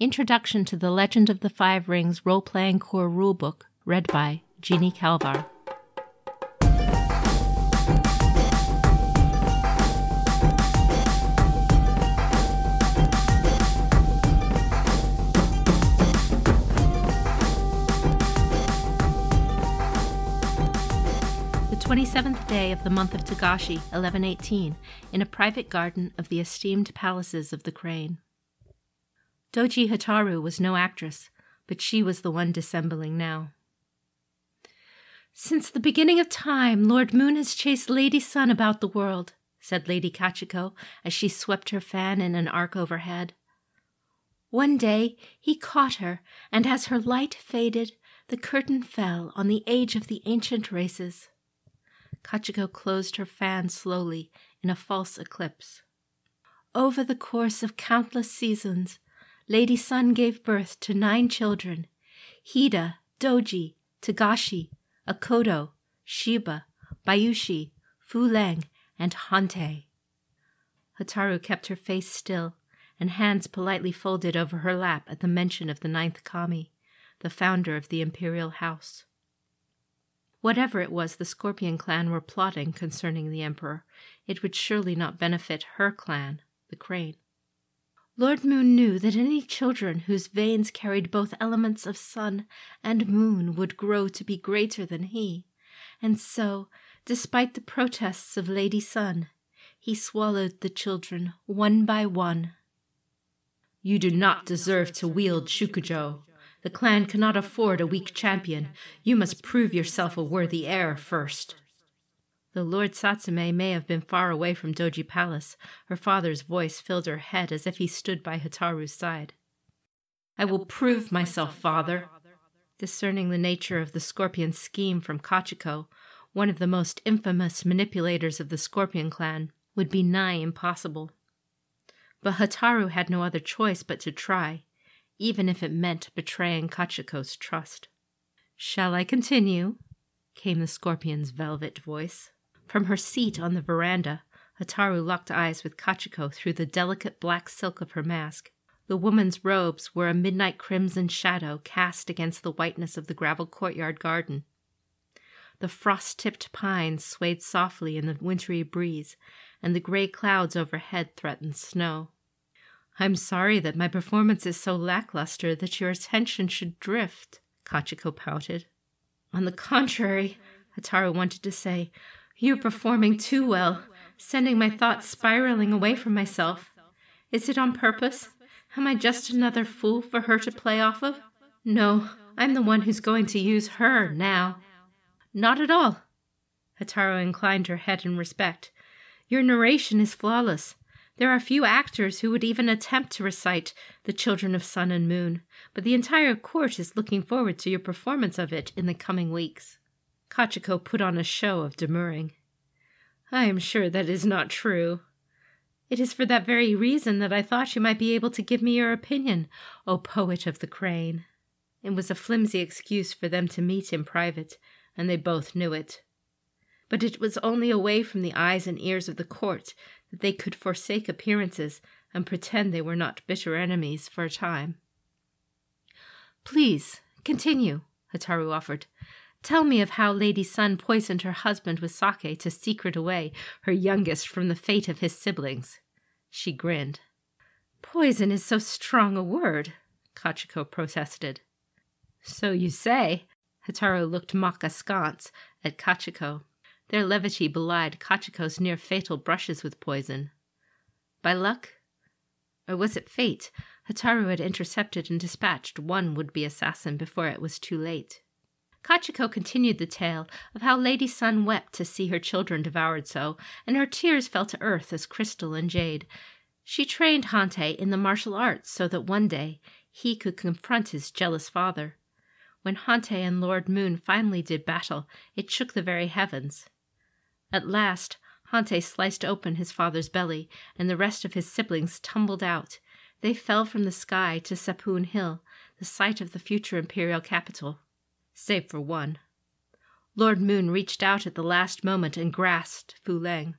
Introduction to the Legend of the Five Rings Role Playing Core Rulebook, read by Jeannie Calvar. The 27th day of the month of Togashi, 1118, in a private garden of the esteemed palaces of the Crane. Doji Hotaru was no actress, but she was the one dissembling now. Since the beginning of time, Lord Moon has chased Lady Sun about the world, said Lady Kachiko as she swept her fan in an arc overhead. One day he caught her, and as her light faded, the curtain fell on the age of the ancient races. Kachiko closed her fan slowly in a false eclipse. Over the course of countless seasons, Lady Sun gave birth to nine children Hida, Doji, Togashi, Akodo, Shiba, Bayushi, Fu Leng, and Hantei. Hotaru kept her face still and hands politely folded over her lap at the mention of the ninth kami, the founder of the imperial house. Whatever it was the Scorpion clan were plotting concerning the Emperor, it would surely not benefit her clan, the Crane. Lord Moon knew that any children whose veins carried both elements of sun and moon would grow to be greater than he, and so, despite the protests of Lady Sun, he swallowed the children one by one. You do not deserve to wield Shukujo. The clan cannot afford a weak champion. You must prove yourself a worthy heir first. Though Lord Satsume may have been far away from Doji Palace, her father's voice filled her head as if he stood by Hotaru's side. I will prove myself, father. Discerning the nature of the scorpion's scheme from Kachiko, one of the most infamous manipulators of the Scorpion clan, would be nigh impossible. But Hotaru had no other choice but to try, even if it meant betraying Kachiko's trust. Shall I continue? came the scorpion's velvet voice. From her seat on the veranda, Hotaru locked eyes with Kachiko through the delicate black silk of her mask. The woman's robes were a midnight crimson shadow cast against the whiteness of the gravel courtyard garden. The frost tipped pines swayed softly in the wintry breeze, and the gray clouds overhead threatened snow. I'm sorry that my performance is so lackluster that your attention should drift, Kachiko pouted. On the contrary, Hotaru wanted to say, you're performing too well, sending my thoughts spiraling away from myself. Is it on purpose? Am I just another fool for her to play off of? No, I'm the one who's going to use her now. Not at all. Hotaru inclined her head in respect. Your narration is flawless. There are few actors who would even attempt to recite The Children of Sun and Moon, but the entire court is looking forward to your performance of it in the coming weeks. Kachiko put on a show of demurring. I am sure that is not true. It is for that very reason that I thought you might be able to give me your opinion, O poet of the crane. It was a flimsy excuse for them to meet in private, and they both knew it. But it was only away from the eyes and ears of the court that they could forsake appearances and pretend they were not bitter enemies for a time. Please, continue, Hotaru offered. Tell me of how Lady Sun poisoned her husband with sake to secret away her youngest from the fate of his siblings. She grinned. Poison is so strong a word, Kachiko protested. So you say. Hotaru looked mock askance at Kachiko. Their levity belied Kachiko's near fatal brushes with poison. By luck? Or was it fate? Hotaru had intercepted and dispatched one would be assassin before it was too late. Kachiko continued the tale of how Lady Sun wept to see her children devoured so, and her tears fell to earth as crystal and jade. She trained Hantei in the martial arts so that one day he could confront his jealous father. When Hantei and Lord Moon finally did battle, it shook the very heavens. At last, Hantei sliced open his father's belly, and the rest of his siblings tumbled out. They fell from the sky to Seppun Hill, the site of the future imperial capital save for one. Lord Moon reached out at the last moment and grasped Fu Leng.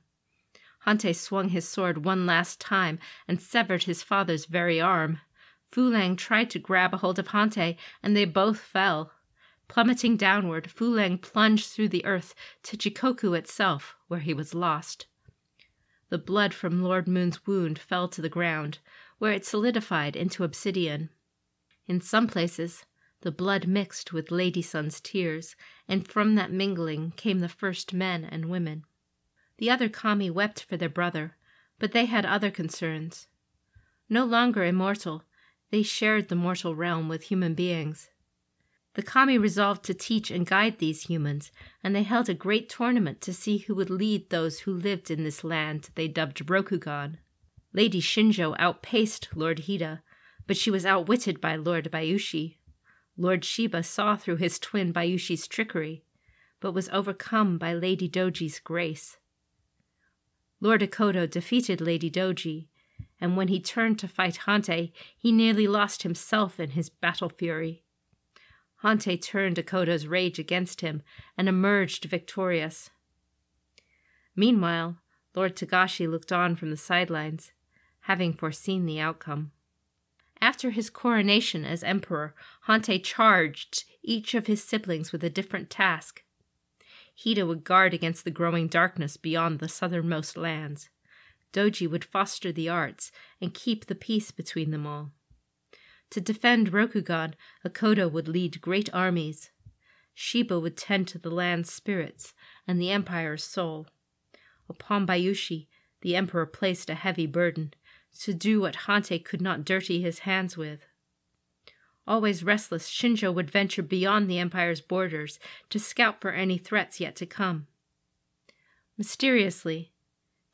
Hantei swung his sword one last time and severed his father's very arm. Fu Leng tried to grab a hold of Hantei, and they both fell. Plummeting downward, Fu Leng plunged through the earth to Jigoku itself, where he was lost. The blood from Lord Moon's wound fell to the ground, where it solidified into obsidian. In some places, the blood mixed with Lady Sun's tears, and from that mingling came the first men and women. The other kami wept for their brother, but they had other concerns. No longer immortal, they shared the mortal realm with human beings. The kami resolved to teach and guide these humans, and they held a great tournament to see who would lead those who lived in this land they dubbed Rokugan. Lady Shinjo outpaced Lord Hida, but she was outwitted by Lord Bayushi. Lord Shiba saw through his twin Bayushi's trickery, but was overcome by Lady Doji's grace. Lord Akodo defeated Lady Doji, and when he turned to fight Hantei, he nearly lost himself in his battle fury. Hantei turned Akodo's rage against him and emerged victorious. Meanwhile, Lord Togashi looked on from the sidelines, having foreseen the outcome. After his coronation as emperor, Hantei charged each of his siblings with a different task. Hida would guard against the growing darkness beyond the southernmost lands. Doji would foster the arts and keep the peace between them all. To defend Rokugan, Akodo would lead great armies. Shiba would tend to the land's spirits and the empire's soul. Upon Bayushi, the emperor placed a heavy burden to do what Hantei could not dirty his hands with. Always restless, Shinjo would venture beyond the empire's borders to scout for any threats yet to come. Mysteriously,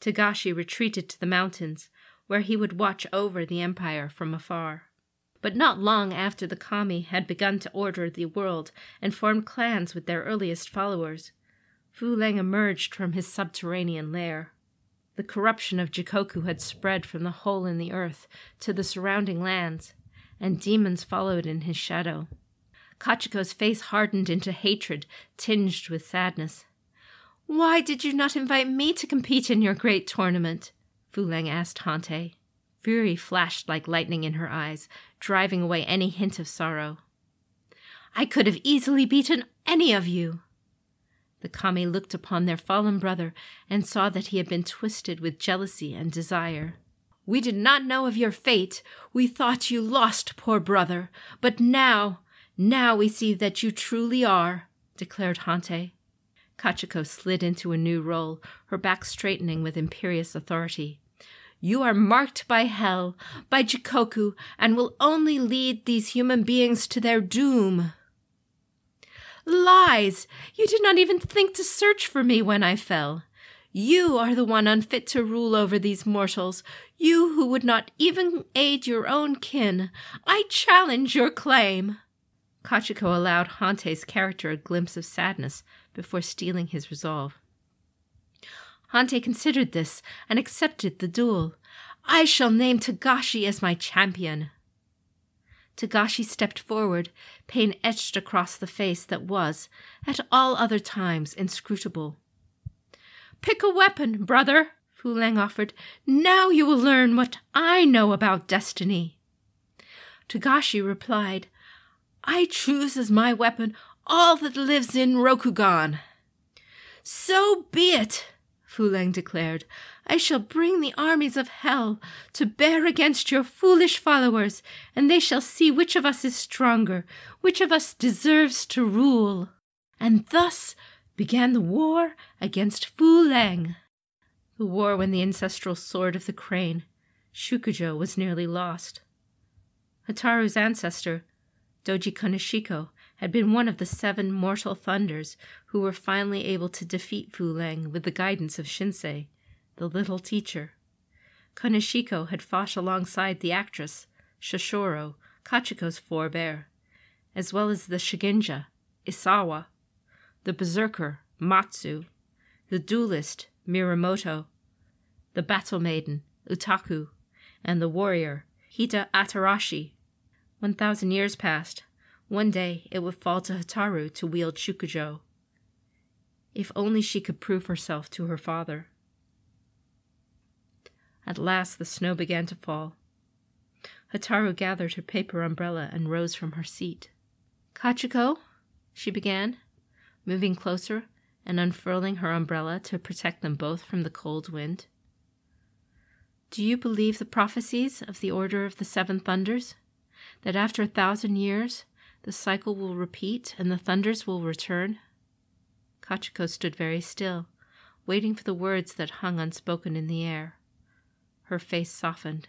Togashi retreated to the mountains, where he would watch over the empire from afar. But not long after the kami had begun to order the world and formed clans with their earliest followers, Fu Leng emerged from his subterranean lair. The corruption of Jigoku had spread from the hole in the earth to the surrounding lands, and demons followed in his shadow. Kachiko's face hardened into hatred, tinged with sadness. Why did you not invite me to compete in your great tournament? Fu Leng asked Hantei. Fury flashed like lightning in her eyes, driving away any hint of sorrow. I could have easily beaten any of you. The kami looked upon their fallen brother and saw that he had been twisted with jealousy and desire. We did not know of your fate. We thought you lost, poor brother. But now, now we see that you truly are, declared Hantei. Kachiko slid into a new role, her back straightening with imperious authority. You are marked by hell, by Jigoku, and will only lead these human beings to their doom. Lies! You did not even think to search for me when I fell. You are the one unfit to rule over these mortals, you who would not even aid your own kin. I challenge your claim. Kachiko allowed Hantei's character a glimpse of sadness before stealing his resolve. Hantei considered this and accepted the duel. I shall name Togashi as my champion. Togashi stepped forward, pain etched across the face that was, at all other times, inscrutable. Pick a weapon, brother, Fu Leng offered. Now you will learn what I know about destiny. Togashi replied, I choose as my weapon all that lives in Rokugan. So be it, Fu Leng declared. I shall bring the armies of hell to bear against your foolish followers, and they shall see which of us is stronger, which of us deserves to rule. And thus began the war against Fu Leng. The war when the ancestral sword of the crane, Shukujo, was nearly lost. Hotaru's ancestor, Doji Konishiko, had been one of the seven mortal thunders who were finally able to defeat Fu Leng with the guidance of Shinsei, the little teacher. Konishiko had fought alongside the actress, Shosuro, Kachiko's forebear, as well as the Shugenja, Isawa, the berserker, Matsu, the duelist, Mirumoto, the battle maiden, Utaku, and the warrior, Hida Atarasi. One thousand years passed, one day it would fall to Hotaru to wield Shukujo. If only she could prove herself to her father. At last the snow began to fall. Hotaru gathered her paper umbrella and rose from her seat. Kachiko, she began, moving closer and unfurling her umbrella to protect them both from the cold wind. Do you believe the prophecies of the Order of the Seven Thunders? That after a thousand years the cycle will repeat and the thunders will return? Kachiko stood very still, waiting for the words that hung unspoken in the air. Her face softened.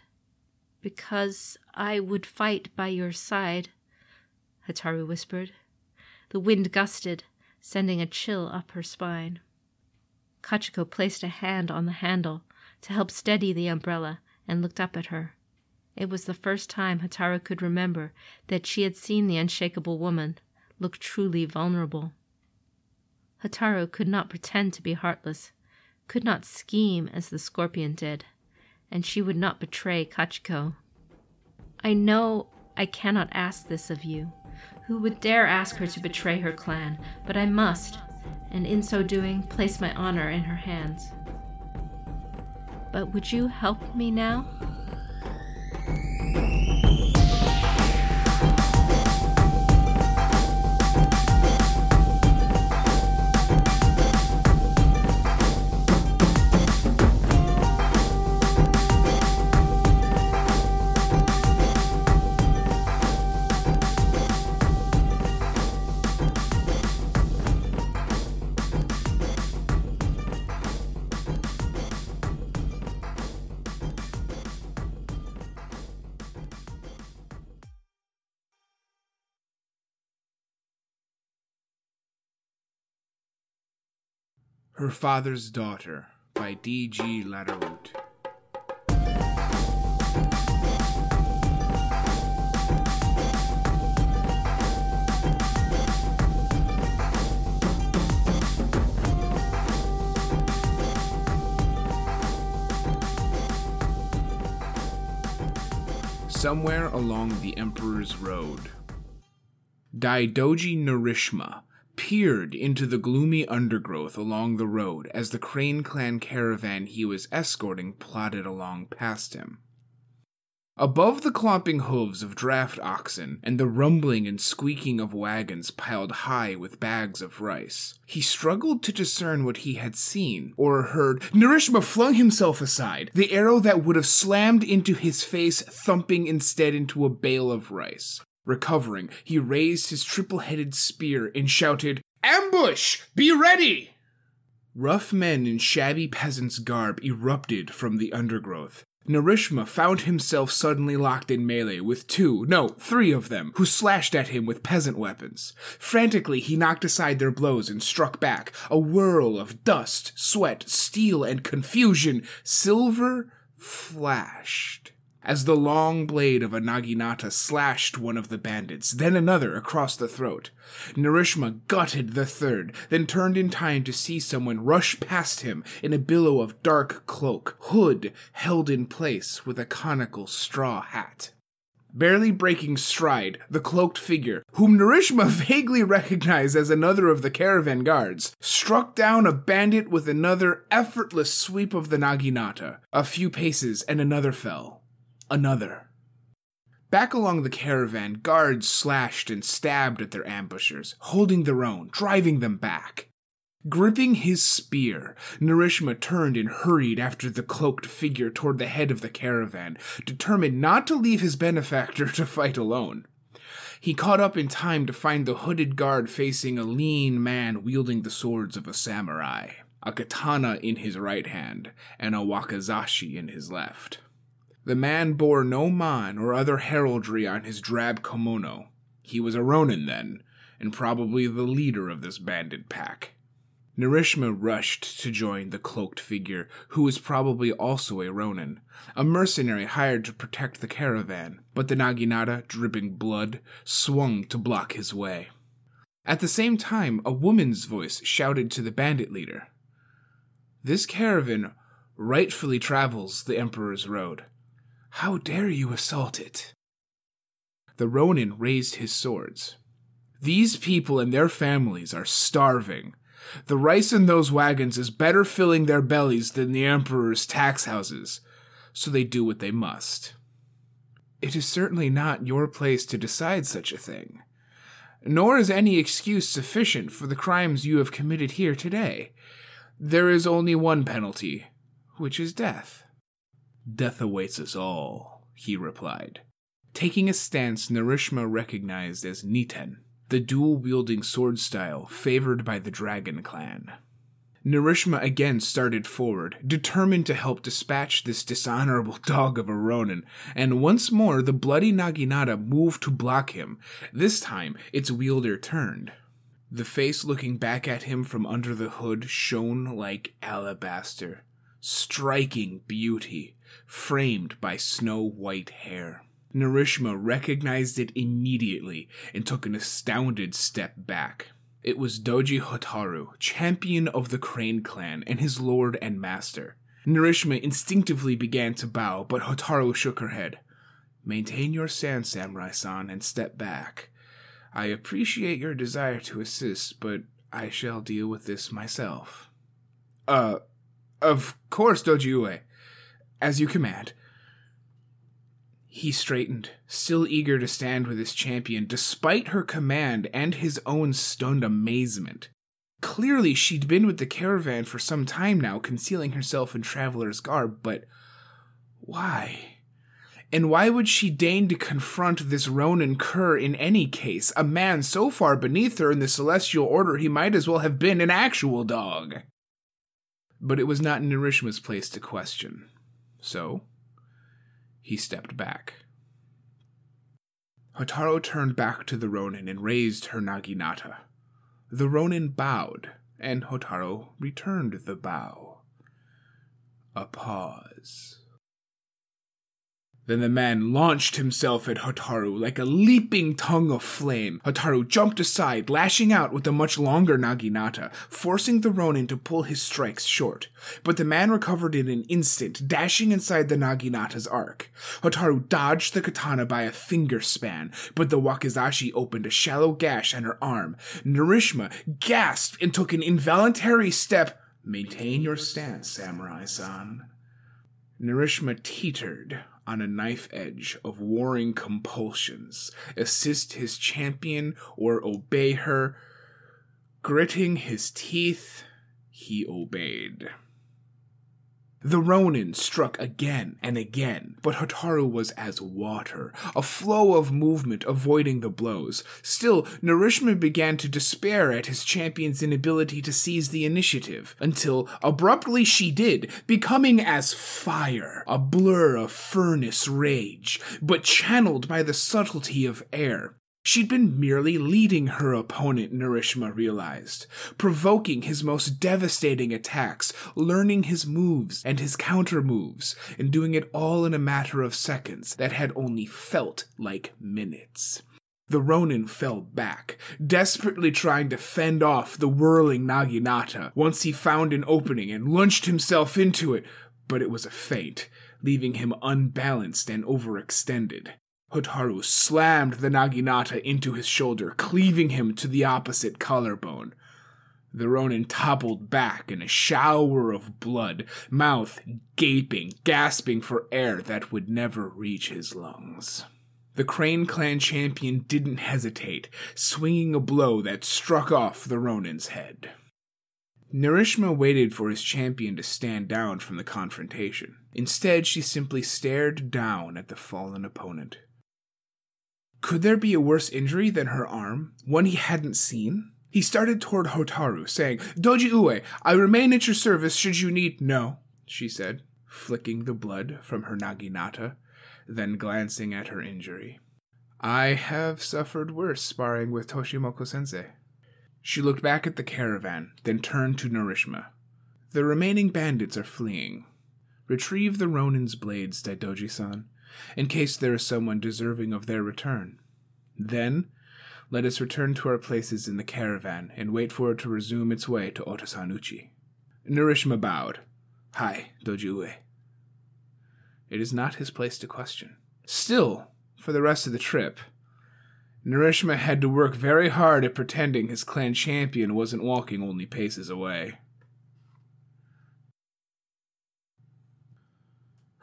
Because I would fight by your side, Hotaru whispered. The wind gusted, sending a chill up her spine. Kachiko placed a hand on the handle to help steady the umbrella and looked up at her. It was the first time Hotaru could remember that she had seen the unshakable woman look truly vulnerable. Hotaru could not pretend to be heartless, could not scheme as the scorpion did, and she would not betray Kachiko. I know I cannot ask this of you. Who would dare ask her to betray her clan? But I must, and in so doing, place my honor in her hands. But would you help me now? Her Father's Daughter by D.G. Laderoute. Somewhere along the Emperor's Road, Daidoji Narishma peered into the gloomy undergrowth along the road as the Crane Clan caravan he was escorting plodded along past him. Above the clomping hooves of draft oxen and the rumbling and squeaking of wagons piled high with bags of rice, he struggled to discern what he had seen or heard. Narishma flung himself aside, the arrow that would have slammed into his face thumping instead into a bale of rice. Recovering, he raised his triple headed spear and shouted, Ambush! Be ready! Rough men in shabby peasant's garb erupted from the undergrowth. Narishma found himself suddenly locked in melee with two, no, three of them, who slashed at him with peasant weapons. Frantically, he knocked aside their blows and struck back. A whirl of dust, sweat, steel, and confusion. Silver flashed as the long blade of a naginata slashed one of the bandits, then another across the throat. Narishma gutted the third, then turned in time to see someone rush past him in a billow of dark cloak, hood held in place with a conical straw hat. Barely breaking stride, the cloaked figure, whom Narishma vaguely recognized as another of the caravan guards, struck down a bandit with another effortless sweep of the naginata. A few paces and another fell another. Back along the caravan, guards slashed and stabbed at their ambushers, holding their own, driving them back. Gripping his spear, Narishma turned and hurried after the cloaked figure toward the head of the caravan, determined not to leave his benefactor to fight alone. He caught up in time to find the hooded guard facing a lean man wielding the swords of a samurai, a katana in his right hand, and a wakizashi in his left. The man bore no mon or other heraldry on his drab kimono. He was a Ronin then, and probably the leader of this bandit pack. Narishma rushed to join the cloaked figure, who was probably also a Ronin, a mercenary hired to protect the caravan, but the Naginata, dripping blood, swung to block his way. At the same time, a woman's voice shouted to the bandit leader This caravan rightfully travels the Emperor's Road. How dare you assault it? The Ronin raised his swords. These people and their families are starving. The rice in those wagons is better filling their bellies than the Emperor's tax houses, so they do what they must. it is certainly not your place to decide such a thing. Nor is any excuse sufficient for the crimes you have committed here today. There is only one penalty, which is death. Death awaits us all, he replied, taking a stance Narishma recognized as Niten, the dual wielding sword style favored by the Dragon Clan. Narishma again started forward, determined to help dispatch this dishonorable dog of a Ronin, and once more the bloody Naginata moved to block him. This time, its wielder turned. The face looking back at him from under the hood shone like alabaster, striking beauty, framed by snow white hair. Narishma recognized it immediately and took an astounded step back. It was Doji Hotaru, champion of the Crane clan and his lord and master. Narishma instinctively began to bow, but Hotaru shook her head. Maintain your stance, Samurai san, and step back. I appreciate your desire to assist, but I shall deal with this myself. Uh, of course, Doji Ue. As you command. He straightened, still eager to stand with his champion, despite her command and his own stunned amazement. Clearly, she'd been with the caravan for some time now, concealing herself in traveler's garb, but why? And why would she deign to confront this Ronin Cur in any case, a man so far beneath her in the celestial order he might as well have been an actual dog? But it was not Narishma's place to question. So, he stepped back. Hotaru turned back to the Ronin and raised her naginata. The Ronin bowed, and Hotaru returned the bow. A pause. Then the man launched himself at Hotaru like a leaping tongue of flame. Hotaru jumped aside, lashing out with a much longer naginata, forcing the Ronin to pull his strikes short. But the man recovered in an instant, dashing inside the naginata's arc. Hotaru dodged the katana by a finger span, but the wakizashi opened a shallow gash on her arm. Narishma gasped and took an involuntary step. Maintain your stance, samurai-san. Narishma teetered, on a knife edge of warring compulsions, assist his champion or obey her. Gritting his teeth, he obeyed. The Ronin struck again and again, but Hotaru was as water, a flow of movement avoiding the blows. Still, Narishma began to despair at his champion's inability to seize the initiative, until abruptly she did, becoming as fire, a blur of furnace rage, but channeled by the subtlety of air. She'd been merely leading her opponent, Narishma realized, provoking his most devastating attacks, learning his moves and his counter moves, and doing it all in a matter of seconds that had only felt like minutes. The Ronin fell back, desperately trying to fend off the whirling Naginata once he found an opening and launched himself into it, but it was a feint, leaving him unbalanced and overextended. Hotaru slammed the Naginata into his shoulder, cleaving him to the opposite collarbone. The Ronin toppled back in a shower of blood, mouth gaping, gasping for air that would never reach his lungs. The Crane Clan champion didn't hesitate, swinging a blow that struck off the Ronin's head. Narishma waited for his champion to stand down from the confrontation. Instead, she simply stared down at the fallen opponent. Could there be a worse injury than her arm, one he hadn't seen? He started toward Hotaru, saying, Doji Ue, I remain at your service should you need. No, she said, flicking the blood from her naginata, then glancing at her injury. I have suffered worse sparring with Toshimoko sensei. She looked back at the caravan, then turned to Narishma. The remaining bandits are fleeing. Retrieve the Ronin's blades, Daidoji san in case there is someone deserving of their return. Then, let us return to our places in the caravan and wait for it to resume its way to Otosan Uchi. Narishma bowed. Hi, Doji Ue. It is not his place to question. Still, for the rest of the trip, Narishma had to work very hard at pretending his clan champion wasn't walking only paces away.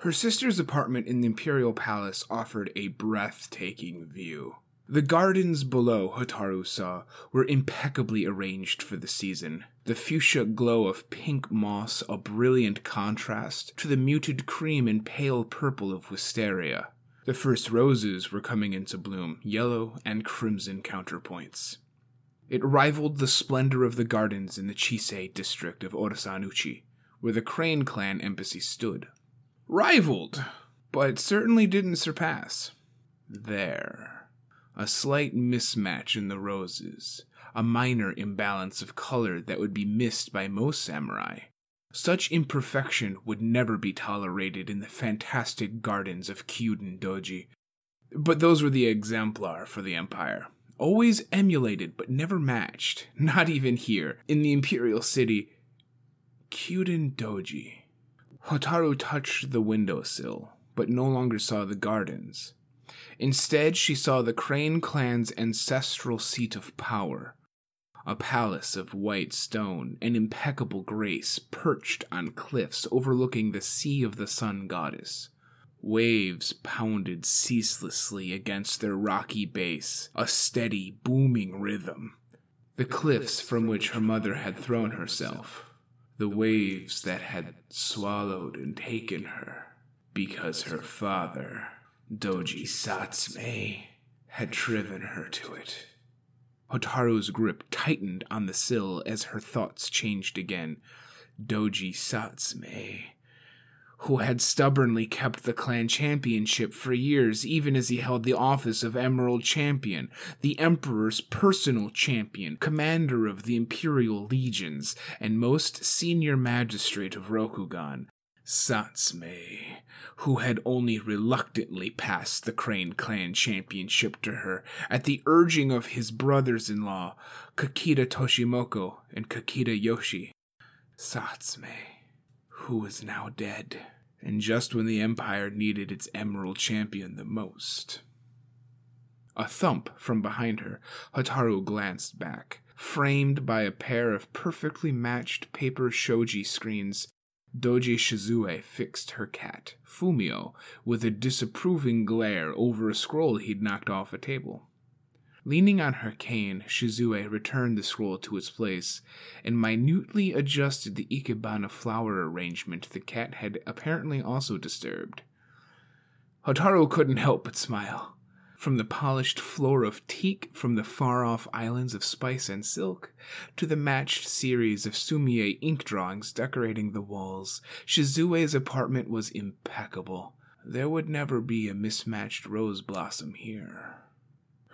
Her sister's apartment in the Imperial Palace offered a breathtaking view. The gardens below, Hotaru saw, were impeccably arranged for the season. The fuchsia glow of pink moss a brilliant contrast to the muted cream and pale purple of wisteria. The first roses were coming into bloom, yellow and crimson counterpoints. It rivaled the splendor of the gardens in the Chisei district of Otosan Uchi, where the Crane clan embassy stood. Rivaled, but certainly didn't surpass. There a slight mismatch in the roses, a minor imbalance of color that would be missed by most samurai. Such imperfection would never be tolerated in the fantastic gardens of Kyuden Doji. But those were the exemplar for the Empire. Always emulated, but never matched. Not even here, in the Imperial City. Kyuden Doji. Hotaru touched the windowsill, but no longer saw the gardens. Instead, she saw the Crane clan's ancestral seat of power, a palace of white stone and impeccable grace perched on cliffs overlooking the sea of the sun goddess. Waves pounded ceaselessly against their rocky base, a steady, booming rhythm. The cliffs from which her mother had thrown herself, the waves that had swallowed and taken her, because her father Doji Satsume had driven her to it. Hotaru's grip tightened on the sill as her thoughts changed again. Doji Satsume, who had stubbornly kept the clan championship for years, even as he held the office of Emerald Champion, the Emperor's personal champion, commander of the Imperial Legions, and most senior magistrate of Rokugan, Satsume, who had only reluctantly passed the Crane Clan championship to her at the urging of his brothers in law, Kakita Toshimoko and Kakita Yoshi. Satsume, who was now dead, and just when the Empire needed its Emerald Champion the most. A thump from behind her, Hotaru glanced back. Framed by a pair of perfectly matched paper shoji screens, Doji Shizue fixed her cat, Fumio, with a disapproving glare over a scroll he'd knocked off a table. Leaning on her cane, Shizue returned the scroll to its place and minutely adjusted the ikebana flower arrangement the cat had apparently also disturbed. Hotaru couldn't help but smile from the polished floor of teak from the far off islands of spice and silk, to the matched series of sumie ink drawings decorating the walls, Shizue's apartment was impeccable. There would never be a mismatched rose blossom here.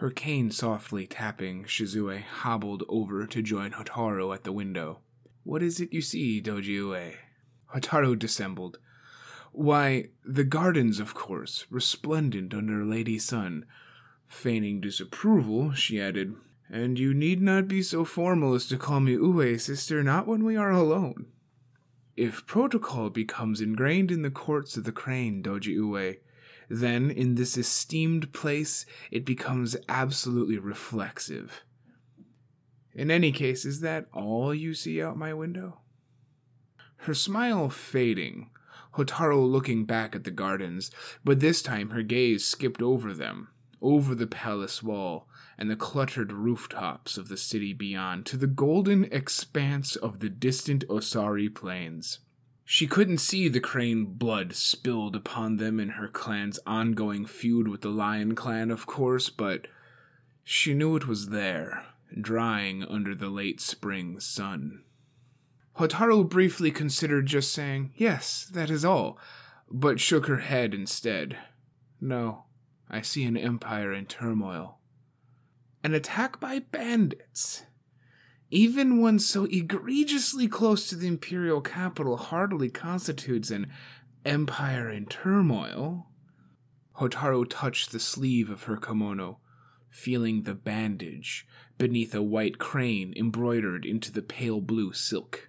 Her cane softly tapping, Shizue hobbled over to join Hotaru at the window. What is it you see, Dojiue? Hotaru dissembled, why, the gardens, of course, resplendent under Lady Sun. Feigning disapproval, she added, And you need not be so formal as to call me Ue, sister, not when we are alone. If protocol becomes ingrained in the courts of the crane, Doji Ue, then in this esteemed place it becomes absolutely reflexive. In any case, is that all you see out my window? Her smile fading, Hotaru looking back at the gardens, but this time her gaze skipped over them, over the palace wall and the cluttered rooftops of the city beyond, to the golden expanse of the distant Osari plains. She couldn't see the crane blood spilled upon them in her clan's ongoing feud with the Lion clan, of course, but she knew it was there, drying under the late spring sun. Hotaru briefly considered just saying, Yes, that is all, but shook her head instead. No, I see an empire in turmoil. An attack by bandits. Even one so egregiously close to the imperial capital hardly constitutes an empire in turmoil. Hotaru touched the sleeve of her kimono, feeling the bandage beneath a white crane embroidered into the pale blue silk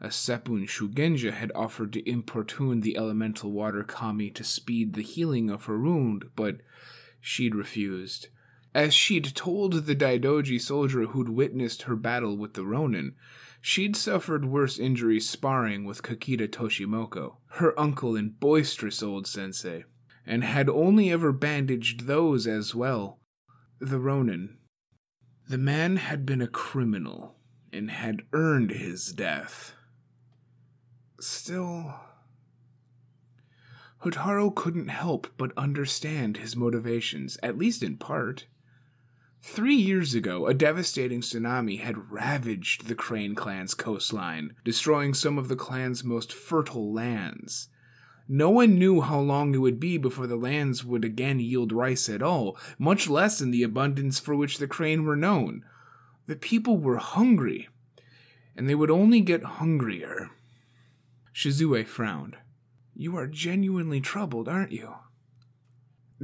A Seppun Shugenja had offered to importune the elemental water kami to speed the healing of her wound, but she'd refused. As she'd told the Daidoji soldier who'd witnessed her battle with the Ronin, she'd suffered worse injuries sparring with Kakita Toshimoko, her uncle and boisterous old sensei, and had only ever bandaged those as well. The Ronin. The man had been a criminal and had earned his death. Still, Hotaru couldn't help but understand his motivations, at least in part. Three years ago, a devastating tsunami had ravaged the Crane clan's coastline, destroying some of the clan's most fertile lands. No one knew how long it would be before the lands would again yield rice at all, much less in the abundance for which the Crane were known. The people were hungry, and they would only get hungrier. Shizue frowned. You are genuinely troubled, aren't you?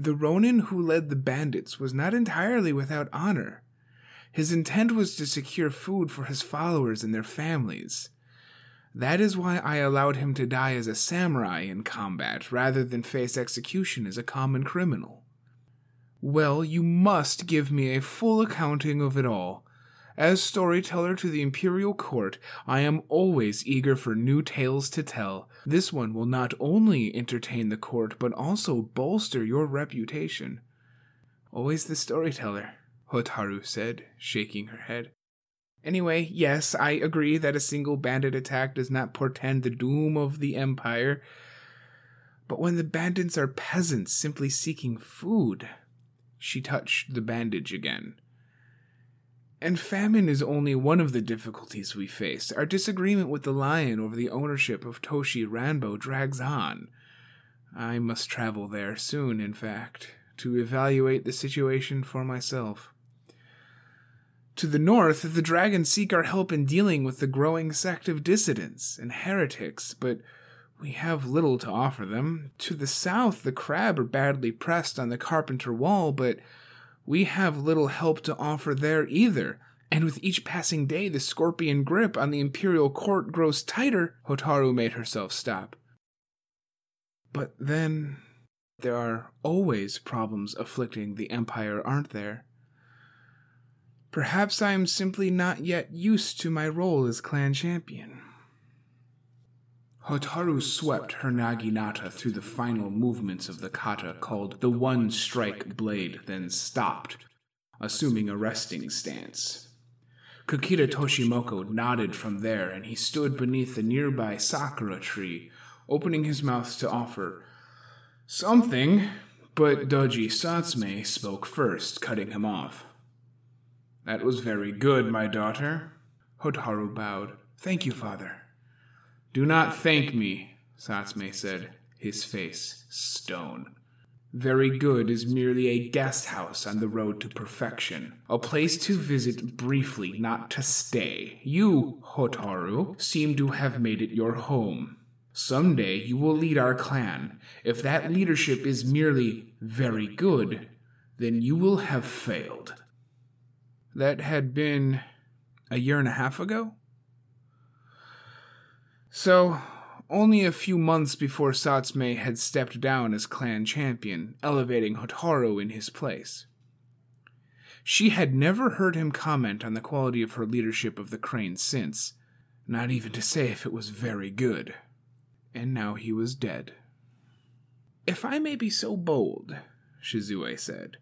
The Ronin who led the bandits was not entirely without honor. His intent was to secure food for his followers and their families. That is why I allowed him to die as a samurai in combat rather than face execution as a common criminal. Well, you must give me a full accounting of it all, as storyteller to the imperial court, I am always eager for new tales to tell. This one will not only entertain the court, but also bolster your reputation. Always the storyteller, Hotaru said, shaking her head. Anyway, yes, I agree that a single bandit attack does not portend the doom of the empire. But when the bandits are peasants simply seeking food, she touched the bandage again. And famine is only one of the difficulties we face. Our disagreement with the lion over the ownership of Toshi Ranbo drags on. I must travel there soon, in fact, to evaluate the situation for myself. To the north, the dragons seek our help in dealing with the growing sect of dissidents and heretics, but we have little to offer them. To the south, the crab are badly pressed on the carpenter wall, but we have little help to offer there either. And with each passing day, the scorpion grip on the imperial court grows tighter. Hotaru made herself stop. But then, there are always problems afflicting the empire, aren't there? Perhaps I am simply not yet used to my role as clan champion. Hotaru swept her naginata through the final movements of the kata called the One Strike Blade, then stopped, assuming a resting stance. Kakita Toshimoko nodded from there, and he stood beneath the nearby sakura tree, opening his mouth to offer something, but Doji Satsume spoke first, cutting him off. That was very good, my daughter. Hotaru bowed. Thank you, father. Do not thank me, Satsume said, his face stone. Very good is merely a guest house on the road to perfection, a place to visit briefly, not to stay. You, Hotaru, seem to have made it your home. Someday you will lead our clan. If that leadership is merely very good, then you will have failed. That had been a year and a half ago? So, only a few months before Satsume had stepped down as clan champion, elevating Hotaru in his place. She had never heard him comment on the quality of her leadership of the Crane since, not even to say if it was very good. And now he was dead. If I may be so bold, Shizue said,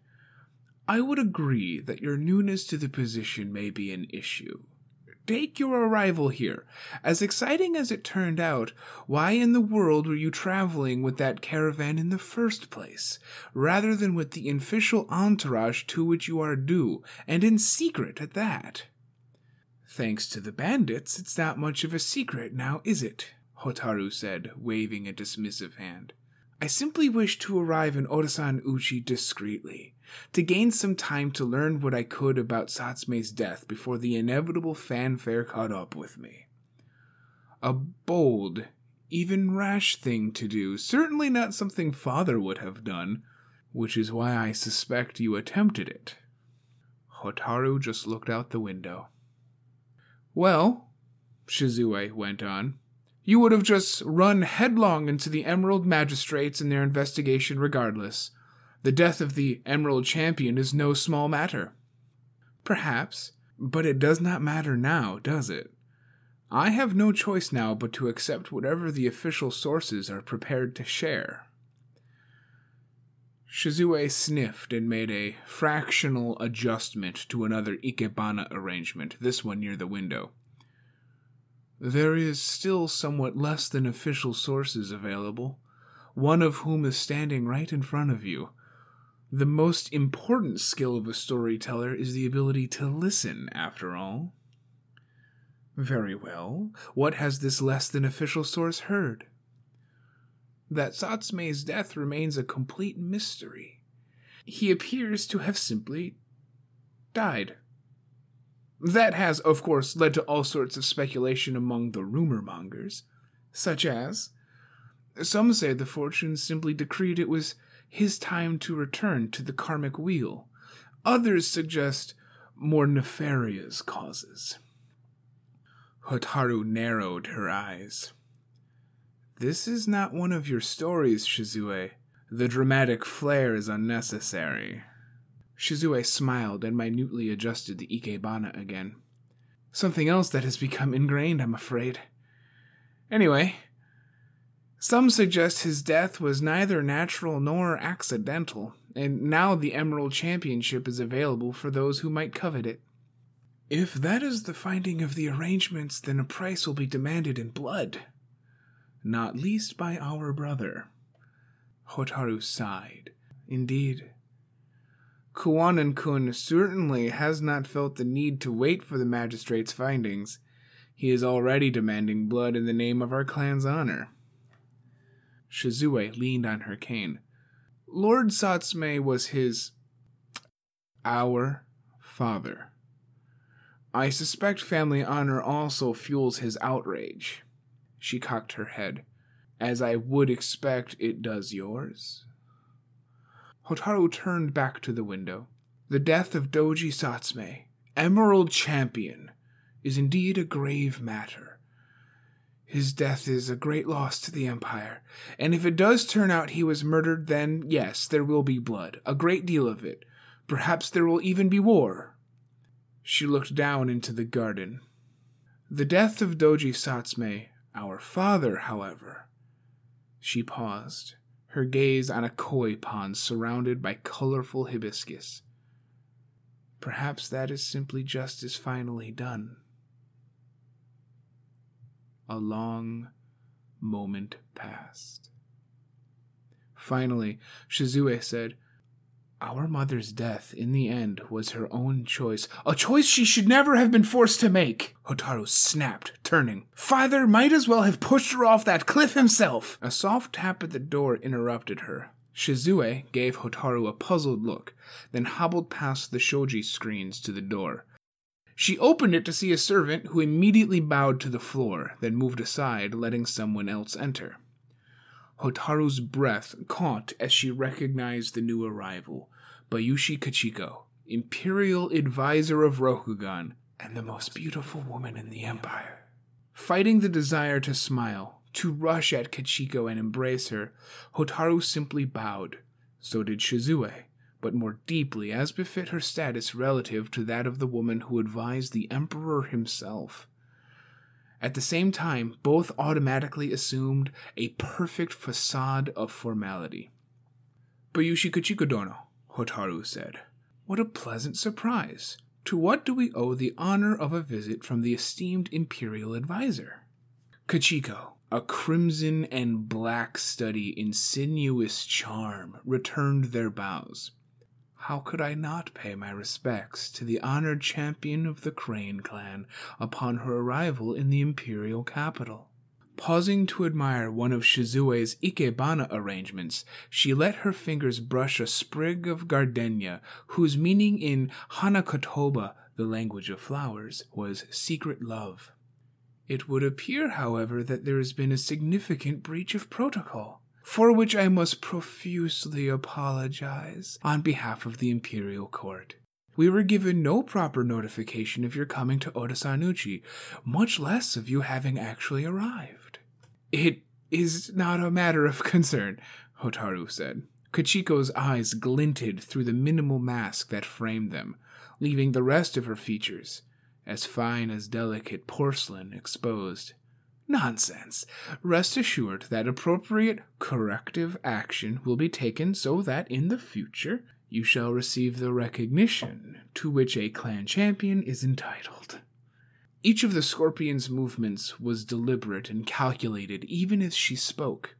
I would agree that your newness to the position may be an issue take your arrival here. As exciting as it turned out, why in the world were you traveling with that caravan in the first place, rather than with the official entourage to which you are due, and in secret at that? Thanks to the bandits, it's not much of a secret now, is it? Hotaru said, waving a dismissive hand. I simply wish to arrive in Otosan Uchi discreetly to gain some time to learn what I could about Satsume's death before the inevitable fanfare caught up with me. A bold, even rash thing to do, certainly not something father would have done, which is why I suspect you attempted it. Hotaru just looked out the window. Well, Shizue went on, you would have just run headlong into the Emerald Magistrates in their investigation regardless. The death of the Emerald Champion is no small matter. Perhaps, but it does not matter now, does it? I have no choice now but to accept whatever the official sources are prepared to share. Shizue sniffed and made a fractional adjustment to another ikebana arrangement, this one near the window. There is still somewhat less than official sources available, one of whom is standing right in front of you. The most important skill of a storyteller is the ability to listen, after all. Very well. What has this less than official source heard? That Satsume's death remains a complete mystery. He appears to have simply died. That has, of course, led to all sorts of speculation among the rumor mongers, such as some say the fortune simply decreed it was his time to return to the karmic wheel. Others suggest more nefarious causes. Hotaru narrowed her eyes. This is not one of your stories, Shizue. The dramatic flair is unnecessary. Shizue smiled and minutely adjusted the ikebana again. Something else that has become ingrained, I'm afraid. Anyway, some suggest his death was neither natural nor accidental, and now the Emerald Championship is available for those who might covet it. If that is the finding of the arrangements, then a price will be demanded in blood. Not least by our brother. Hotaru sighed. Indeed. Kuwanan kun certainly has not felt the need to wait for the magistrate's findings. He is already demanding blood in the name of our clan's honor. Shizue leaned on her cane. Lord Satsume was his. our father. I suspect family honor also fuels his outrage. She cocked her head. As I would expect it does yours. Hotaru turned back to the window. The death of Doji Satsume, Emerald Champion, is indeed a grave matter. His death is a great loss to the Empire, and if it does turn out he was murdered, then yes, there will be blood, a great deal of it. Perhaps there will even be war. She looked down into the garden. The death of Doji Satsume, our father, however. She paused, her gaze on a koi pond surrounded by colorful hibiscus. Perhaps that is simply just as finally done. A long moment passed. Finally, Shizue said, our mother's death, in the end, was her own choice. A choice she should never have been forced to make. Hotaru snapped, turning. Father might as well have pushed her off that cliff himself. A soft tap at the door interrupted her. Shizue gave Hotaru a puzzled look, then hobbled past the shoji screens to the door. She opened it to see a servant who immediately bowed to the floor, then moved aside, letting someone else enter. Hotaru's breath caught as she recognized the new arrival, Bayushi Kachiko, Imperial Advisor of Rokugan, and the most beautiful woman in the Empire. Fighting the desire to smile, to rush at Kachiko and embrace her, Hotaru simply bowed. So did Shizue, but more deeply as befit her status relative to that of the woman who advised the Emperor himself. At the same time, both automatically assumed a perfect facade of formality. Bayushi Kachikodono, Hotaru said. What a pleasant surprise. To what do we owe the honor of a visit from the esteemed imperial adviser? Kachiko, a crimson and black study in sinuous charm, returned their bows. How could I not pay my respects to the honored champion of the Crane clan upon her arrival in the imperial capital? Pausing to admire one of Shizue's ikebana arrangements, she let her fingers brush a sprig of gardenia whose meaning in Hanakotoba, the language of flowers, was secret love. It would appear, however, that there has been a significant breach of protocol for which I must profusely apologize on behalf of the Imperial Court. We were given no proper notification of your coming to Otosan Uchi, much less of you having actually arrived. It is not a matter of concern, Hotaru said. Kachiko's eyes glinted through the minimal mask that framed them, leaving the rest of her features, as fine as delicate porcelain, exposed. Nonsense. Rest assured that appropriate corrective action will be taken so that in the future you shall receive the recognition to which a clan champion is entitled. Each of the scorpion's movements was deliberate and calculated, even as she spoke.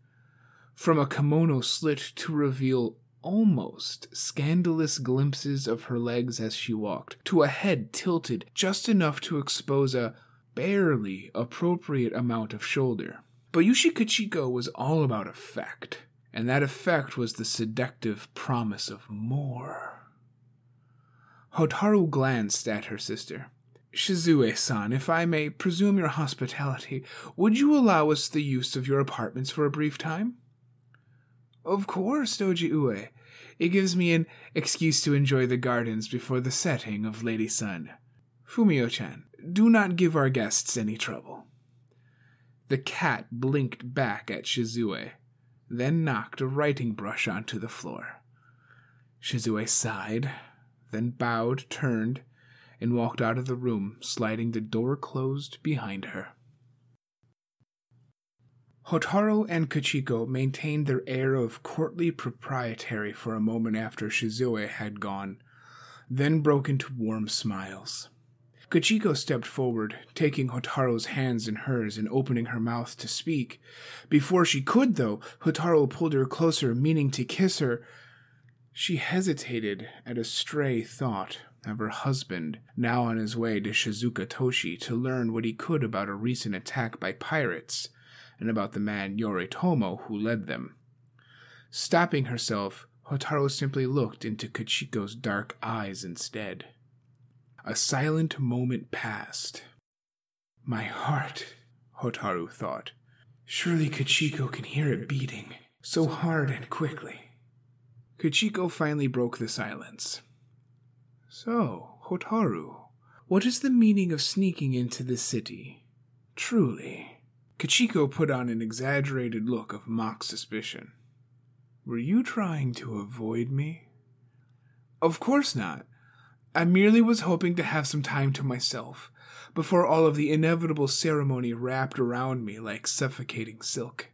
From a kimono slit to reveal almost scandalous glimpses of her legs as she walked, to a head tilted just enough to expose a barely appropriate amount of shoulder. Bayushi Kachiko was all about effect, and that effect was the seductive promise of more. Hotaru glanced at her sister. Shizue san, if I may presume your hospitality, would you allow us the use of your apartments for a brief time? Of course, Doji Ue. It gives me an excuse to enjoy the gardens before the setting of Lady Sun. Fumio chan, do not give our guests any trouble. The cat blinked back at Shizue, then knocked a writing brush onto the floor. Shizue sighed, then bowed, turned, and walked out of the room, sliding the door closed behind her. Hotaru and Kachiko maintained their air of courtly propriety for a moment after Shizue had gone, then broke into warm smiles. Kachiko stepped forward, taking Hotaru's hands in hers and opening her mouth to speak. Before she could, though, Hotaru pulled her closer, meaning to kiss her. She hesitated at a stray thought of her husband, now on his way to Shizuka Toshi to learn what he could about a recent attack by pirates and about the man Yoritomo who led them. Stopping herself, Hotaru simply looked into Kachiko's dark eyes instead. A silent moment passed. My heart, Hotaru thought. Surely Kachiko can hear it beating, so hard and quickly. Kachiko finally broke the silence. So, Hotaru, what is the meaning of sneaking into the city? Truly. Kachiko put on an exaggerated look of mock suspicion. Were you trying to avoid me? Of course not. I merely was hoping to have some time to myself before all of the inevitable ceremony wrapped around me like suffocating silk.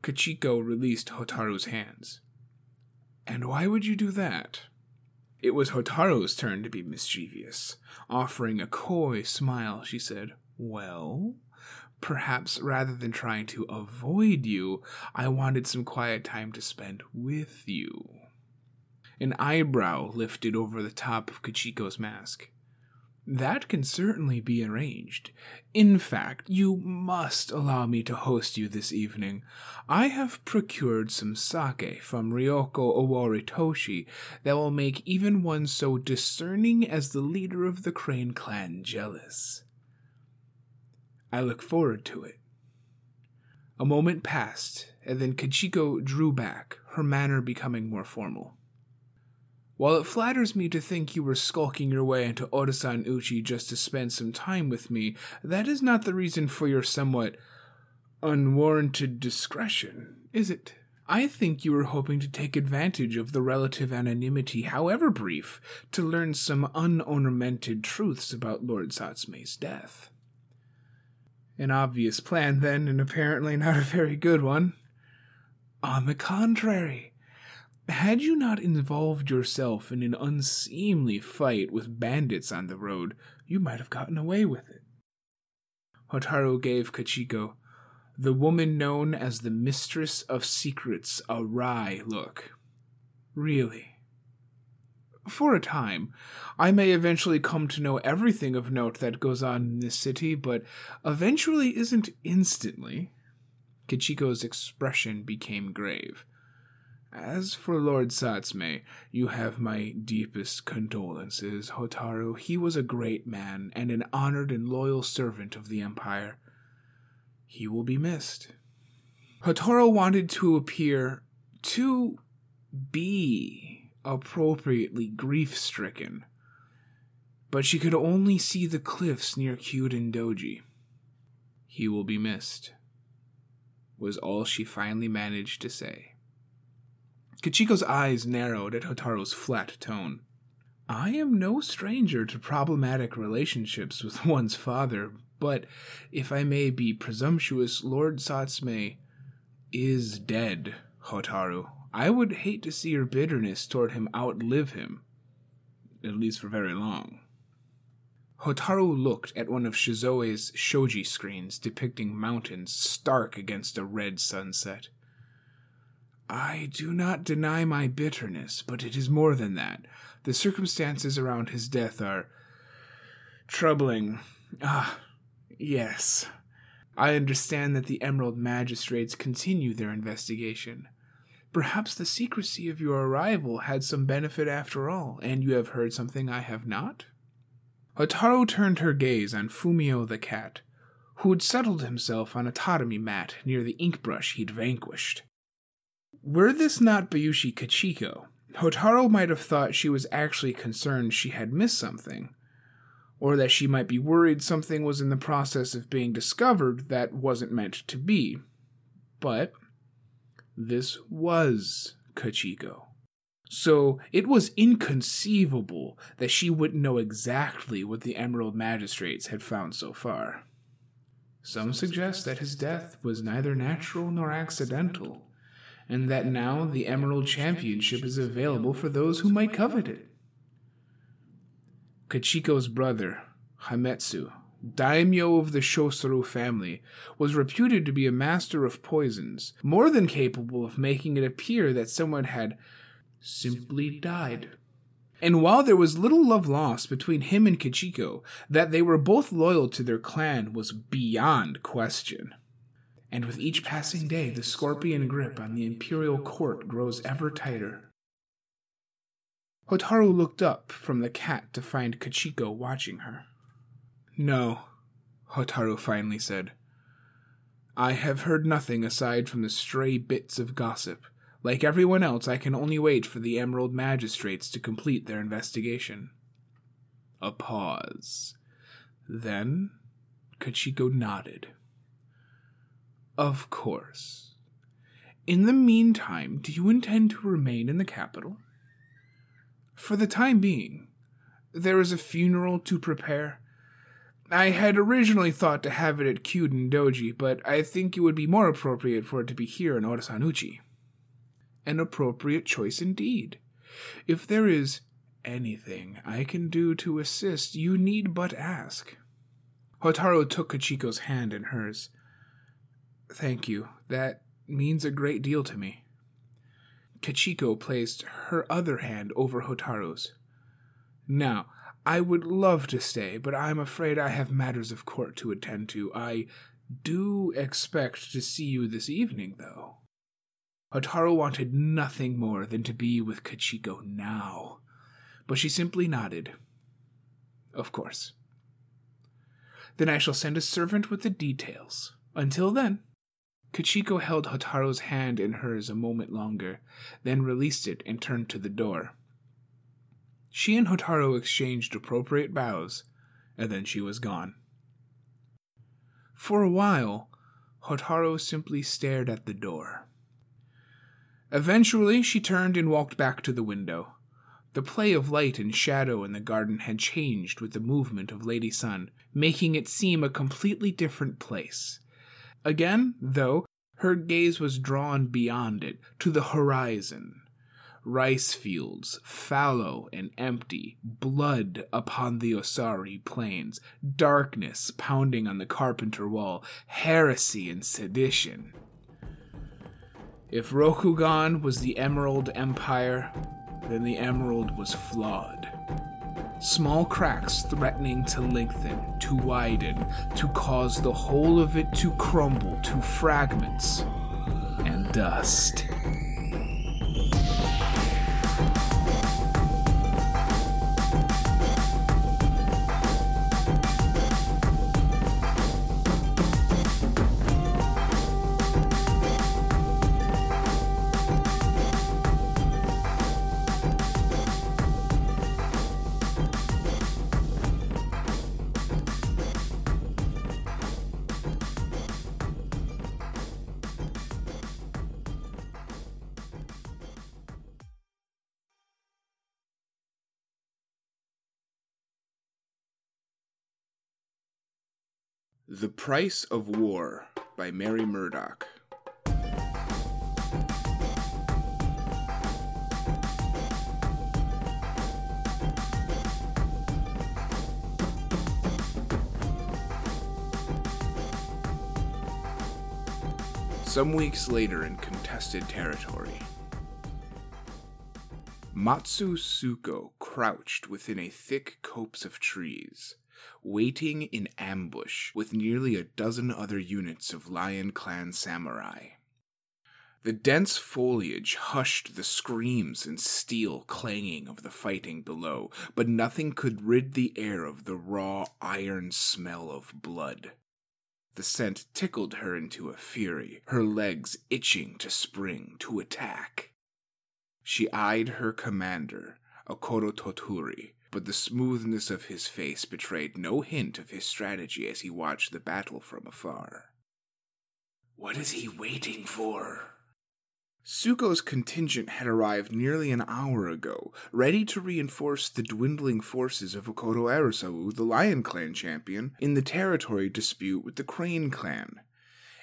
Kachiko released Hotaru's hands. And why would you do that? It was Hotaru's turn to be mischievous. Offering a coy smile, she said, Well, perhaps rather than trying to avoid you, I wanted some quiet time to spend with you. An eyebrow lifted over the top of Kachiko's mask. That can certainly be arranged. In fact, you must allow me to host you this evening. I have procured some sake from Ryoko Owaritoshi that will make even one so discerning as the leader of the Crane clan jealous. I look forward to it. A moment passed, and then Kachiko drew back, her manner becoming more formal. While it flatters me to think you were skulking your way into Otosan Uchi just to spend some time with me, that is not the reason for your somewhat unwarranted discretion, is it? I think you were hoping to take advantage of the relative anonymity, however brief, to learn some unornamented truths about Lord Satsume's death. An obvious plan, then, and apparently not a very good one. On the contrary, had you not involved yourself in an unseemly fight with bandits on the road, you might have gotten away with it. Hotaru gave Kachiko, the woman known as the Mistress of Secrets, a wry look. Really? For a time, I may eventually come to know everything of note that goes on in this city, but eventually isn't instantly. Kachiko's expression became grave. As for Lord Satsume, you have my deepest condolences, Hotaru. He was a great man and an honored and loyal servant of the Empire. He will be missed. Hotaru wanted to appear to be appropriately grief stricken, but she could only see the cliffs near Kyuden Doji. He will be missed, was all she finally managed to say. Kachiko's eyes narrowed at Hotaru's flat tone. I am no stranger to problematic relationships with one's father, but if I may be presumptuous, Lord Satsume is dead, Hotaru. I would hate to see your bitterness toward him outlive him, at least for very long. Hotaru looked at one of Shizue's shoji screens depicting mountains stark against a red sunset. I do not deny my bitterness, but it is more than that. The circumstances around his death are troubling. Ah, yes. I understand that the Emerald Magistrates continue their investigation. Perhaps the secrecy of your arrival had some benefit after all, and you have heard something I have not? Hotaru turned her gaze on Fumio the cat, who had settled himself on a tatami mat near the ink brush he'd vanquished. Were this not Bayushi Kachiko, Hotaru might have thought she was actually concerned she had missed something, or that she might be worried something was in the process of being discovered that wasn't meant to be. But this was Kachiko. So it was inconceivable that she wouldn't know exactly what the Emerald Magistrates had found so far. Some suggest that his death was neither natural nor accidental, and that now the Emerald Championship is available for those who might covet it. Kachiko's brother, Hametsu, daimyo of the Shosuro family, was reputed to be a master of poisons, more than capable of making it appear that someone had simply died. And while there was little love lost between him and Kachiko, that they were both loyal to their clan was beyond question. And with each passing day, the scorpion grip on the imperial court grows ever tighter. Hotaru looked up from the cat to find Kachiko watching her. No, Hotaru finally said. I have heard nothing aside from the stray bits of gossip. Like everyone else, I can only wait for the Emerald Magistrates to complete their investigation. A pause. Then Kachiko nodded. Of course. In the meantime, do you intend to remain in the capital? For the time being. There is a funeral to prepare I had originally thought to have it at Kyuden Doji, but I think it would be more appropriate for it to be here in Otosan Uchi. An appropriate choice indeed. If there is anything I can do to assist, you need but ask. Hotaru took Kachiko's hand in hers. Thank you. That means a great deal to me. Kachiko placed her other hand over Hotaru's. Now, I would love to stay, but I'm afraid I have matters of court to attend to. I do expect to see you this evening, though. Hotaru wanted nothing more than to be with Kachiko now, but she simply nodded. Of course. Then I shall send a servant with the details. Until then. Kachiko held Hotaru's hand in hers a moment longer, then released it and turned to the door. She and Hotaru exchanged appropriate bows, and then she was gone. For a while, Hotaru simply stared at the door. Eventually, she turned and walked back to the window. The play of light and shadow in the garden had changed with the movement of Lady Sun, making it seem a completely different place. Again, though, her gaze was drawn beyond it, to the horizon, rice fields, fallow and empty, blood upon the Osari plains, darkness pounding on the carpenter wall, heresy and sedition. If Rokugan was the Emerald Empire, then the Emerald was flawed. Small cracks threatening to lengthen, to widen, to cause the whole of it to crumble to fragments and dust. The Price of War by Mary Murdoch. Some weeks later in contested territory, Matsu Suko crouched within a thick copse of trees, waiting in ambush with nearly a dozen other units of Lion Clan samurai. The dense foliage hushed the screams and steel clanging of the fighting below, but nothing could rid the air of the raw iron smell of blood. The scent tickled her into a fury, her legs itching to spring, to attack. She eyed her commander, Akodo Toturi, but the smoothness of his face betrayed no hint of his strategy as he watched the battle from afar. What is he waiting for? Suko's contingent had arrived nearly an hour ago, ready to reinforce the dwindling forces of Akodo Arasou, the Lion Clan champion, in the territory dispute with the Crane Clan.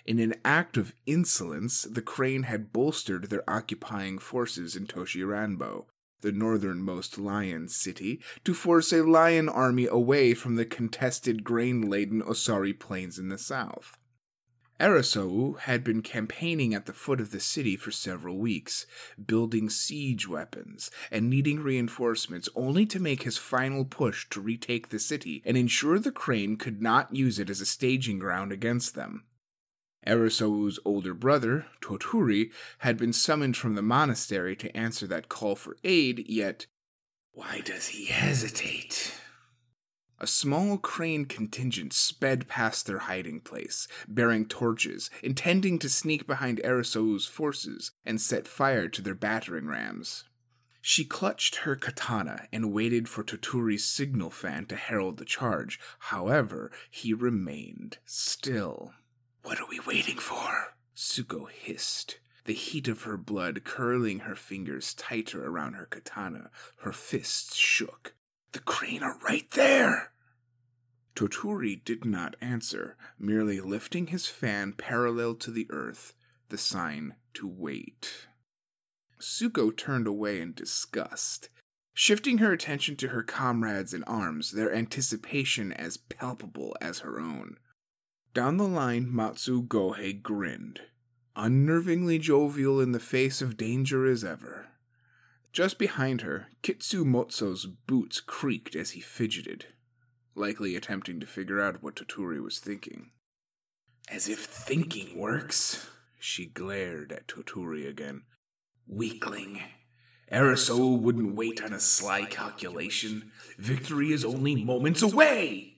In an act of insolence, the Crane had bolstered their occupying forces in Toshi Ranbo, the northernmost lion city, to force a lion army away from the contested grain laden Osari Plains in the south. Arasou had been campaigning at the foot of the city for several weeks, building siege weapons and needing reinforcements only to make his final push to retake the city and ensure the crane could not use it as a staging ground against them. Arasou's older brother, Toturi, had been summoned from the monastery to answer that call for aid, yet why does he hesitate? A small crane contingent sped past their hiding place, bearing torches, intending to sneak behind Arasou's forces and set fire to their battering rams. She clutched her katana and waited for Toturi's signal fan to herald the charge. However, he remained still. What are we waiting for? Suko hissed, the heat of her blood curling her fingers tighter around her katana. Her fists shook. The crane are right there! Toturi did not answer, merely lifting his fan parallel to the earth, the sign to wait. Suko turned away in disgust, shifting her attention to her comrades in arms, their anticipation as palpable as her own. Down the line, Matsu Gohei grinned, unnervingly jovial in the face of danger as ever. Just behind her, Kitsu Motso's boots creaked as he fidgeted, likely attempting to figure out what Toturi was thinking. As if thinking works, she glared at Toturi again. Weakling. Arasou wouldn't wait on a sly calculation. Victory is only moments away!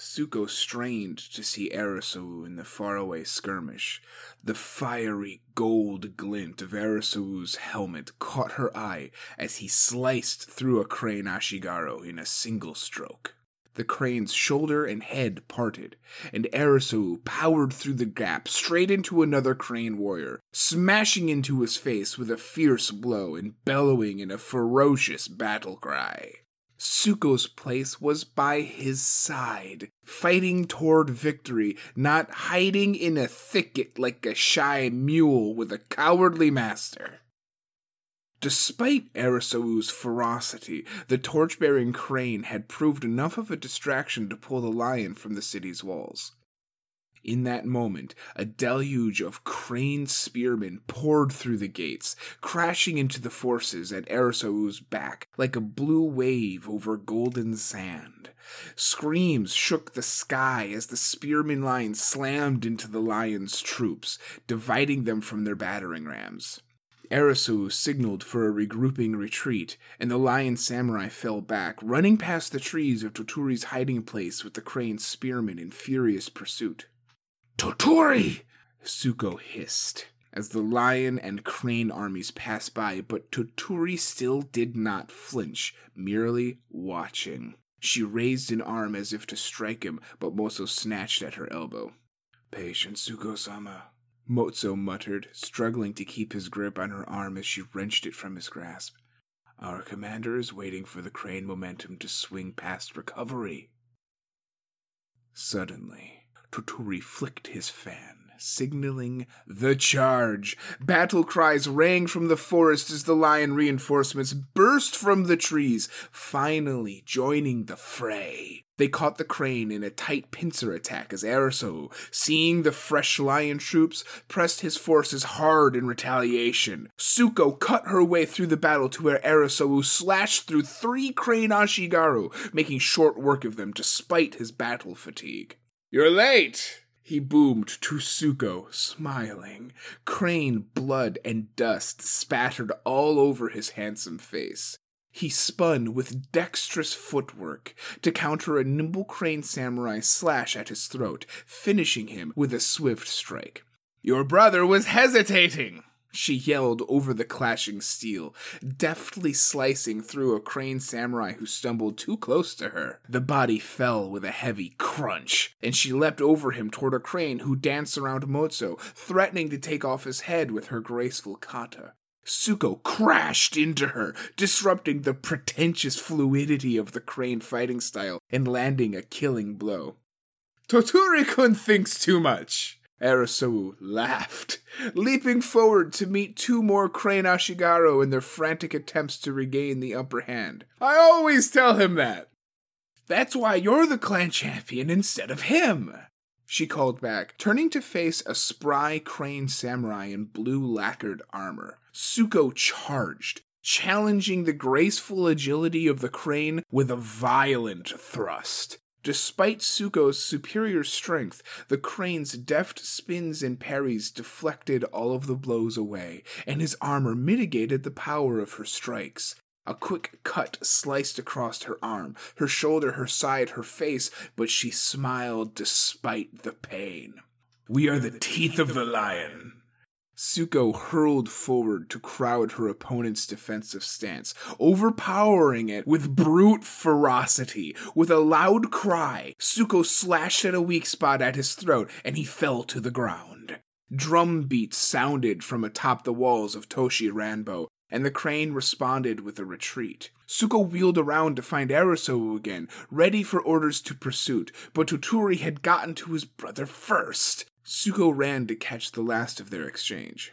Suko strained to see Arasou in the faraway skirmish. The fiery gold glint of Arasou's helmet caught her eye as he sliced through a crane Ashigaru in a single stroke. The crane's shoulder and head parted, and Arasou powered through the gap straight into another crane warrior, smashing into his face with a fierce blow and bellowing in a ferocious battle cry. Suko's place was by his side, fighting toward victory, not hiding in a thicket like a shy mule with a cowardly master. Despite Arasou's ferocity, the torch bearing crane had proved enough of a distraction to pull the lion from the city's walls. In that moment, a deluge of crane spearmen poured through the gates, crashing into the forces at Arasou's back like a blue wave over golden sand. Screams shook the sky as the spearmen line slammed into the lion's troops, dividing them from their battering rams. Arasou signaled for a regrouping retreat, and the lion samurai fell back, running past the trees of Toturi's hiding place with the crane spearmen in furious pursuit. Toturi! Suko hissed as the lion and crane armies passed by, but Toturi still did not flinch, merely watching. She raised an arm as if to strike him, but Motso snatched at her elbow. Patience, Suko sama. Motso muttered, struggling to keep his grip on her arm as she wrenched it from his grasp. Our commander is waiting for the crane momentum to swing past recovery. Suddenly, Toturi flicked his fan signaling the charge. Battle cries rang from the forest as the lion reinforcements burst from the trees, finally joining the fray. They caught the crane in a tight pincer attack as Arasou, seeing the fresh lion troops, pressed his forces hard in retaliation. Suko cut her way through the battle to where Arasou slashed through three crane Ashigaru, making short work of them despite his battle fatigue. You're late, he boomed to Suko, smiling. Crane blood and dust spattered all over his handsome face. He spun with dexterous footwork to counter a nimble crane samurai slash at his throat, finishing him with a swift strike. Your brother was hesitating! She yelled over the clashing steel, deftly slicing through a crane samurai who stumbled too close to her. The body fell with a heavy crunch, and she leapt over him toward a crane who danced around Motso, threatening to take off his head with her graceful kata. Suko crashed into her, disrupting the pretentious fluidity of the crane fighting style and landing a killing blow. Toturi-kun thinks too much. Arasou laughed, leaping forward to meet two more Crane Ashigaru in their frantic attempts to regain the upper hand. I always tell him that. That's why you're the clan champion instead of him, she called back, turning to face a spry crane samurai in blue lacquered armor. Suko charged, challenging the graceful agility of the crane with a violent thrust. Despite Suko's superior strength, the crane's deft spins and parries deflected all of the blows away, and his armor mitigated the power of her strikes. A quick cut sliced across her arm, her shoulder, her side, her face, but she smiled despite the pain. We are the teeth of the lion, Suko hurled forward to crowd her opponent's defensive stance, overpowering it with brute ferocity. With a loud cry, Suko slashed at a weak spot at his throat and he fell to the ground. Drum beats sounded from atop the walls of Toshi Ranbo, and the crane responded with a retreat. Suko wheeled around to find Arasou again, ready for orders to pursuit, but Toturi had gotten to his brother first. Suko ran to catch the last of their exchange.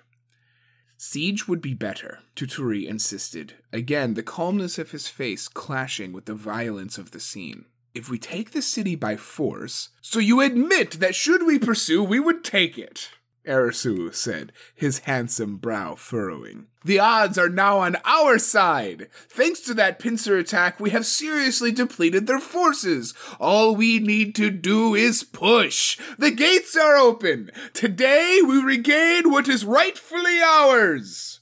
Siege would be better, Toturi insisted, again the calmness of his face clashing with the violence of the scene. If we take the city by force, so you admit that should we pursue, we would take it. Arasou said, his handsome brow furrowing. The odds are now on our side. Thanks to that pincer attack, we have seriously depleted their forces. All we need to do is push. The gates are open. Today we regain what is rightfully ours.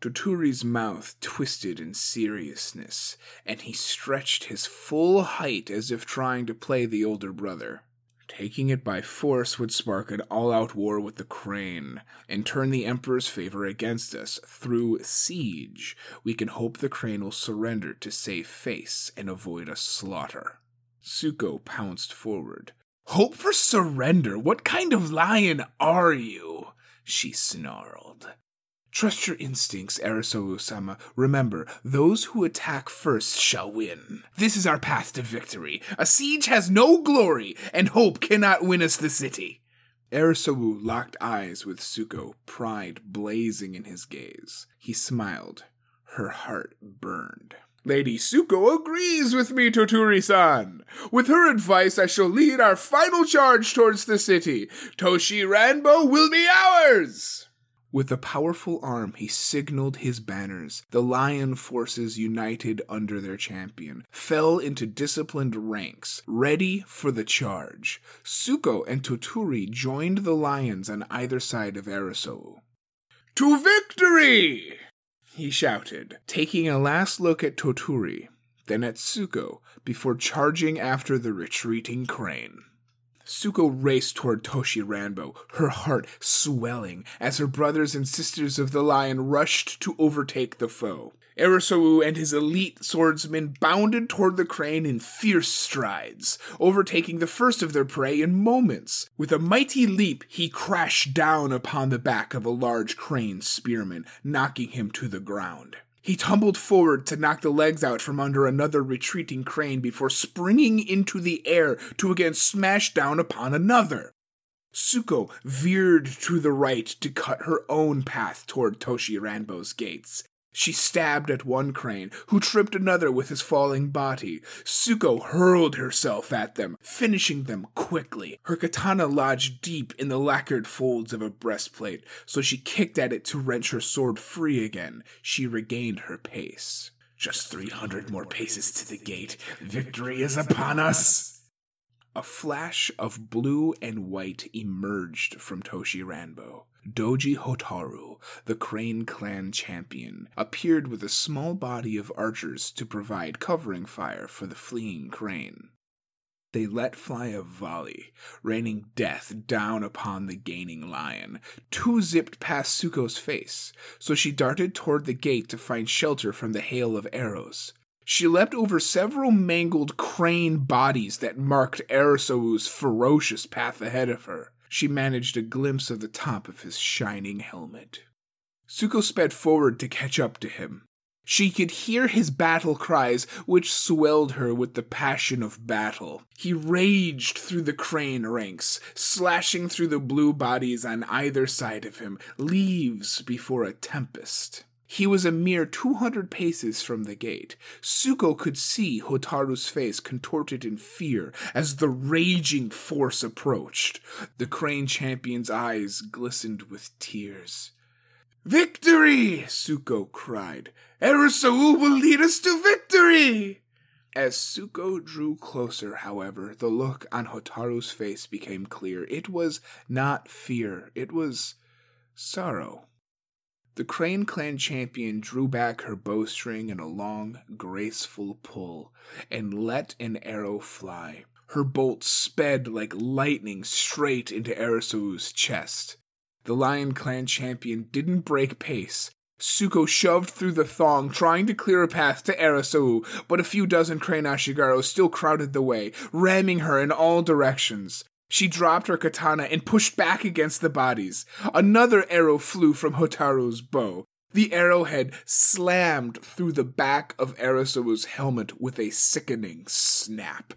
Toturi's mouth twisted in seriousness, and he stretched his full height as if trying to play the older brother. Taking it by force would spark an all out war with the Crane and turn the Emperor's favor against us. Through siege, we can hope the Crane will surrender to save face and avoid a slaughter. Suko pounced forward. Hope for surrender? What kind of lion are you? She snarled. Trust your instincts, Arasou sama. Remember, those who attack first shall win. This is our path to victory. A siege has no glory, and hope cannot win us the city. Arasou locked eyes with Suko, pride blazing in his gaze. He smiled. Her heart burned. Lady Suko agrees with me, Toturi-san. With her advice, I shall lead our final charge towards the city. Toshi Ranbo will be ours! With a powerful arm, he signaled his banners. The lion forces, united under their champion, fell into disciplined ranks, ready for the charge. Suko and Toturi joined the lions on either side of Arasou. To victory! he shouted, taking a last look at Toturi, then at Suko, before charging after the retreating crane. Suko raced toward Toshi Ranbo, her heart swelling as her brothers and sisters of the lion rushed to overtake the foe. Arasou and his elite swordsmen bounded toward the crane in fierce strides, overtaking the first of their prey in moments. With a mighty leap, he crashed down upon the back of a large crane spearman, knocking him to the ground. He tumbled forward to knock the legs out from under another retreating crane before springing into the air to again smash down upon another. Suko veered to the right to cut her own path toward Toshi Ranbo's gates. She stabbed at one crane, who tripped another with his falling body. Suko hurled herself at them, finishing them quickly. Her katana lodged deep in the lacquered folds of a breastplate, so she kicked at it to wrench her sword free again. She regained her pace. Just three hundred more paces to the gate. Victory is upon us! A flash of blue and white emerged from Toshi Ranbo. Doji Hotaru, the Crane clan champion, appeared with a small body of archers to provide covering fire for the fleeing crane. They let fly a volley, raining death down upon the gaining lion. Two zipped past Suko's face, so she darted toward the gate to find shelter from the hail of arrows. She leapt over several mangled crane bodies that marked Arasou's ferocious path ahead of her she managed a glimpse of the top of his shining helmet. Suko sped forward to catch up to him. She could hear his battle cries, which swelled her with the passion of battle. He raged through the crane ranks, slashing through the blue bodies on either side of him, leaves before a tempest. He was a mere 200 paces from the gate. Suko could see Hotaru's face contorted in fear as the raging force approached. The Crane champion's eyes glistened with tears. Victory! Suko cried. Arasou will lead us to victory! As Suko drew closer, however, the look on Hotaru's face became clear. It was not fear, it was sorrow. The Crane Clan champion drew back her bowstring in a long, graceful pull and let an arrow fly. Her bolt sped like lightning straight into Arasou's chest. The Lion Clan champion didn't break pace. Suko shoved through the thong, trying to clear a path to Arasou, but a few dozen Crane Ashigaru still crowded the way, ramming her in all directions. She dropped her katana and pushed back against the bodies. Another arrow flew from Hotaru's bow. The arrowhead slammed through the back of Arasou's helmet with a sickening snap.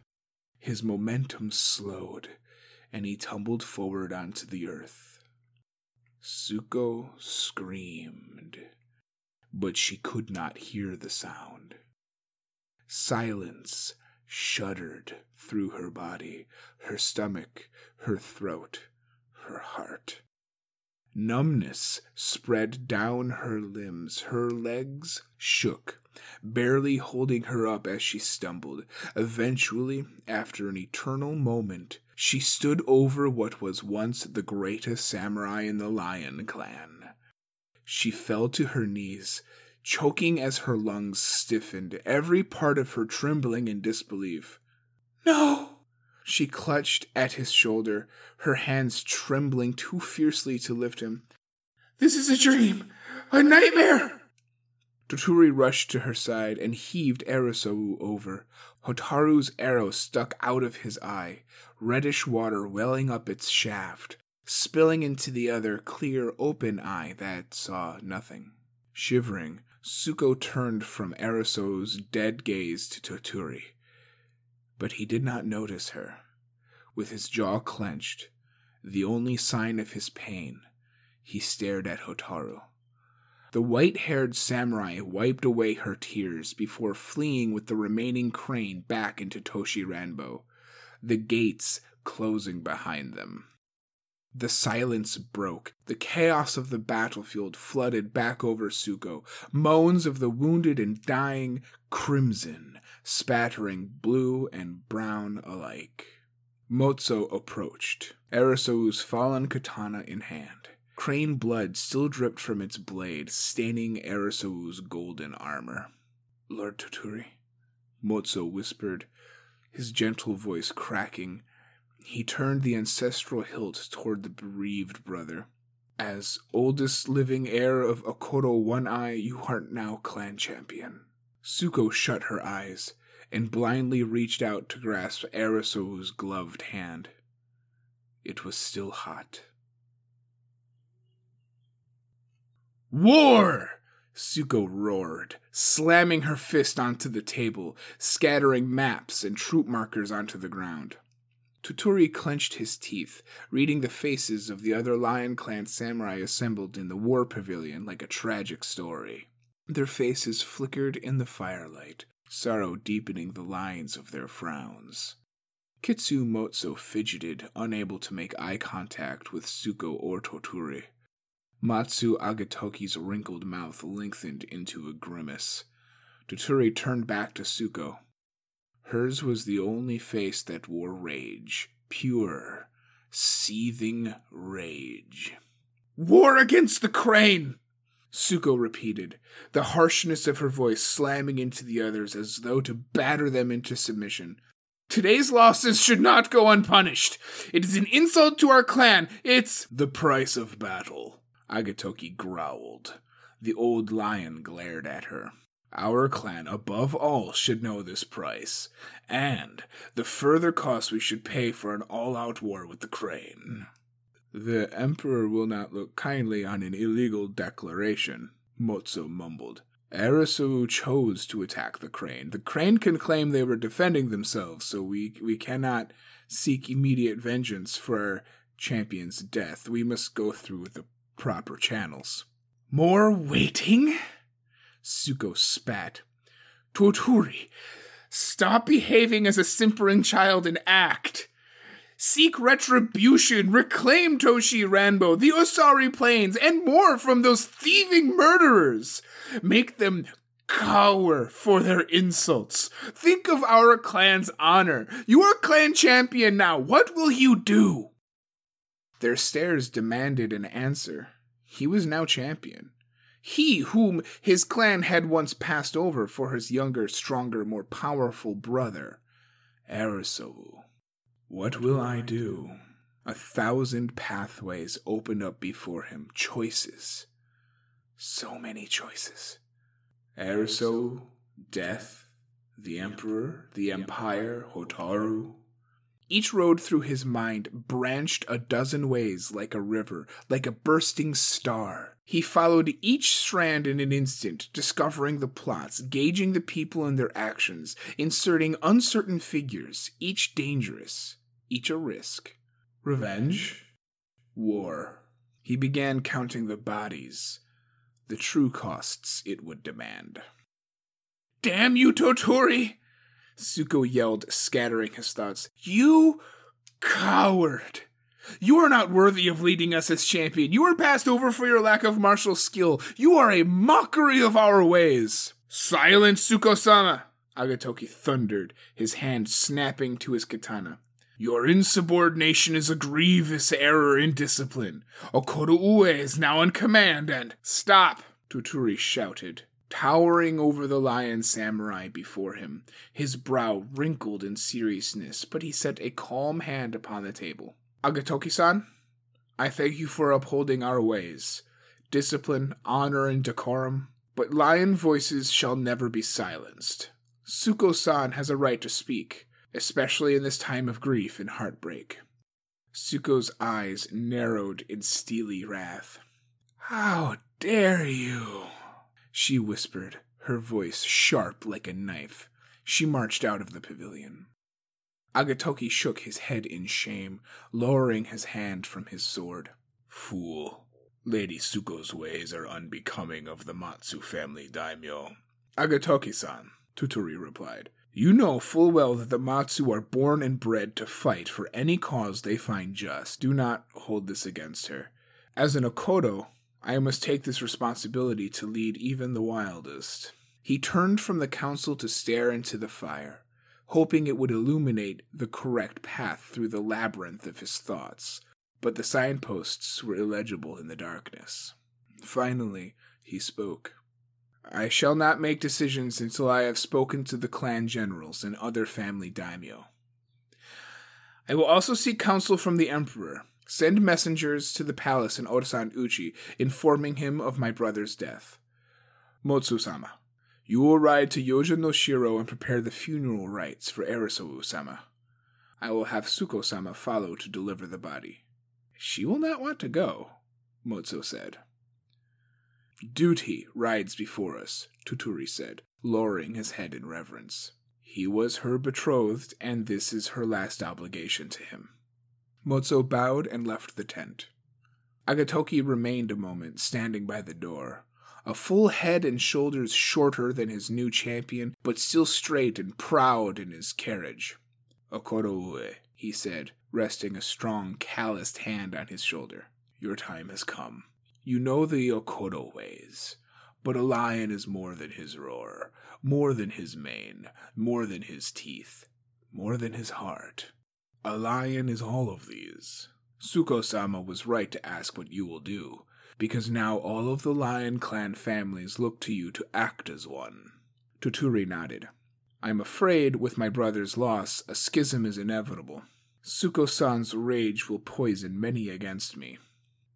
His momentum slowed, and he tumbled forward onto the earth. Suko screamed, but she could not hear the sound. Silence shuddered through her body, her stomach, her throat, her heart. Numbness spread down her limbs, her legs shook, barely holding her up as she stumbled. Eventually, after an eternal moment, she stood over what was once the greatest samurai in the Lion clan. She fell to her knees, choking as her lungs stiffened, every part of her trembling in disbelief. No! She clutched at his shoulder, her hands trembling too fiercely to lift him. This is a dream! A nightmare! Toturi rushed to her side and heaved Arasou over. Hotaru's arrow stuck out of his eye, reddish water welling up its shaft, spilling into the other clear, open eye that saw nothing. Shivering, Suko turned from Arasou's dead gaze to Toturi. But he did not notice her. With his jaw clenched, the only sign of his pain, he stared at Hotaru. The white haired samurai wiped away her tears before fleeing with the remaining crane back into Toshi Ranbo, the gates closing behind them. The silence broke. The chaos of the battlefield flooded back over Suko. Moans of the wounded and dying, crimson, spattering blue and brown alike. Motso approached, Arasou's fallen katana in hand. Crane blood still dripped from its blade, staining Arasou's golden armor. Lord Toturi, Motso whispered, his gentle voice cracking he turned the ancestral hilt toward the bereaved brother. As oldest living heir of Akodo One Eye, you are now clan champion. Suko shut her eyes and blindly reached out to grasp Arasou's gloved hand. It was still hot. War! Suko roared, slamming her fist onto the table, scattering maps and troop markers onto the ground. Toturi clenched his teeth, reading the faces of the other Lion Clan samurai assembled in the war pavilion like a tragic story. Their faces flickered in the firelight, sorrow deepening the lines of their frowns. Kitsu Motso fidgeted, unable to make eye contact with Suko or Toturi. Matsu Agetoki's wrinkled mouth lengthened into a grimace. Toturi turned back to Suko. Hers was the only face that wore rage, pure, seething rage. War against the crane! Suko repeated, the harshness of her voice slamming into the others as though to batter them into submission. Today's losses should not go unpunished. It is an insult to our clan. It's the price of battle. Agetoki growled. The old lion glared at her. Our clan, above all, should know this price, and the further cost we should pay for an all out war with the crane. The Emperor will not look kindly on an illegal declaration, Motso mumbled. Arasou chose to attack the crane. The crane can claim they were defending themselves, so we, we cannot seek immediate vengeance for champion's death. We must go through the proper channels. More waiting? Suko spat. Toturi, stop behaving as a simpering child and act. Seek retribution, reclaim Toshi Ranbo, the Osari Plains, and more from those thieving murderers. Make them cower for their insults. Think of our clan's honor. You are clan champion now. What will you do? Their stares demanded an answer. He was now champion. He whom his clan had once passed over for his younger, stronger, more powerful brother, Arasou. What will I do? A thousand pathways opened up before him, choices. So many choices. Arasou, death, the Emperor, the Empire, Hotaru, each road through his mind branched a dozen ways like a river, like a bursting star. He followed each strand in an instant, discovering the plots, gauging the people and their actions, inserting uncertain figures, each dangerous, each a risk. Revenge? War. He began counting the bodies, the true costs it would demand. Damn you, Toturi! Suko yelled, scattering his thoughts. You coward! You are not worthy of leading us as champion. You are passed over for your lack of martial skill. You are a mockery of our ways. Silence, Suko sama! Agetoki thundered, his hand snapping to his katana. Your insubordination is a grievous error in discipline. Akodo Ue is now in command and. Stop! Toturi shouted, towering over the lion samurai before him, his brow wrinkled in seriousness, but he set a calm hand upon the table. Agetoki san, I thank you for upholding our ways, discipline, honor, and decorum, but lion voices shall never be silenced. Suko san has a right to speak, especially in this time of grief and heartbreak. Suko's eyes narrowed in steely wrath. How dare you! She whispered, her voice sharp like a knife. She marched out of the pavilion. Agetoki shook his head in shame, lowering his hand from his sword. Fool. Lady Suko's ways are unbecoming of the Matsu family daimyo. Agetoki-san, Toturi replied. You know full well that the Matsu are born and bred to fight for any cause they find just. Do not hold this against her. As an Akodo, I must take this responsibility to lead even the wildest. He turned from the council to stare into the fire, hoping it would illuminate the correct path through the labyrinth of his thoughts, but the signposts were illegible in the darkness. Finally, he spoke. I shall not make decisions until I have spoken to the clan generals and other family daimyo. I will also seek counsel from the Emperor Send messengers to the palace in Otosan Uchi, informing him of my brother's death. Motso-sama, you will ride to Yoja no Shiro and prepare the funeral rites for Arasou-sama. I will have Suko-sama follow to deliver the body. She will not want to go, Motso said. Duty rides before us, Toturi said, lowering his head in reverence. He was her betrothed, and this is her last obligation to him. Motso bowed and left the tent. Agetoki remained a moment, standing by the door, a full head and shoulders shorter than his new champion, but still straight and proud in his carriage. Akodo he said, resting a strong, calloused hand on his shoulder. Your time has come. You know the Akodo ways, but a lion is more than his roar, more than his mane, more than his teeth, more than his heart. A lion is all of these. Suko sama was right to ask what you will do, because now all of the lion clan families look to you to act as one. Toturi nodded. I'm afraid, with my brother's loss, a schism is inevitable. Suko san's rage will poison many against me.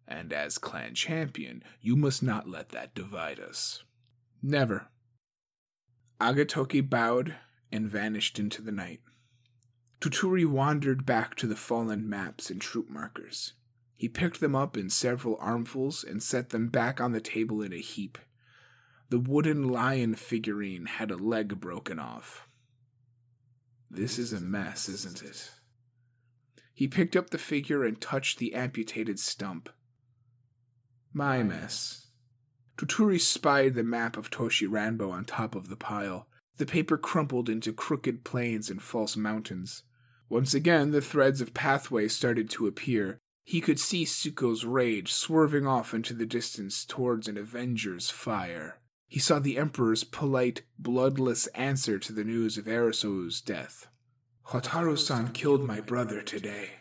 And as clan champion, you must not let that divide us. Never. Agetoki bowed and vanished into the night. Toturi wandered back to the fallen maps and troop markers. He picked them up in several armfuls and set them back on the table in a heap. The wooden lion figurine had a leg broken off. This is a mess, isn't it? He picked up the figure and touched the amputated stump. My mess. Toturi spied the map of Toshi Ranbo on top of the pile. The paper crumpled into crooked plains and false mountains. Once again, the threads of pathway started to appear. He could see Suko's rage swerving off into the distance towards an avenger's fire. He saw the Emperor's polite, bloodless answer to the news of Arasou's death. Hotaru san killed my brother today.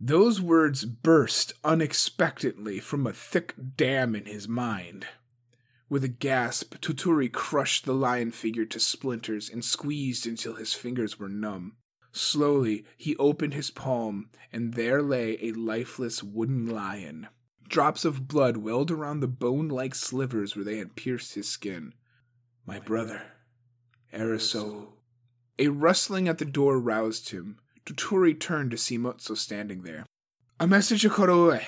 Those words burst unexpectedly from a thick dam in his mind. With a gasp, Toturi crushed the lion figure to splinters and squeezed until his fingers were numb. Slowly, he opened his palm, and there lay a lifeless wooden lion. Drops of blood welled around the bone like slivers where they had pierced his skin. My brother, Arasou. A rustling at the door roused him. Toturi turned to see Motso standing there. A message of Koroe,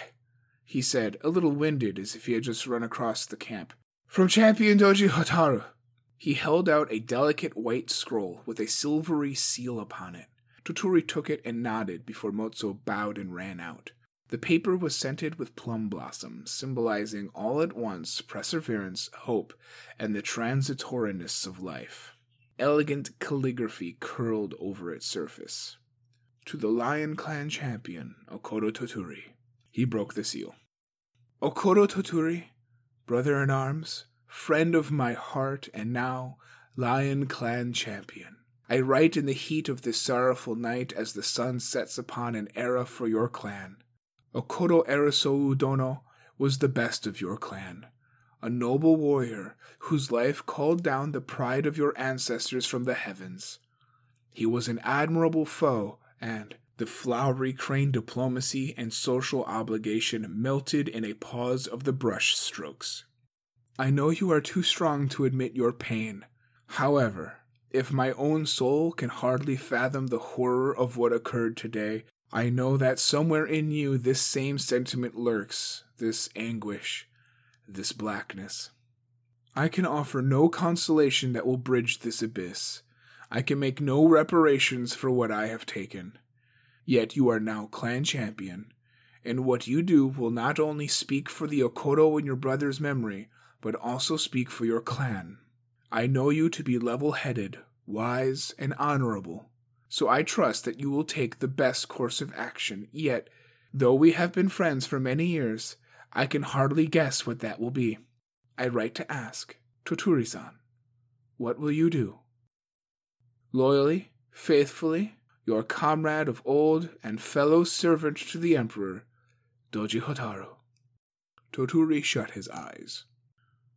he said, a little winded as if he had just run across the camp. From Champion Doji Hotaru. He held out a delicate white scroll with a silvery seal upon it. Toturi took it and nodded before Motso bowed and ran out. The paper was scented with plum blossoms, symbolizing all at once perseverance, hope, and the transitoriness of life. Elegant calligraphy curled over its surface to the Lion Clan champion, Akodo Toturi. He broke the seal. Akodo Toturi, brother in arms, friend of my heart, and now Lion Clan champion. I write in the heat of this sorrowful night as the sun sets upon an era for your clan. Akodo Arasou Dono was the best of your clan, a noble warrior whose life called down the pride of your ancestors from the heavens. He was an admirable foe and the flowery crane diplomacy and social obligation melted in a pause of the brush strokes. I know you are too strong to admit your pain. However, if my own soul can hardly fathom the horror of what occurred today, I know that somewhere in you this same sentiment lurks, this anguish, this blackness. I can offer no consolation that will bridge this abyss. I can make no reparations for what I have taken. Yet you are now clan champion, and what you do will not only speak for the Akodo in your brother's memory, but also speak for your clan. I know you to be level headed, wise, and honorable, so I trust that you will take the best course of action. Yet, though we have been friends for many years, I can hardly guess what that will be. I write to ask, Toturi san, what will you do? Loyally, faithfully, your comrade of old and fellow servant to the Emperor, Doji Hotaru. Toturi shut his eyes.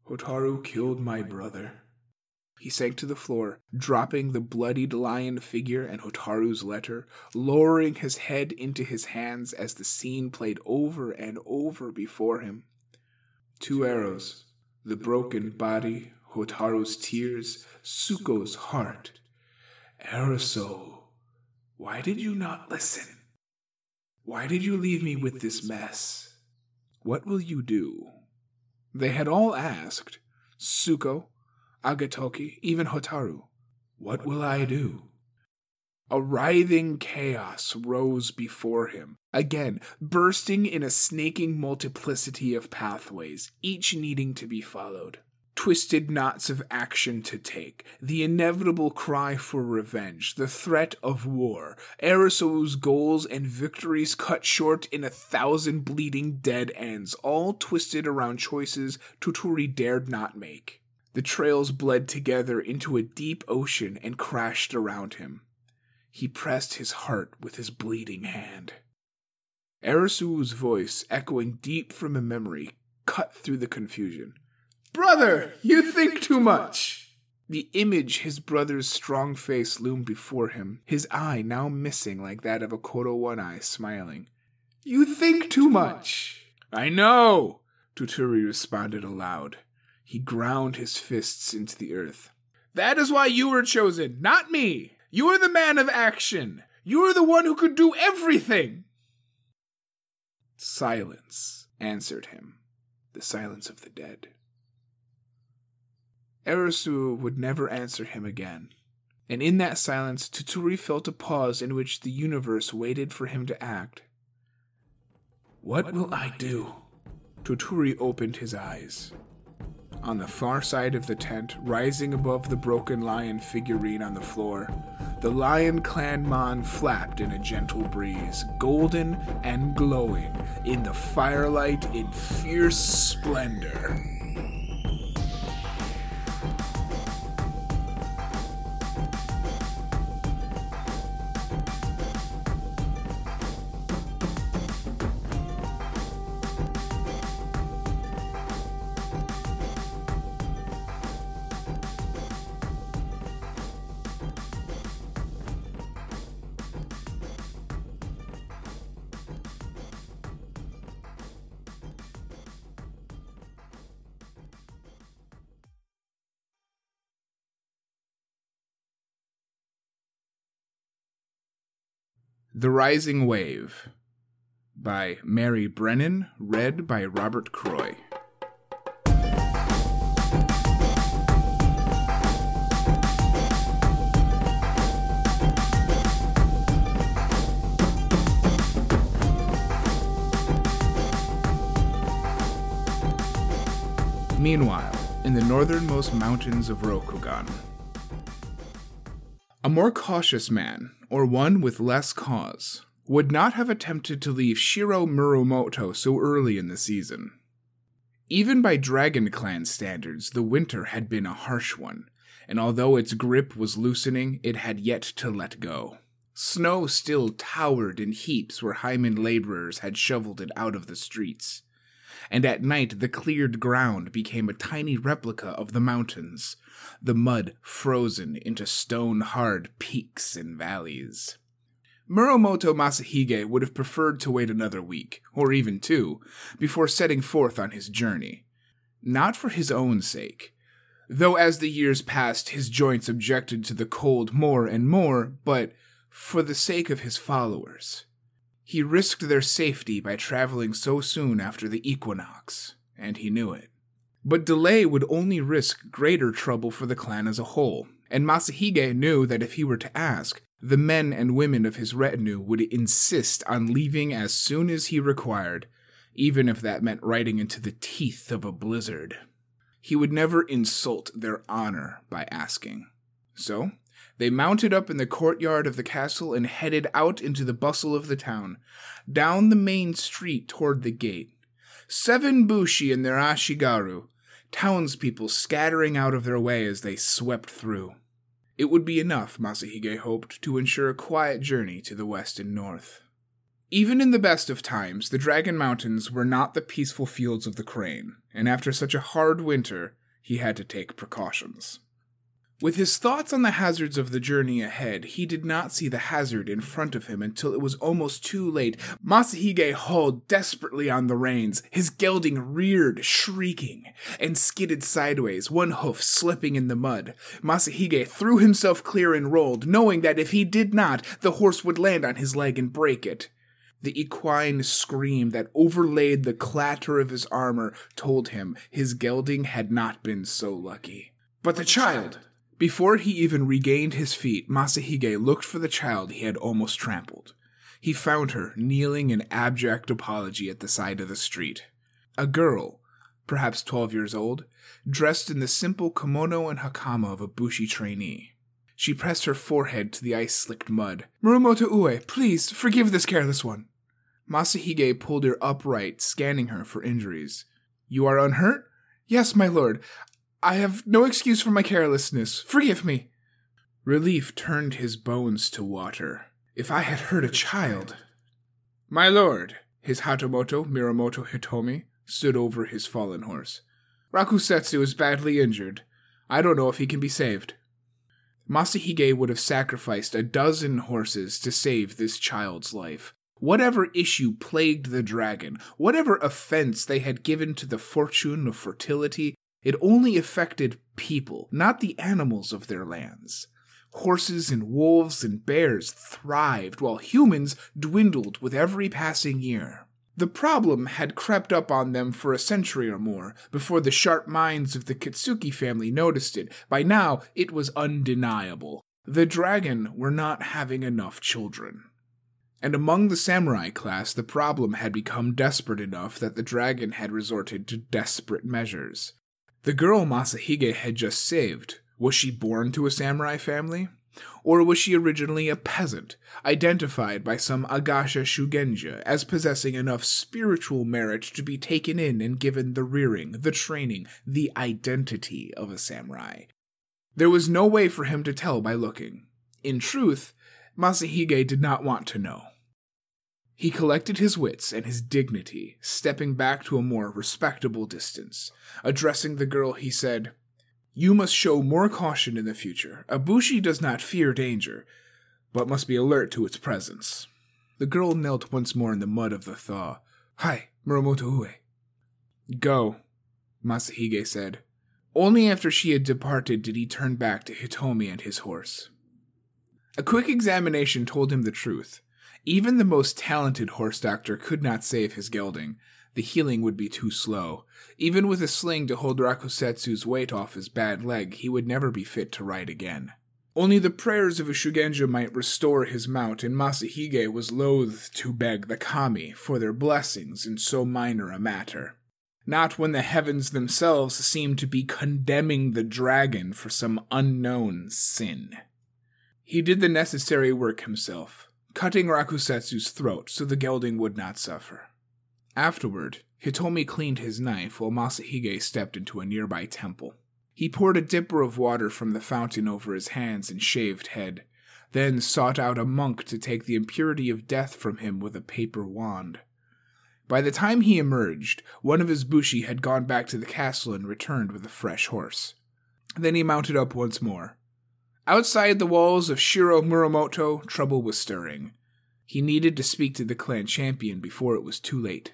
Hotaru killed my brother. He sank to the floor, dropping the bloodied lion figure and Hotaru's letter, lowering his head into his hands as the scene played over and over before him. Two arrows, the broken body, Hotaru's tears, Suko's heart, Arasou. Why did you not listen? Why did you leave me with this mess? What will you do? They had all asked, Suko, Agetoki, even Hotaru, What will I do? A writhing chaos rose before him, again bursting in a snaking multiplicity of pathways, each needing to be followed. Twisted knots of action to take, the inevitable cry for revenge, the threat of war, Arasou's goals and victories cut short in a thousand bleeding dead ends, all twisted around choices Toturi dared not make. The trails bled together into a deep ocean and crashed around him. He pressed his heart with his bleeding hand. Arasou's voice, echoing deep from a memory, cut through the confusion. Brother, you think too much! The image his brother's strong face loomed before him, his eye now missing like that of a Koro One Eye smiling. You think too much! I know! Toturi responded aloud. He ground his fists into the earth. That is why you were chosen, not me! You are the man of action. You are the one who could do everything. Silence answered him, the silence of the dead. Arasou would never answer him again, and in that silence Toturi felt a pause in which the universe waited for him to act. What will I do? Toturi opened his eyes. On the far side of the tent, rising above the broken lion figurine on the floor, the Lion Clan Mon flapped in a gentle breeze, golden and glowing in the firelight in fierce splendor. The Rising Wave by Marie Brennan, read by Robert Croy. Meanwhile, in the northernmost mountains of Rokugan, a more cautious man, or one with less cause, would not have attempted to leave Shiro Mirumoto so early in the season. Even by Dragon Clan standards, the winter had been a harsh one, and although its grip was loosening, it had yet to let go. Snow still towered in heaps where heimin laborers had shoveled it out of the streets, and at night the cleared ground became a tiny replica of the mountains, the mud frozen into stone hard peaks and valleys. Mirumoto Masahige would have preferred to wait another week, or even two, before setting forth on his journey. Not for his own sake, though as the years passed his joints objected to the cold more and more, but for the sake of his followers. He risked their safety by traveling so soon after the equinox, and he knew it. But delay would only risk greater trouble for the clan as a whole, and Masahige knew that if he were to ask, the men and women of his retinue would insist on leaving as soon as he required, even if that meant riding into the teeth of a blizzard. He would never insult their honor by asking. So, they mounted up in the courtyard of the castle and headed out into the bustle of the town, down the main street toward the gate. Seven bushi in their ashigaru, townspeople scattering out of their way as they swept through. It would be enough, Masahige hoped, to ensure a quiet journey to the west and north. Even in the best of times, the Dragon Mountains were not the peaceful fields of the Crane, and after such a hard winter, he had to take precautions. With his thoughts on the hazards of the journey ahead, he did not see the hazard in front of him until it was almost too late. Masahige hauled desperately on the reins. His gelding reared, shrieking, and skidded sideways, one hoof slipping in the mud. Masahige threw himself clear and rolled, knowing that if he did not, the horse would land on his leg and break it. The equine scream that overlaid the clatter of his armor told him his gelding had not been so lucky. But the child! Before he even regained his feet, Masahige looked for the child he had almost trampled. He found her kneeling in abject apology at the side of the street. A girl, perhaps twelve years old, dressed in the simple kimono and hakama of a bushi trainee. She pressed her forehead to the ice slicked mud. Mirumoto Ue, please forgive this careless one. Masahige pulled her upright, scanning her for injuries. You are unhurt? Yes, my lord. I have no excuse for my carelessness. Forgive me. Relief turned his bones to water. If I had hurt a child. My lord, his Hatamoto Mirumoto Hitomi stood over his fallen horse. Rakusetsu is badly injured. I don't know if he can be saved. Masahige would have sacrificed a dozen horses to save this child's life. Whatever issue plagued the dragon, whatever offense they had given to the fortune of fertility, it only affected people, not the animals of their lands. Horses and wolves and bears thrived, while humans dwindled with every passing year. The problem had crept up on them for a century or more before the sharp minds of the Kitsuki family noticed it. By now, it was undeniable. The dragon were not having enough children. And among the samurai class, the problem had become desperate enough that the dragon had resorted to desperate measures. The girl Masahige had just saved, was she born to a samurai family? Or was she originally a peasant, identified by some Agasha Shugenja as possessing enough spiritual merit to be taken in and given the rearing, the training, the identity of a samurai? There was no way for him to tell by looking. In truth, Masahige did not want to know. He collected his wits and his dignity, stepping back to a more respectable distance. Addressing the girl, he said, you must show more caution in the future. Abushi does not fear danger, but must be alert to its presence. The girl knelt once more in the mud of the thaw. Hi, Mirumoto Ue. Go, Masahige said. Only after she had departed did he turn back to Hitomi and his horse. A quick examination told him the truth. Even the most talented horse doctor could not save his gelding, the healing would be too slow. Even with a sling to hold Rakusetsu's weight off his bad leg, he would never be fit to ride again. Only the prayers of a Shugenja might restore his mount, and Masahige was loath to beg the kami for their blessings in so minor a matter. Not when the heavens themselves seemed to be condemning the dragon for some unknown sin. He did the necessary work himself, cutting Rakusetsu's throat so the gelding would not suffer. Afterward, Hitomi cleaned his knife while Masahige stepped into a nearby temple. He poured a dipper of water from the fountain over his hands and shaved head, then sought out a monk to take the impurity of death from him with a paper wand. By the time he emerged, one of his bushi had gone back to the castle and returned with a fresh horse. Then he mounted up once more. Outside the walls of Shiro Mirumoto, trouble was stirring. He needed to speak to the clan champion before it was too late.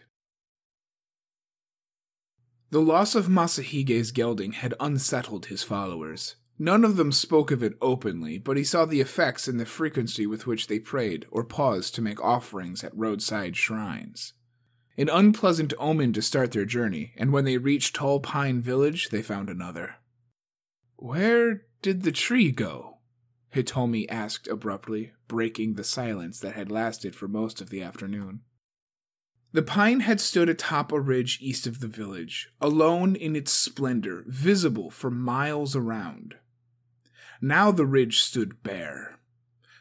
The loss of Masahige's gelding had unsettled his followers. None of them spoke of it openly, but he saw the effects in the frequency with which they prayed or paused to make offerings at roadside shrines. An unpleasant omen to start their journey, and when they reached Tall Pine Village, they found another. Where did the tree go? Hitomi asked abruptly, breaking the silence that had lasted for most of the afternoon. The pine had stood atop a ridge east of the village, alone in its splendor, visible for miles around. Now the ridge stood bare.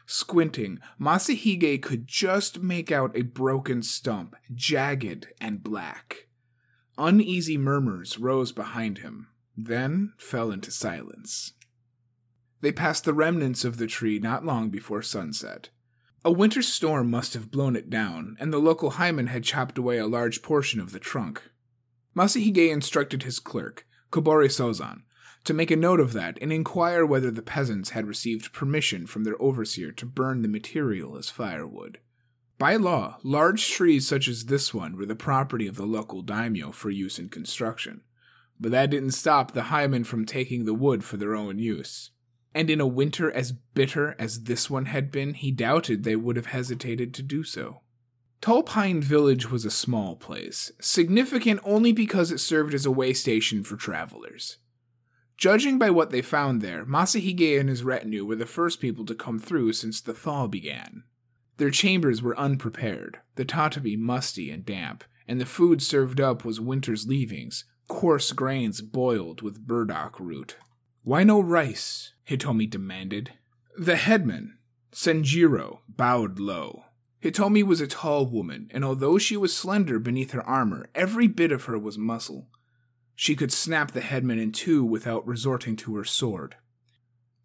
Squinting, Masahige could just make out a broken stump, jagged and black. Uneasy murmurs rose behind him, then fell into silence. They passed the remnants of the tree not long before sunset. A winter storm must have blown it down, and the local heimin had chopped away a large portion of the trunk. Masahige instructed his clerk, Kobori Sozan, to make a note of that and inquire whether the peasants had received permission from their overseer to burn the material as firewood. By law, large trees such as this one were the property of the local daimyo for use in construction, but that didn't stop the heimin from taking the wood for their own use and in a winter as bitter as this one had been, he doubted they would have hesitated to do so. Tall Pine Village was a small place, significant only because it served as a way station for travelers. Judging by what they found there, Masahige and his retinue were the first people to come through since the thaw began. Their chambers were unprepared, the tatami musty and damp, and the food served up was winter's leavings, coarse grains boiled with burdock root. Why no rice? Hitomi demanded. The headman, Senjiro, bowed low. Hitomi was a tall woman, and although she was slender beneath her armor, every bit of her was muscle. She could snap the headman in two without resorting to her sword.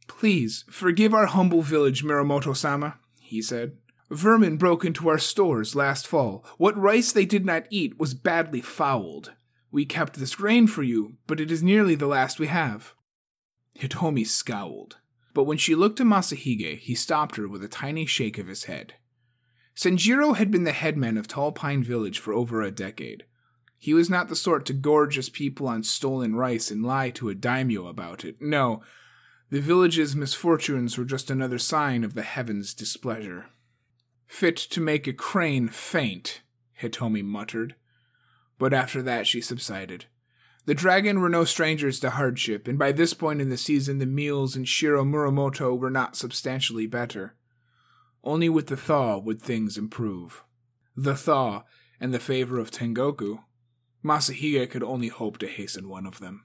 Please, forgive our humble village, Mirumoto sama, he said. Vermin broke into our stores last fall. What rice they did not eat was badly fouled. We kept this grain for you, but it is nearly the last we have. Hitomi scowled, but when she looked to Masahige, he stopped her with a tiny shake of his head. Senjiro had been the headman of Tall Pine Village for over a decade. He was not the sort to gorge his people on stolen rice and lie to a daimyo about it. No, the village's misfortunes were just another sign of the heavens' displeasure. Fit to make a crane faint, Hitomi muttered. But after that she subsided. The dragon were no strangers to hardship, and by this point in the season the meals in Shiro Mirumoto were not substantially better. Only with the thaw would things improve. The thaw and the favor of Tengoku Masahige could only hope to hasten one of them.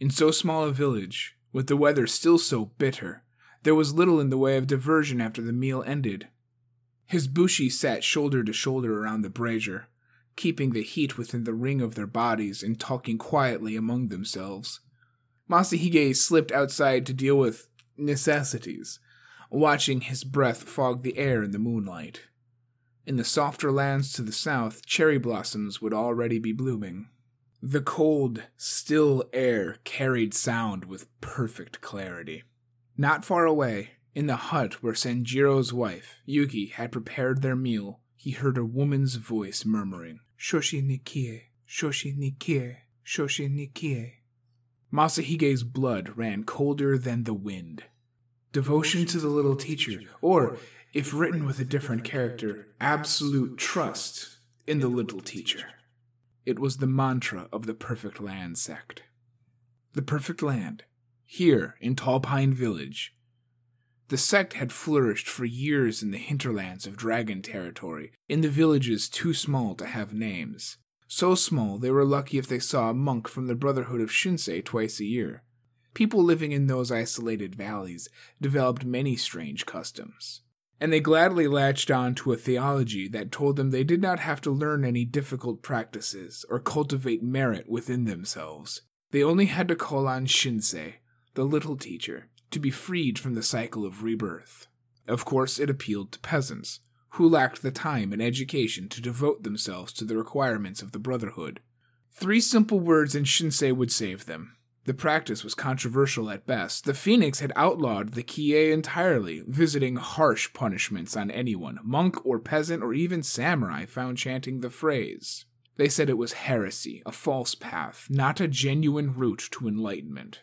In so small a village, with the weather still so bitter, there was little in the way of diversion after the meal ended. His bushi sat shoulder to shoulder around the brazier, keeping the heat within the ring of their bodies and talking quietly among themselves. Masahige slipped outside to deal with necessities, watching his breath fog the air in the moonlight. In the softer lands to the south, cherry blossoms would already be blooming. The cold, still air carried sound with perfect clarity. Not far away, in the hut where Senjiro's wife, Yuki, had prepared their meal, he heard a woman's voice murmuring, Shoshi ni kie, Shoshi ni kie, Shoshi ni kie. Masahige's blood ran colder than the wind. Devotion to the little teacher, or if written with a different character, absolute trust in the little teacher. It was the mantra of the Perfect Land sect. The Perfect Land, here in Tall Pine Village. The sect had flourished for years in the hinterlands of Dragon Territory, in the villages too small to have names. So small they were lucky if they saw a monk from the Brotherhood of Shinsei twice a year. People living in those isolated valleys developed many strange customs and they gladly latched on to a theology that told them they did not have to learn any difficult practices or cultivate merit within themselves. They only had to call on Shinsei, the little teacher, to be freed from the cycle of rebirth. Of course, it appealed to peasants, who lacked the time and education to devote themselves to the requirements of the Brotherhood. Three simple words in Shinsei would save them the practice was controversial at best. The Phoenix had outlawed the Kie entirely, visiting harsh punishments on anyone, monk or peasant or even samurai, found chanting the phrase. They said it was heresy, a false path, not a genuine route to enlightenment.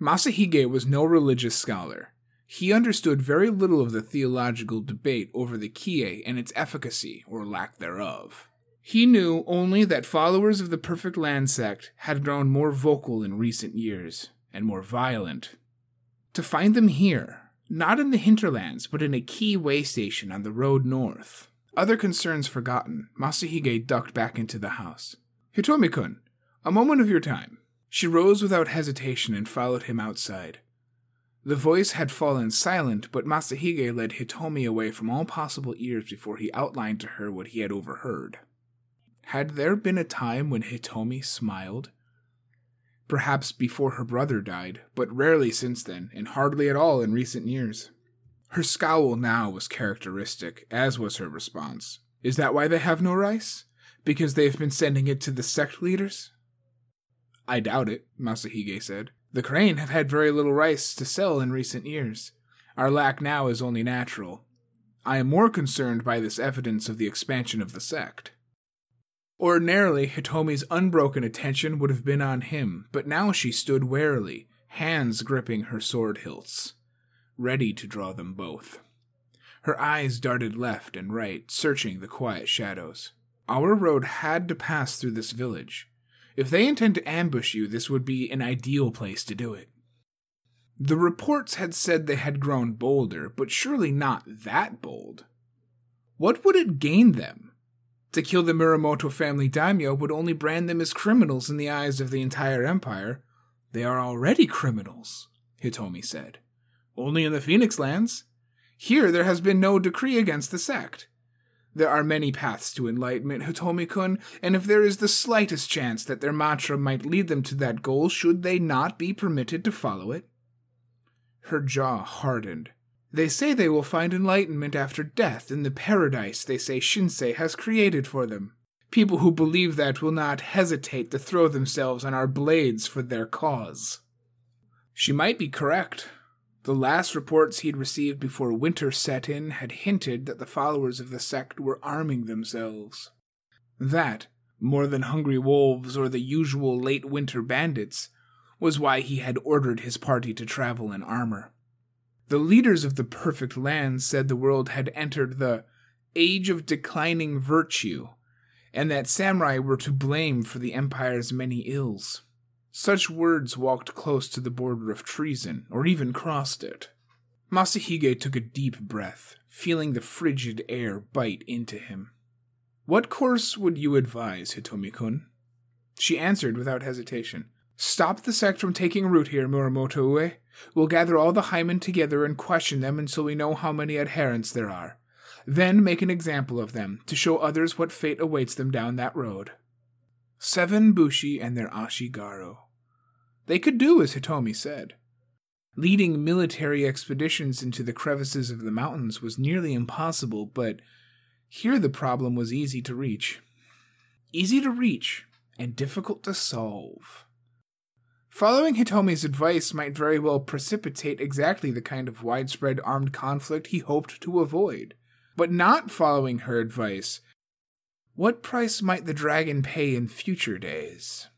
Masahige was no religious scholar. He understood very little of the theological debate over the Kie and its efficacy, or lack thereof. He knew only that followers of the Perfect Land sect had grown more vocal in recent years, and more violent. To find them here, not in the hinterlands, but in a key way station on the road north. Other concerns forgotten, Masahige ducked back into the house. Hitomi-kun, a moment of your time. She rose without hesitation and followed him outside. The voice had fallen silent, but Masahige led Hitomi away from all possible ears before he outlined to her what he had overheard. Had there been a time when Hitomi smiled? Perhaps before her brother died, but rarely since then, and hardly at all in recent years. Her scowl now was characteristic, as was her response. Is that why they have no rice? Because they've been sending it to the sect leaders? I doubt it, Masahige said. The Crane have had very little rice to sell in recent years. Our lack now is only natural. I am more concerned by this evidence of the expansion of the sect. Ordinarily, Hitomi's unbroken attention would have been on him, but now she stood warily, hands gripping her sword hilts, ready to draw them both. Her eyes darted left and right, searching the quiet shadows. Our road had to pass through this village. If they intend to ambush you, this would be an ideal place to do it. The reports had said they had grown bolder, but surely not that bold. What would it gain them? To kill the Mirumoto family daimyo would only brand them as criminals in the eyes of the entire empire. They are already criminals, Hitomi said. Only in the Phoenix lands. Here there has been no decree against the sect. There are many paths to enlightenment, Hitomi kun, and if there is the slightest chance that their mantra might lead them to that goal, should they not be permitted to follow it? Her jaw hardened. They say they will find enlightenment after death in the paradise they say Shinsei has created for them. People who believe that will not hesitate to throw themselves on our blades for their cause. She might be correct. The last reports he'd received before winter set in had hinted that the followers of the sect were arming themselves. That, more than hungry wolves or the usual late winter bandits, was why he had ordered his party to travel in armor. The leaders of the perfect land said the world had entered the age of declining virtue, and that samurai were to blame for the empire's many ills. Such words walked close to the border of treason, or even crossed it. Masahige took a deep breath, feeling the frigid air bite into him. What course would you advise, Hitomi kun? She answered without hesitation. Stop the sect from taking root here, Mirumoto Ue. We'll gather all the Heimin together and question them until we know how many adherents there are. Then make an example of them, to show others what fate awaits them down that road. Seven Bushi and their Ashigaru. They could do as Hitomi said. Leading military expeditions into the crevices of the mountains was nearly impossible, but here the problem was easy to reach. Easy to reach, and difficult to solve. Following Hitomi's advice might very well precipitate exactly the kind of widespread armed conflict he hoped to avoid. But not following her advice, what price might the dragon pay in future days?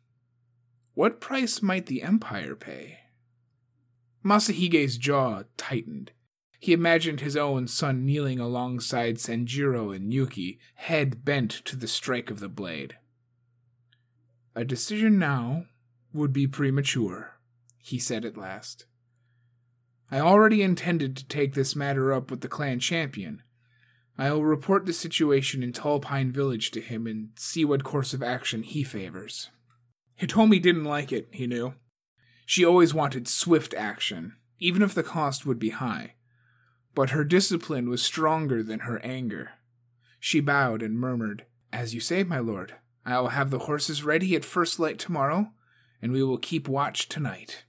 What price might the Empire pay? Masahige's jaw tightened. He imagined his own son kneeling alongside Senjiro and Yuki, head bent to the strike of the blade. A decision now would be premature, he said at last. I already intended to take this matter up with the clan champion. I will report the situation in Tall Pine Village to him and see what course of action he favors. Hitomi didn't like it, he knew. She always wanted swift action, even if the cost would be high. But her discipline was stronger than her anger. She bowed and murmured, As you say, my lord, I will have the horses ready at first light tomorrow and we will keep watch tonight.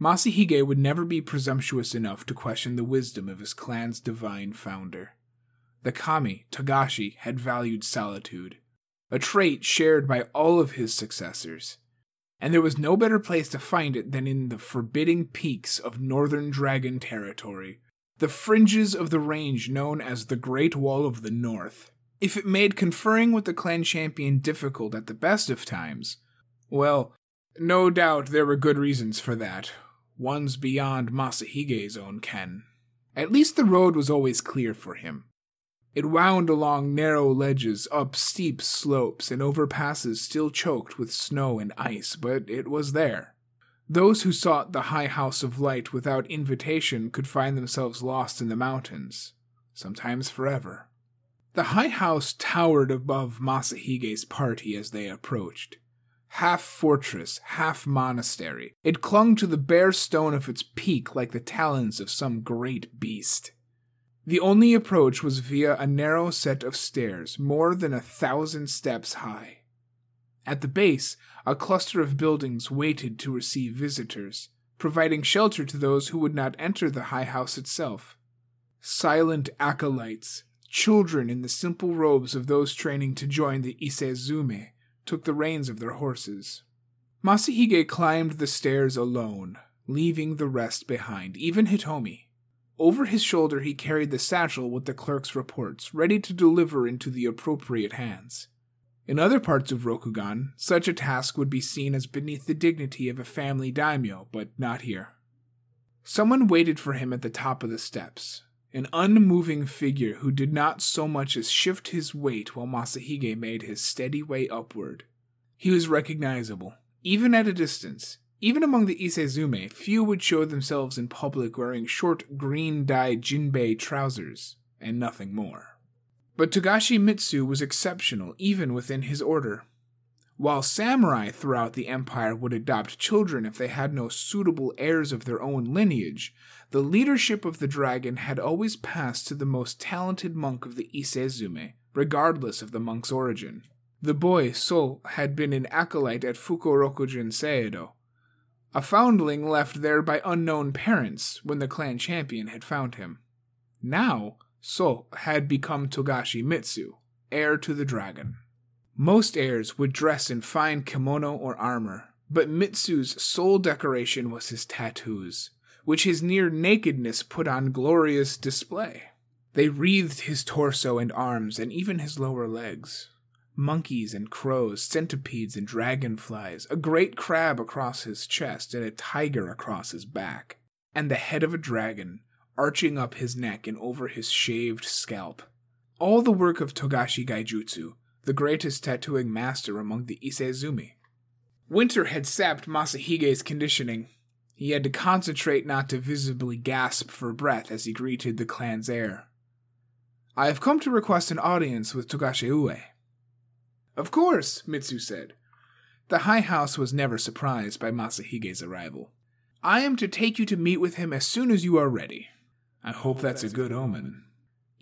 Masahige would never be presumptuous enough to question the wisdom of his clan's divine founder. The kami, Togashi, had valued solitude, a trait shared by all of his successors, and there was no better place to find it than in the forbidding peaks of northern dragon territory, the fringes of the range known as the Great Wall of the North. If it made conferring with the clan champion difficult at the best of times, well, no doubt there were good reasons for that, ones beyond Masahige's own ken. At least the road was always clear for him. It wound along narrow ledges, up steep slopes, and over passes still choked with snow and ice, but it was there. Those who sought the High House of Light without invitation could find themselves lost in the mountains, sometimes forever. The high house towered above Masahige's party as they approached. Half fortress, half monastery, it clung to the bare stone of its peak like the talons of some great beast. The only approach was via a narrow set of stairs, more than a thousand steps high. At the base, a cluster of buildings waited to receive visitors, providing shelter to those who would not enter the high house itself. Silent acolytes, Children in the simple robes of those training to join the Ise Zumi took the reins of their horses. Masahige climbed the stairs alone, leaving the rest behind, even Hitomi. Over his shoulder he carried the satchel with the clerk's reports, ready to deliver into the appropriate hands. In other parts of Rokugan, such a task would be seen as beneath the dignity of a family daimyo, but not here. Someone waited for him at the top of the steps, an unmoving figure who did not so much as shift his weight while Masahige made his steady way upward. He was recognizable, even at a distance. Even among the Ise Zumi, few would show themselves in public wearing short green dyed jinbei trousers, and nothing more. But Togashi Mitsu was exceptional even within his order. While samurai throughout the empire would adopt children if they had no suitable heirs of their own lineage, the leadership of the dragon had always passed to the most talented monk of the Ise Zumi, regardless of the monk's origin. The boy, So, had been an acolyte at Fukurokujin Seido, a foundling left there by unknown parents when the clan champion had found him. Now, So had become Togashi Mitsu, heir to the dragon. Most heirs would dress in fine kimono or armor, but Mitsu's sole decoration was his tattoos, which his near nakedness put on glorious display. They wreathed his torso and arms and even his lower legs monkeys and crows, centipedes and dragonflies, a great crab across his chest and a tiger across his back, and the head of a dragon arching up his neck and over his shaved scalp. All the work of Togashi Gaijutsu, the greatest tattooing master among the Ise Zumi. Winter had sapped Masahige's conditioning. He had to concentrate not to visibly gasp for breath as he greeted the clan's heir. I have come to request an audience with Togashi Ue. Of course, Mitsu said. The High House was never surprised by Masahige's arrival. I am to take you to meet with him as soon as you are ready. I hope that's a good omen.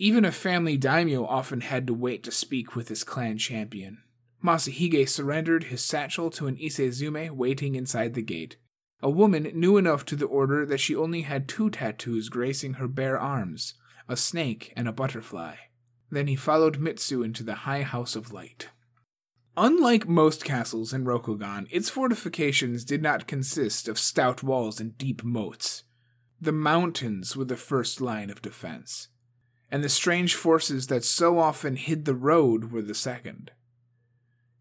Even a family daimyo often had to wait to speak with his clan champion. Masahige surrendered his satchel to an Ise Zumi waiting inside the gate, a woman new enough to the order that she only had two tattoos gracing her bare arms a snake and a butterfly. Then he followed Mitsu into the High House of Light. Unlike most castles in Rokugan, its fortifications did not consist of stout walls and deep moats. The mountains were the first line of defense, and the strange forces that so often hid the road were the second.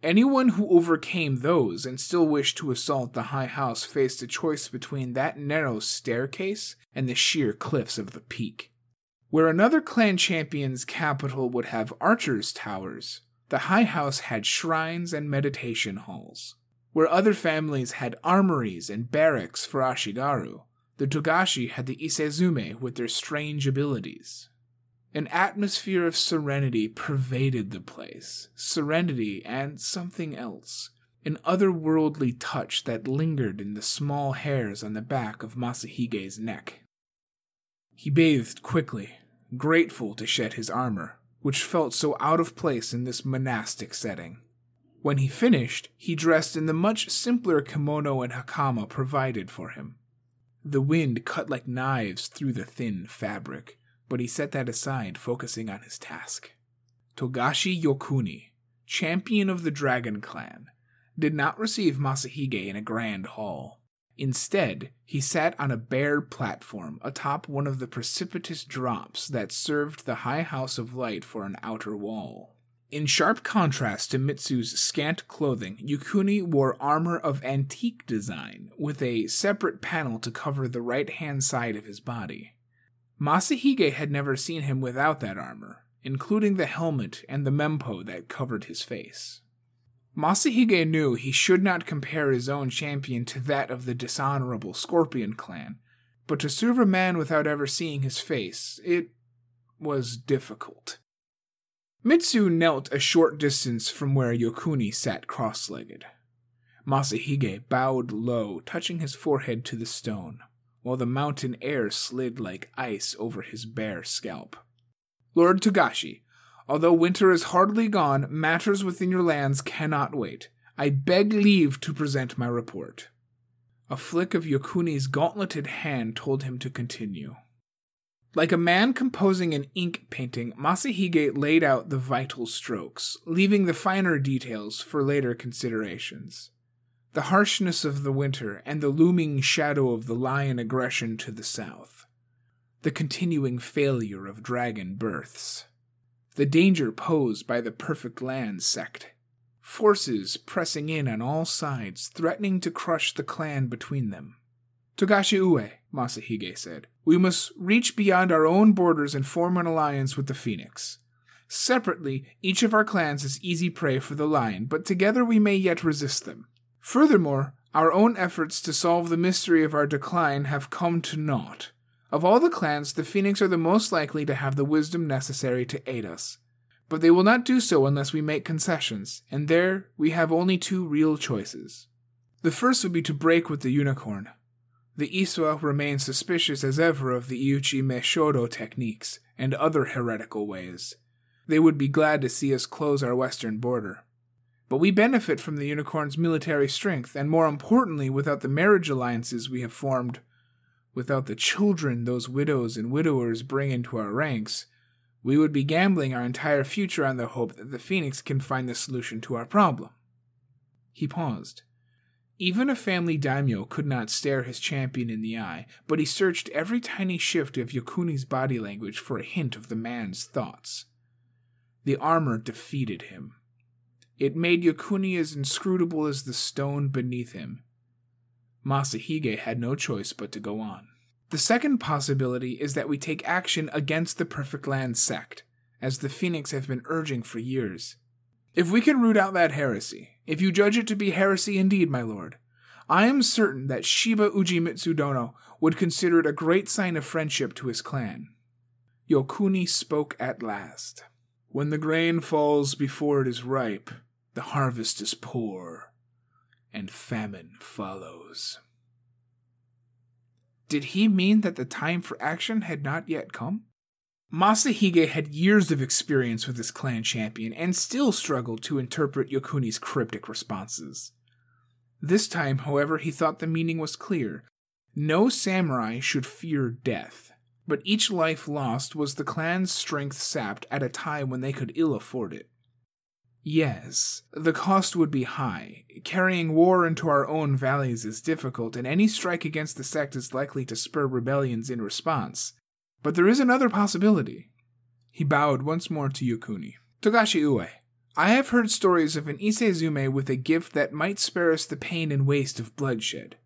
Anyone who overcame those and still wished to assault the high house faced a choice between that narrow staircase and the sheer cliffs of the peak. Where another clan champion's capital would have archers' towers, the High House had shrines and meditation halls. Where other families had armories and barracks for Ashigaru, the Togashi had the Ise Zumi with their strange abilities. An atmosphere of serenity pervaded the place, serenity and something else, an otherworldly touch that lingered in the small hairs on the back of Masahige's neck. He bathed quickly, grateful to shed his armor, which felt so out of place in this monastic setting. When he finished, he dressed in the much simpler kimono and hakama provided for him. The wind cut like knives through the thin fabric, but he set that aside, focusing on his task. Togashi Yokuni, champion of the Dragon Clan, did not receive Masahige in a grand hall. Instead, he sat on a bare platform atop one of the precipitous drops that served the High House of Light for an outer wall. In sharp contrast to Mitsu's scant clothing, Yokuni wore armor of antique design, with a separate panel to cover the right hand side of his body. Masahige had never seen him without that armor, including the helmet and the mempo that covered his face. Masahige knew he should not compare his own champion to that of the dishonorable Scorpion clan, but to serve a man without ever seeing his face, it was difficult. Mitsu knelt a short distance from where Yokuni sat cross legged. Masahige bowed low, touching his forehead to the stone, while the mountain air slid like ice over his bare scalp. Lord Togashi, Although winter is hardly gone, matters within your lands cannot wait. I beg leave to present my report. A flick of Yokuni's gauntleted hand told him to continue. Like a man composing an ink painting, Masahige laid out the vital strokes, leaving the finer details for later considerations. The harshness of the winter and the looming shadow of the lion aggression to the south. The continuing failure of dragon births the danger posed by the Perfect Land sect. Forces pressing in on all sides, threatening to crush the clan between them. Togashi Ue, Masahige said, we must reach beyond our own borders and form an alliance with the Phoenix. Separately, each of our clans is easy prey for the lion, but together we may yet resist them. Furthermore, our own efforts to solve the mystery of our decline have come to naught. Of all the clans, the Phoenix are the most likely to have the wisdom necessary to aid us. But they will not do so unless we make concessions, and there we have only two real choices. The first would be to break with the unicorn. The Isawa remain suspicious as ever of the Iuchi Meishodo techniques and other heretical ways. They would be glad to see us close our western border. But we benefit from the unicorn's military strength, and more importantly, without the marriage alliances we have formed, without the children those widows and widowers bring into our ranks, we would be gambling our entire future on the hope that the Phoenix can find the solution to our problem. He paused. Even a family daimyo could not stare his champion in the eye, but he searched every tiny shift of Yokuni's body language for a hint of the man's thoughts. The armor defeated him. It made Yokuni as inscrutable as the stone beneath him. Masahige had no choice but to go on. The second possibility is that we take action against the Perfect Land sect, as the Phoenix have been urging for years. If we can root out that heresy, if you judge it to be heresy indeed, my lord, I am certain that Shiba Ujimitsu Dono would consider it a great sign of friendship to his clan. Yokuni spoke at last. When the grain falls before it is ripe, the harvest is poor, and famine follows. Did he mean that the time for action had not yet come? Masahige had years of experience with his clan champion and still struggled to interpret Yokuni's cryptic responses. This time, however, he thought the meaning was clear. No samurai should fear death, but each life lost was the clan's strength sapped at a time when they could ill afford it. Yes, the cost would be high. Carrying war into our own valleys is difficult, and any strike against the sect is likely to spur rebellions in response. But there is another possibility. He bowed once more to Yokuni. Togashi Ue, I have heard stories of an Ise Zumi with a gift that might spare us the pain and waste of bloodshed.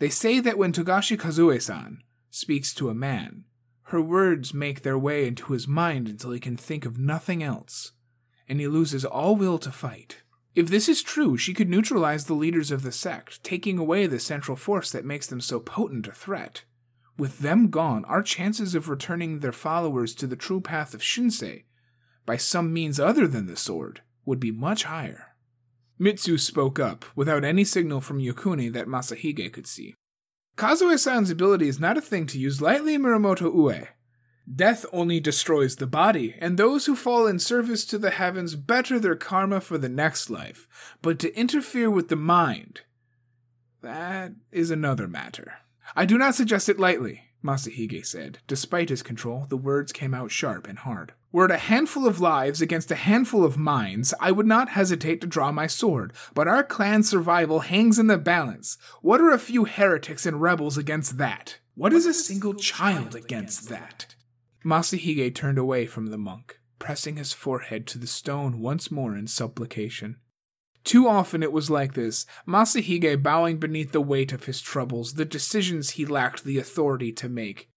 They say that when Togashi Kazue san speaks to a man, her words make their way into his mind until he can think of nothing else and he loses all will to fight. If this is true, she could neutralize the leaders of the sect, taking away the central force that makes them so potent a threat. With them gone, our chances of returning their followers to the true path of Shinsei, by some means other than the sword, would be much higher. Mitsu spoke up, without any signal from Yokuni that Masahige could see. Kazue-san's ability is not a thing to use lightly, Mirumoto Ue. Death only destroys the body, and those who fall in service to the heavens better their karma for the next life. But to interfere with the mind, that is another matter. I do not suggest it lightly, Masahige said. Despite his control, the words came out sharp and hard. Were it a handful of lives against a handful of minds, I would not hesitate to draw my sword, but our clan's survival hangs in the balance. What are a few heretics and rebels against that? What is a single child against that? Masahige turned away from the monk, pressing his forehead to the stone once more in supplication. Too often it was like this, Masahige bowing beneath the weight of his troubles, the decisions he lacked the authority to make,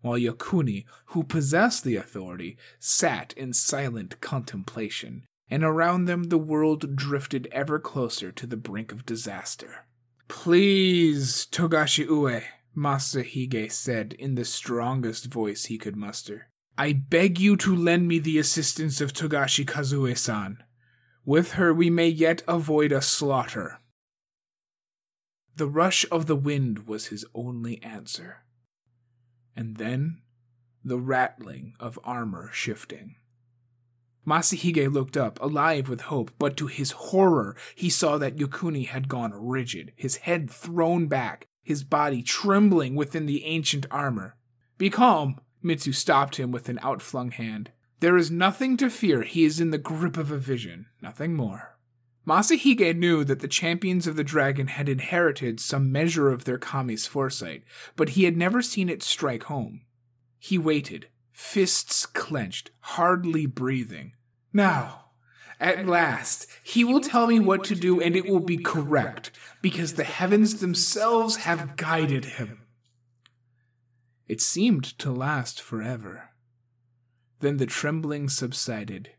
while Yokuni, who possessed the authority, sat in silent contemplation, and around them the world drifted ever closer to the brink of disaster. Please, Togashi Ue, Masahige said in the strongest voice he could muster. I beg you to lend me the assistance of Togashi Kazue san. With her we may yet avoid a slaughter. The rush of the wind was his only answer. And then the rattling of armor shifting. Masahige looked up, alive with hope, but to his horror, he saw that Yokuni had gone rigid, his head thrown back, his body trembling within the ancient armor. Be calm, Mitsu stopped him with an outflung hand. There is nothing to fear. He is in the grip of a vision, nothing more. Masahige knew that the champions of the dragon had inherited some measure of their kami's foresight, but he had never seen it strike home. He waited, fists clenched, hardly breathing. Now, at last, he will tell me what to do, and it will be correct, because the heavens themselves have guided him. It seemed to last forever. Then the trembling subsided,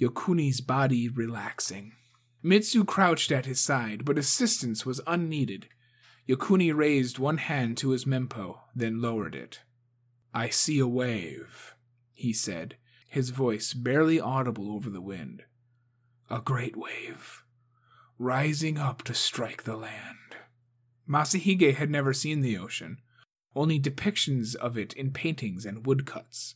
Yokuni's body relaxing. Mitsu crouched at his side, but assistance was unneeded. Yokuni raised one hand to his mempo, then lowered it. I see a wave, he said, his voice barely audible over the wind. A great wave, rising up to strike the land. Masahige had never seen the ocean, only depictions of it in paintings and woodcuts.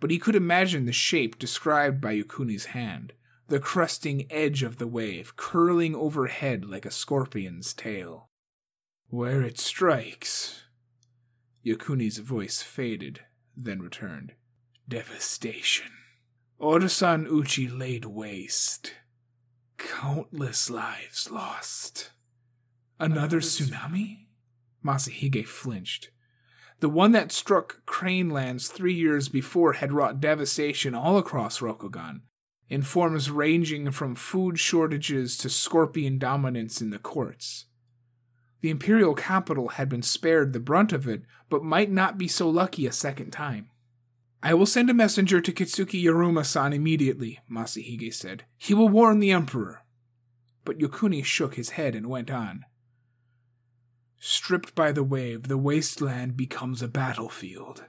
But he could imagine the shape described by Yokuni's hand, the crusting edge of the wave curling overhead like a scorpion's tail. Where it strikes. Yokuni's voice faded, then returned. Devastation. Otosan Uchi laid waste. Countless lives lost. Another tsunami? Masahige flinched. The one that struck Crane Lands three years before had wrought devastation all across Rokugan, in forms ranging from food shortages to scorpion dominance in the courts. The imperial capital had been spared the brunt of it, but might not be so lucky a second time. I will send a messenger to Kitsuki Yaruma san immediately, Masahige said. He will warn the Emperor. But Yokuni shook his head and went on. Stripped by the wave, the wasteland becomes a battlefield.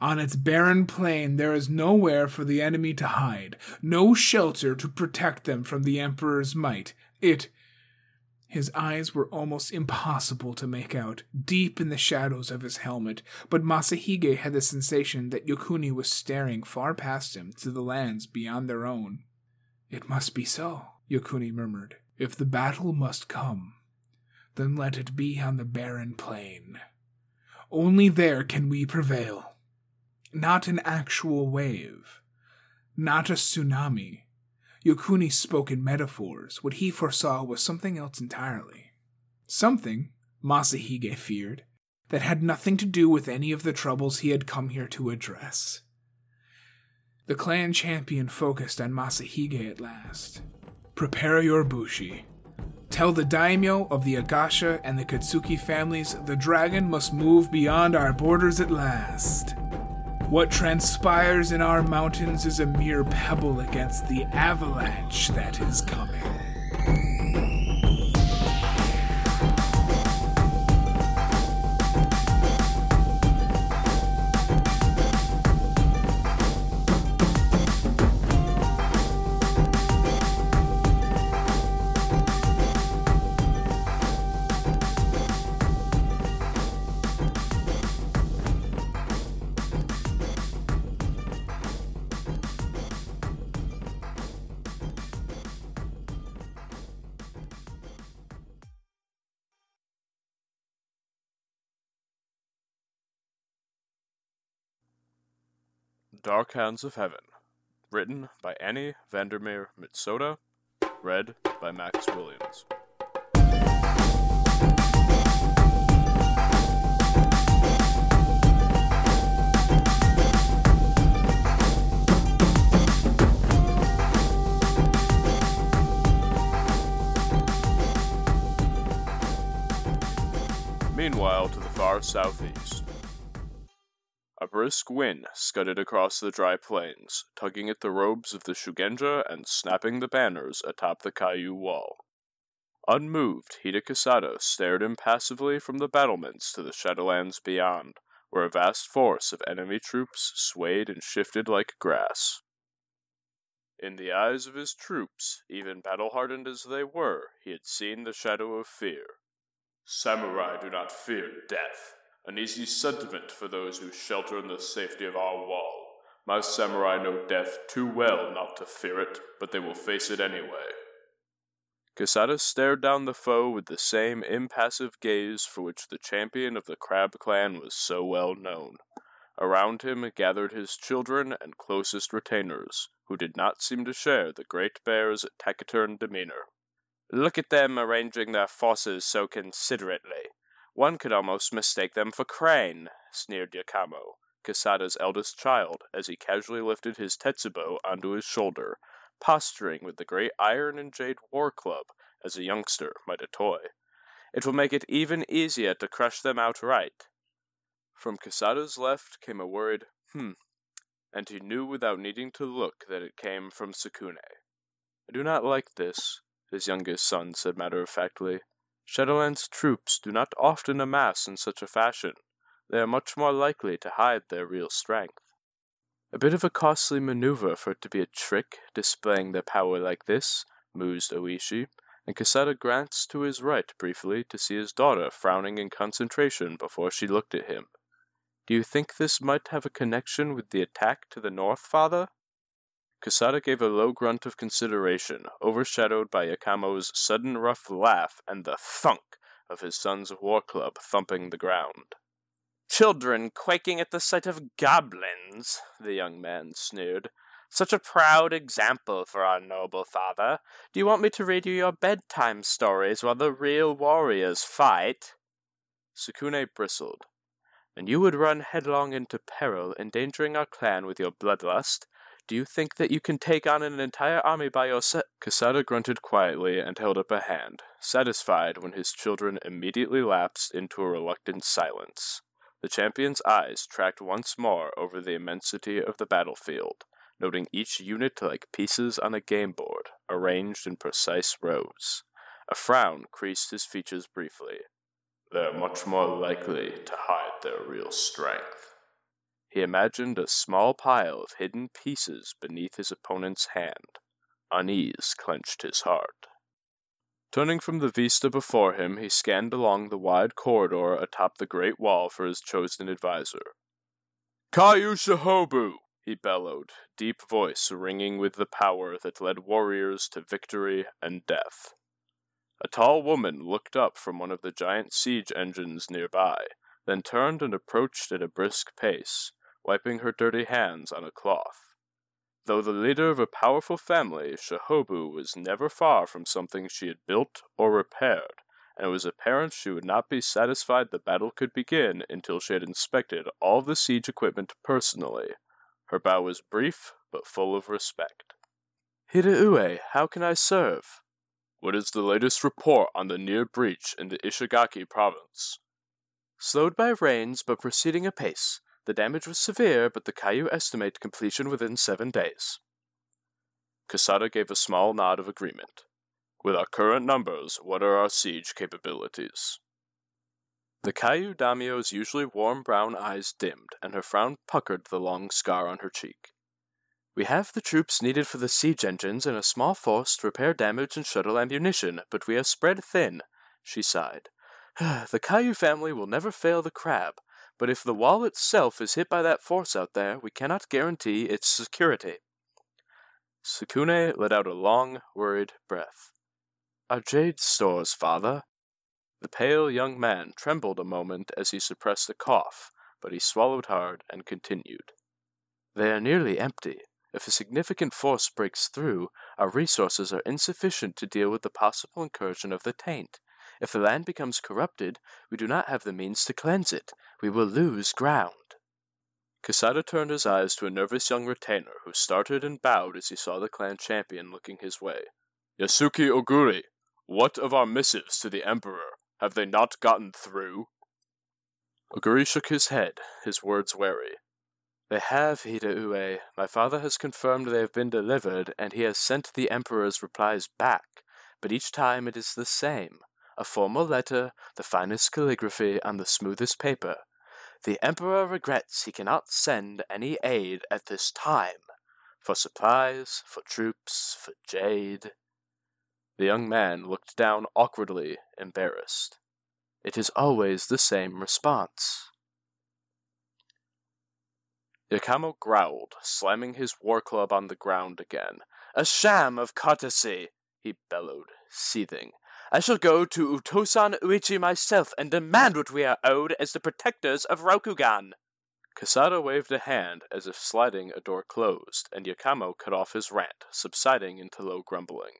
On its barren plain, there is nowhere for the enemy to hide, no shelter to protect them from the Emperor's might. It. His eyes were almost impossible to make out, deep in the shadows of his helmet, but Masahige had the sensation that Yokuni was staring far past him to the lands beyond their own. It must be so, Yokuni murmured. If the battle must come, then let it be on the barren plain. Only there can we prevail. Not an actual wave, not a tsunami. Yokuni spoke in metaphors. What he foresaw was something else entirely. Something, Masahige feared, that had nothing to do with any of the troubles he had come here to address. The clan champion focused on Masahige at last. Prepare your bushi, Tell the daimyo of the Agasha and the Kitsuki families the dragon must move beyond our borders at last. What transpires in our mountains is a mere pebble against the avalanche that is coming. Dark Hands of Heaven, written by Annie Vandermeer Mitsoda, read by Max Williams. Meanwhile, to the far southeast, a brisk wind scudded across the dry plains, tugging at the robes of the Shugenja and snapping the banners atop the Kaiu wall. Unmoved, Hida Kisada stared impassively from the battlements to the Shadowlands beyond, where a vast force of enemy troops swayed and shifted like grass. In the eyes of his troops, even battle hardened as they were, he had seen the shadow of fear. Samurai do not fear death, an easy sentiment for those who shelter in the safety of our wall. My samurai know death too well not to fear it, but they will face it anyway. Kisada stared down the foe with the same impassive gaze for which the champion of the Crab clan was so well known. Around him gathered his children and closest retainers, who did not seem to share the Great Bear's taciturn demeanor. Look at them arranging their forces so considerately. One could almost mistake them for Crane, sneered Yakamo, Kisada's eldest child, as he casually lifted his tetsubo onto his shoulder, posturing with the great iron and jade war club as a youngster might a toy. It will make it even easier to crush them outright. From Kisada's left came a worried, hmm, and he knew without needing to look that it came from Sukune. I do not like this, his youngest son said matter of factly. Shadowland's troops do not often amass in such a fashion. They are much more likely to hide their real strength. A bit of a costly maneuver for it to be a trick, displaying their power like this, mused O-Ushi, and Kisada glanced to his right briefly to see his daughter frowning in concentration before she looked at him. Do you think this might have a connection with the attack to the north, father? Kisada gave a low grunt of consideration, overshadowed by Yakamo's sudden rough laugh and the thunk of his son's war club thumping the ground. Children quaking at the sight of goblins, the young man sneered. Such a proud example for our noble father. Do you want me to read you your bedtime stories while the real warriors fight? Sukune bristled. And you would run headlong into peril, endangering our clan with your bloodlust? Do you think that you can take on an entire army by yourself? Kisada grunted quietly and held up a hand, satisfied when his children immediately lapsed into a reluctant silence. The champion's eyes tracked once more over the immensity of the battlefield, noting each unit like pieces on a game board, arranged in precise rows. A frown creased his features briefly, they're much more likely to hide their real strength. He imagined a small pile of hidden pieces beneath his opponent's hand. Unease clenched his heart. Turning from the vista before him, he scanned along the wide corridor atop the great wall for his chosen advisor. Kaiu Shihobu! he bellowed, deep voice ringing with the power that led warriors to victory and death. A tall woman looked up from one of the giant siege engines nearby, then turned and approached at a brisk pace, wiping her dirty hands on a cloth. Though the leader of a powerful family, Shihobu was never far from something she had built or repaired, and it was apparent she would not be satisfied the battle could begin until she had inspected all the siege equipment personally. Her bow was brief, but full of respect. Hiraue, how can I serve? What is the latest report on the near breach in the Ishigaki province? Slowed by rains, but proceeding apace. The damage was severe, but the Kaiu estimate completion within seven days. Kisada gave a small nod of agreement. With our current numbers, what are our siege capabilities? The Kaiu daimyo's usually warm brown eyes dimmed, and her frown puckered the long scar on her cheek. We have the troops needed for the siege engines and a small force to repair damage and shuttle ammunition, but we are spread thin, she sighed. the Kaiu family will never fail the crab, but if the wall itself is hit by that force out there, we cannot guarantee its security. Sukune let out a long, worried breath. Our jade stores, father. The pale young man trembled a moment as he suppressed a cough, but he swallowed hard and continued. They are nearly empty. If a significant force breaks through, our resources are insufficient to deal with the possible incursion of the taint. If the land becomes corrupted, we do not have the means to cleanse it. We will lose ground. Kisada turned his eyes to a nervous young retainer who started and bowed as he saw the clan champion looking his way. Yasuki Oguri, what of our missives to the Emperor? Have they not gotten through? Oguri shook his head, his words wary. They have, Hiraue. My father has confirmed they have been delivered, and he has sent the Emperor's replies back. But each time it is the same a formal letter, the finest calligraphy, and the smoothest paper. The Emperor regrets he cannot send any aid at this time. For supplies, for troops, for jade. The young man looked down awkwardly, embarrassed. It is always the same response. Yakamo growled, slamming his war club on the ground again. A sham of courtesy, he bellowed, seething. I shall go to Otosan Uchi myself and demand what we are owed as the protectors of Rokugan. Kisada waved a hand as if sliding a door closed, and Yakamo cut off his rant, subsiding into low grumbling.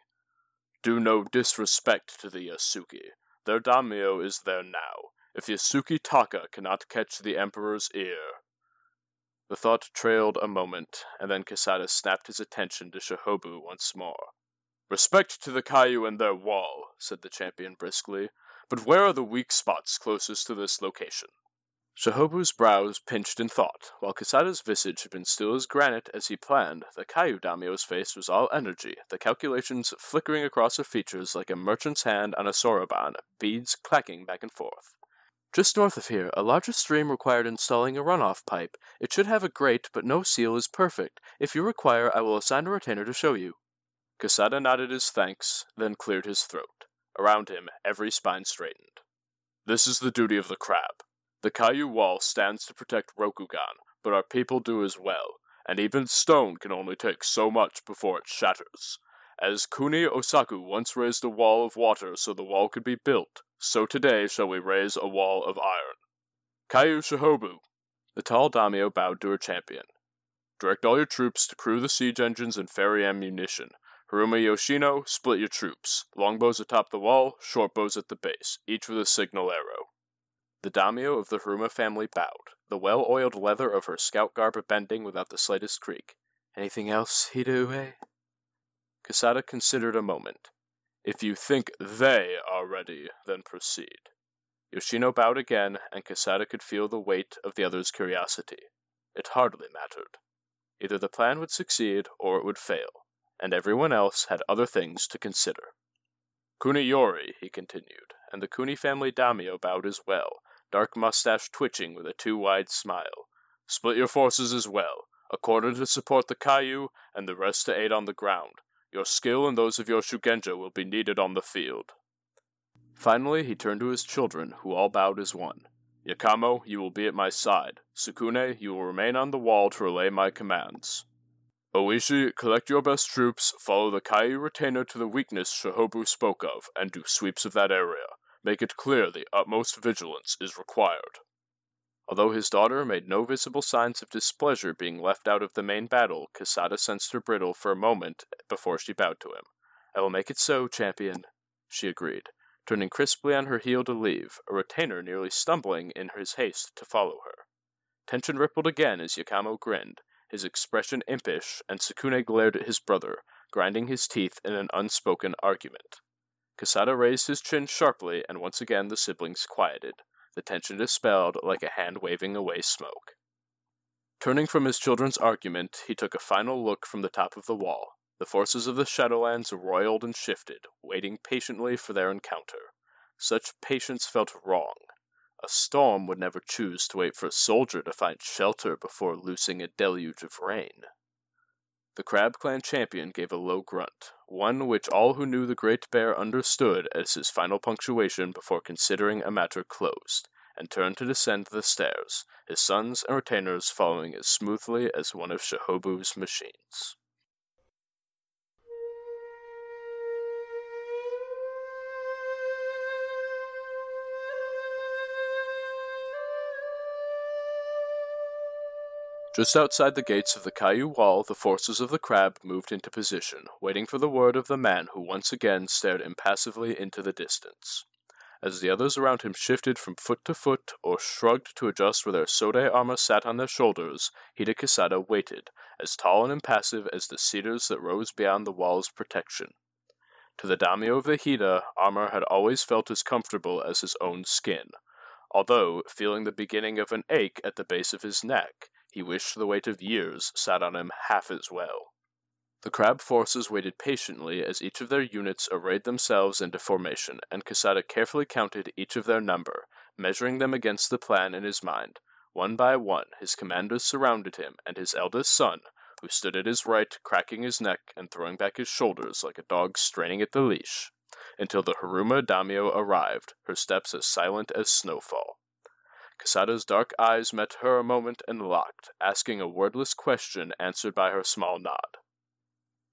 Do no disrespect to the Yasuki. Their daimyo is there now. If Yasuki Taka cannot catch the Emperor's ear, the thought trailed a moment, and then Kisada snapped his attention to Shihobu once more. Respect to the Kaiu and their wall, said the champion briskly, but where are the weak spots closest to this location? Shihobu's brows pinched in thought. While Kisada's visage had been still as granite as he planned, the daimyo's face was all energy, the calculations flickering across her features like a merchant's hand on a soroban, beads clacking back and forth. Just north of here, a larger stream required installing a runoff pipe. It should have a grate, but no seal is perfect. If you require, I will assign a retainer to show you. Kisada nodded his thanks, then cleared his throat. Around him, every spine straightened. This is the duty of the crab. The Kaiu wall stands to protect Rokugan, but our people do as well, and even stone can only take so much before it shatters. As Kuni Osaku once raised a wall of water so the wall could be built, so today shall we raise a wall of iron. Kaiu Shihobu! The tall daimyo bowed to her champion. Direct all your troops to crew the siege engines and ferry ammunition. Hiruma Yoshino, split your troops. Longbows atop the wall, shortbows at the base, each with a signal arrow. The daimyo of the Hiruma family bowed, the well oiled leather of her scout garb bending without the slightest creak. Anything else, Hida Kisada considered a moment. If you think they are ready, then proceed. Yoshino bowed again, and Kisada could feel the weight of the other's curiosity. It hardly mattered. Either the plan would succeed or it would fail, and everyone else had other things to consider. Kuniyori, he continued, and the Kuni family daimyo bowed as well, dark mustache twitching with a too wide smile. Split your forces as well, a quarter to support the Kaiu, and the rest to aid on the ground. Your skill and those of your Shugenja will be needed on the field. Finally, he turned to his children, who all bowed as one. Yakamo, you will be at my side. Sukune, you will remain on the wall to relay my commands. O-Ushi, collect your best troops, follow the Kai retainer to the weakness Shihobu spoke of, and do sweeps of that area. Make it clear the utmost vigilance is required. Although his daughter made no visible signs of displeasure being left out of the main battle, Kisada sensed her brittle for a moment before she bowed to him. I will make it so, champion, she agreed, turning crisply on her heel to leave, a retainer nearly stumbling in his haste to follow her. Tension rippled again as Yakamo grinned, his expression impish, and Sukune glared at his brother, grinding his teeth in an unspoken argument. Kisada raised his chin sharply, and once again the siblings quieted, the tension dispelled like a hand waving away smoke. Turning from his children's argument, he took a final look from the top of the wall. The forces of the Shadowlands roiled and shifted, waiting patiently for their encounter. Such patience felt wrong. A storm would never choose to wait for a soldier to find shelter before loosing a deluge of rain. The Crab Clan champion gave a low grunt, one which all who knew the Great Bear understood as his final punctuation before considering a matter closed, and turned to descend the stairs, his sons and retainers following as smoothly as one of Shihobu's machines. Just outside the gates of the Kaiu Wall, the forces of the crab moved into position, waiting for the word of the man who once again stared impassively into the distance. As the others around him shifted from foot to foot or shrugged to adjust where their Sode armor sat on their shoulders, Hida Kisada waited, as tall and impassive as the cedars that rose beyond the wall's protection. To the daimyo of the Hida, armor had always felt as comfortable as his own skin, although feeling the beginning of an ache at the base of his neck, he wished the weight of years sat on him half as well. The crab forces waited patiently as each of their units arrayed themselves into formation, and Kisada carefully counted each of their number, measuring them against the plan in his mind. One by one, his commanders surrounded him, and his eldest son, who stood at his right, cracking his neck and throwing back his shoulders like a dog straining at the leash, until the Hiruma daimyo arrived, her steps as silent as snowfall. Kisada's dark eyes met her a moment and locked, asking a wordless question answered by her small nod.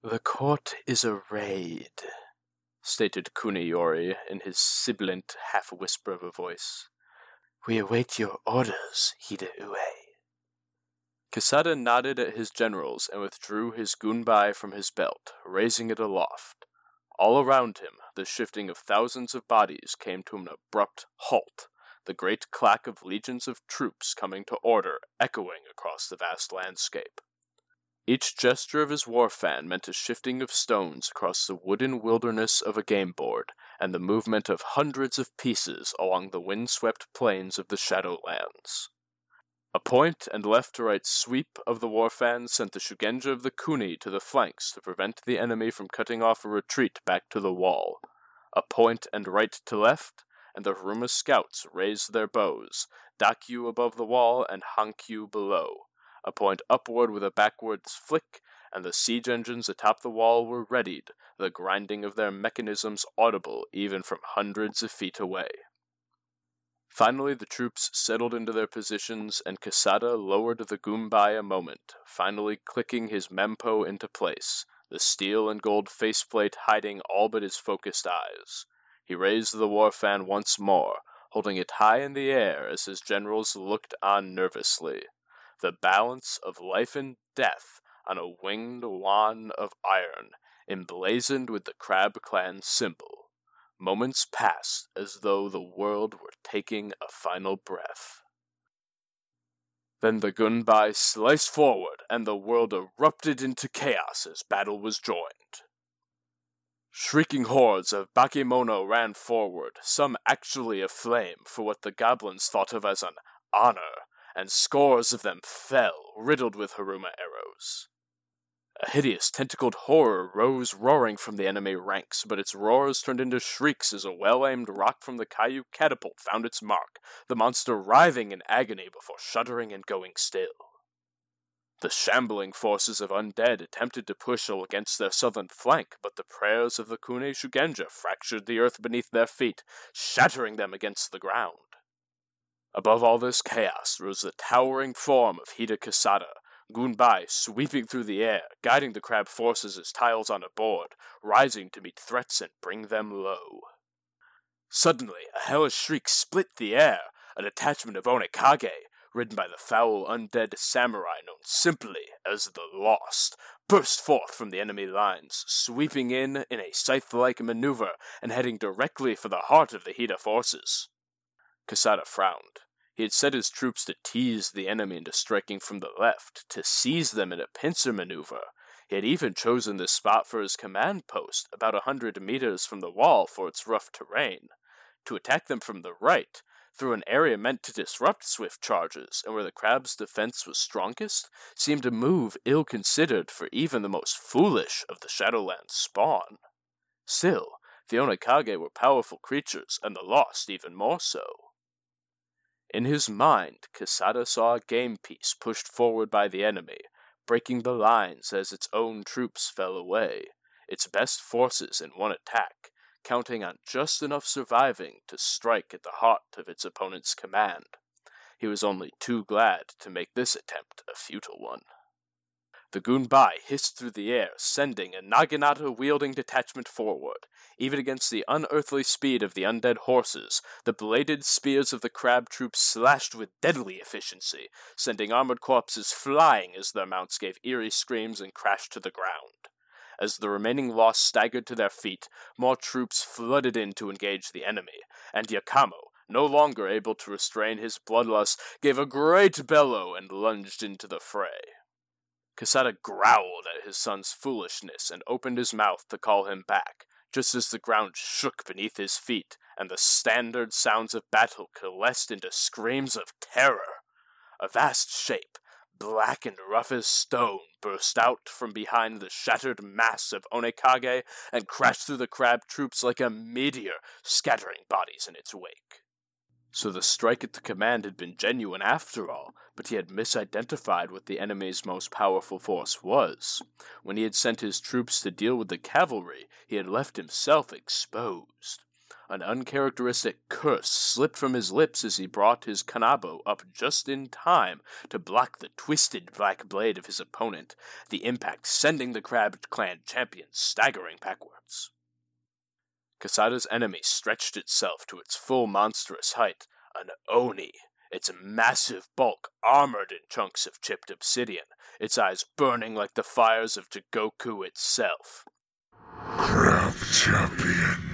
The court is arrayed, stated Kuniyori in his sibilant half whisper of a voice. We await your orders, Hida Ue. Kasada nodded at his generals and withdrew his gunbai from his belt, raising it aloft. All around him, the shifting of thousands of bodies came to an abrupt halt the great clack of legions of troops coming to order echoing across the vast landscape. Each gesture of his war fan meant a shifting of stones across the wooden wilderness of a game board, and the movement of hundreds of pieces along the windswept plains of the Shadowlands. A point and left to right sweep of the war fan sent the Shugenja of the Kuni to the flanks to prevent the enemy from cutting off a retreat back to the wall. A point and right to left, and the Hiruma scouts raised their bows, Daikyu above the wall and Hankyu below. A point upward with a backwards flick, and the siege engines atop the wall were readied, the grinding of their mechanisms audible even from hundreds of feet away. Finally, the troops settled into their positions, and Kisada lowered the Gunbai a moment, finally clicking his mempo into place, the steel and gold faceplate hiding all but his focused eyes. He raised the war fan once more, holding it high in the air as his generals looked on nervously. The balance of life and death on a winged wand of iron, emblazoned with the Crab Clan symbol. Moments passed as though the world were taking a final breath. Then the Gunbai sliced forward, and the world erupted into chaos as battle was joined. Shrieking hordes of Bakemono ran forward, some actually aflame for what the goblins thought of as an honor, and scores of them fell, riddled with Hiruma arrows. A hideous tentacled horror rose roaring from the enemy ranks, but its roars turned into shrieks as a well aimed rock from the Kaiu catapult found its mark, the monster writhing in agony before shuddering and going still. The shambling forces of undead attempted to push against their southern flank, but the prayers of the Kuni Shugenja fractured the earth beneath their feet, shattering them against the ground. Above all this chaos rose the towering form of Hida Kisada, Gunbai sweeping through the air, guiding the crab forces as tiles on a board, rising to meet threats and bring them low. Suddenly, a hellish shriek split the air. A detachment of Onikage, ridden by the foul undead samurai known simply as the Lost, burst forth from the enemy lines, sweeping in in a scythe-like maneuver and heading directly for the heart of the Hida forces. Kisada frowned. He had set his troops to tease the enemy into striking from the left, to seize them in a pincer maneuver. He had even chosen this spot for his command post, about a hundred meters from the wall for its rough terrain. To attack them from the right, through an area meant to disrupt swift charges, and where the crab's defense was strongest, seemed a move ill considered for even the most foolish of the Shadowlands spawn. Still, the Onikage were powerful creatures, and the Lost even more so. In his mind, Kisada saw a game piece pushed forward by the enemy, breaking the lines as its own troops fell away, its best forces in one attack, counting on just enough surviving to strike at the heart of its opponent's command. He was only too glad to make this attempt a futile one. The Gunbai hissed through the air, sending a Naginata wielding detachment forward. Even against the unearthly speed of the undead horses, the bladed spears of the crab troops slashed with deadly efficiency, sending armored corpses flying as their mounts gave eerie screams and crashed to the ground. As the remaining lost staggered to their feet, more troops flooded in to engage the enemy, and Yakamo, no longer able to restrain his bloodlust, gave a great bellow and lunged into the fray. Kisada growled at his son's foolishness and opened his mouth to call him back, just as the ground shook beneath his feet and the standard sounds of battle coalesced into screams of terror. A vast shape, black and rough as stone, burst out from behind the shattered mass of Onikage and crashed through the crab troops like a meteor, scattering bodies in its wake. So the strike at the command had been genuine after all, but he had misidentified what the enemy's most powerful force was. When he had sent his troops to deal with the cavalry, he had left himself exposed. An uncharacteristic curse slipped from his lips as he brought his kanabo up just in time to block the twisted black blade of his opponent, the impact sending the Crab Clan champion staggering backwards. Kisada's enemy stretched itself to its full monstrous height, an Oni, its massive bulk armored in chunks of chipped obsidian, its eyes burning like the fires of Jigoku itself. Crab Champion,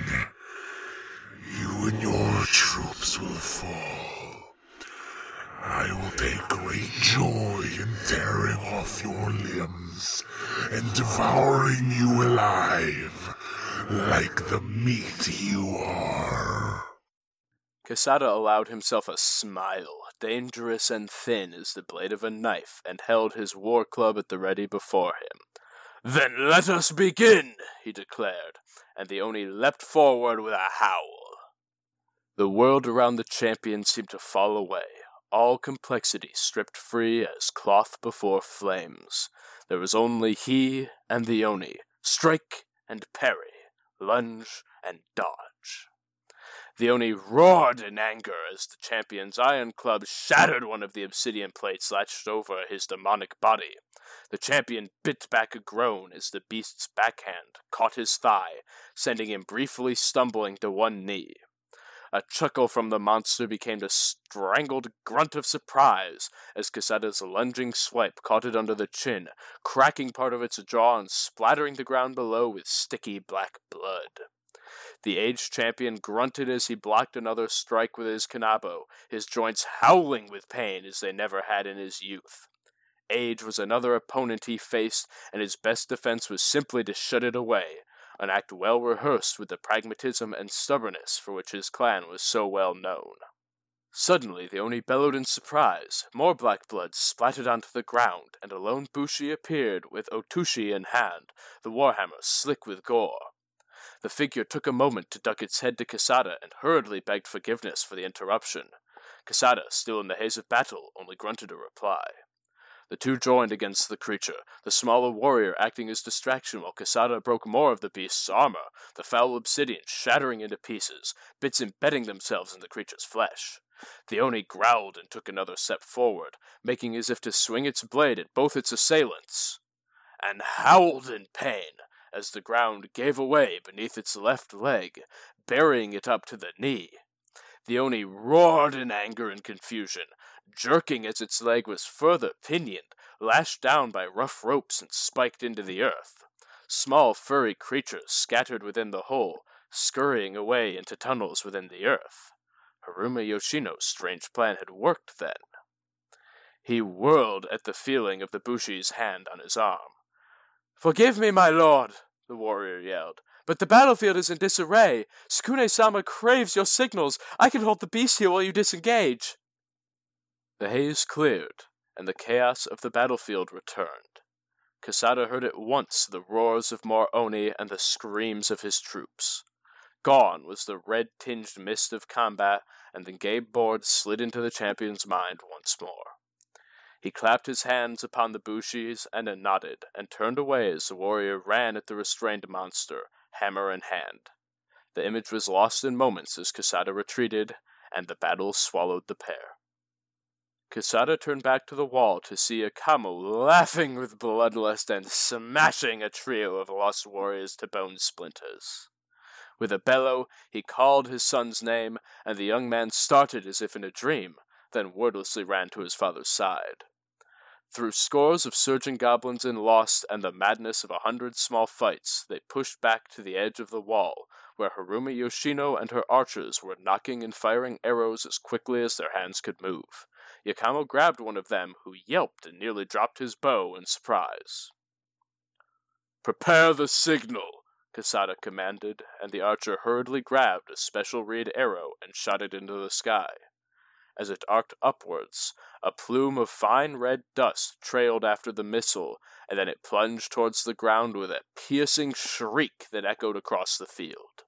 you and your troops will fall. I will take great joy in tearing off your limbs and devouring you alive like the meat you are. Kisada allowed himself a smile, dangerous and thin as the blade of a knife, and held his war club at the ready before him. Then let us begin, he declared, and the Oni leapt forward with a howl. The world around the champion seemed to fall away, all complexity stripped free as cloth before flames. There was only he and the Oni, strike and parry, lunge and dodge. The Oni roared in anger as the champion's iron club shattered one of the obsidian plates latched over his demonic body. The champion bit back a groan as the beast's backhand caught his thigh, sending him briefly stumbling to one knee. A chuckle from the monster became a strangled grunt of surprise as Kisada's lunging swipe caught it under the chin, cracking part of its jaw and splattering the ground below with sticky black blood. The aged champion grunted as he blocked another strike with his kanabo, his joints howling with pain as they never had in his youth. Age was another opponent he faced, and his best defense was simply to shut it away, an act well rehearsed with the pragmatism and stubbornness for which his clan was so well known. Suddenly, the Oni bellowed in surprise. More black blood splattered onto the ground, and a lone Bushi appeared with Otushi in hand, the warhammer slick with gore. The figure took a moment to duck its head to Kisada and hurriedly begged forgiveness for the interruption. Kisada, still in the haze of battle, only grunted a reply. The two joined against the creature, the smaller warrior acting as distraction while Kisada broke more of the beast's armor, the foul obsidian shattering into pieces, bits embedding themselves in the creature's flesh. The Oni growled and took another step forward, making as if to swing its blade at both its assailants, and howled in pain as the ground gave away beneath its left leg, burying it up to the knee. The Oni roared in anger and confusion, jerking as its leg was further pinioned, lashed down by rough ropes and spiked into the earth. Small furry creatures scattered within the hole, scurrying away into tunnels within the earth. Hiruma Yoshino's strange plan had worked then. He whirled at the feeling of the Bushi's hand on his arm. Forgive me, my lord, the warrior yelled. But the battlefield is in disarray. Sukune sama craves your signals. I can hold the beast here while you disengage. The haze cleared, and the chaos of the battlefield returned. Kisada heard at once the roars of more Oni and the screams of his troops. Gone was the red tinged mist of combat, and the gay board slid into the champion's mind once more. He clapped his hands upon the bushis and nodded, and turned away as the warrior ran at the restrained monster, hammer in hand. The image was lost in moments as Kisada retreated, and the battle swallowed the pair. Kisada turned back to the wall to see Yakamo laughing with bloodlust and smashing a trio of lost warriors to bone splinters. With a bellow, he called his son's name, and the young man started as if in a dream, then wordlessly ran to his father's side. Through scores of surging goblins in Lost and the madness of a hundred small fights, they pushed back to the edge of the wall, where Hiruma Yoshino and her archers were knocking and firing arrows as quickly as their hands could move. Yakamo grabbed one of them, who yelped and nearly dropped his bow in surprise. Prepare the signal, Kisada commanded, and the archer hurriedly grabbed a special reed arrow and shot it into the sky. As it arced upwards, a plume of fine red dust trailed after the missile, and then it plunged towards the ground with a piercing shriek that echoed across the field.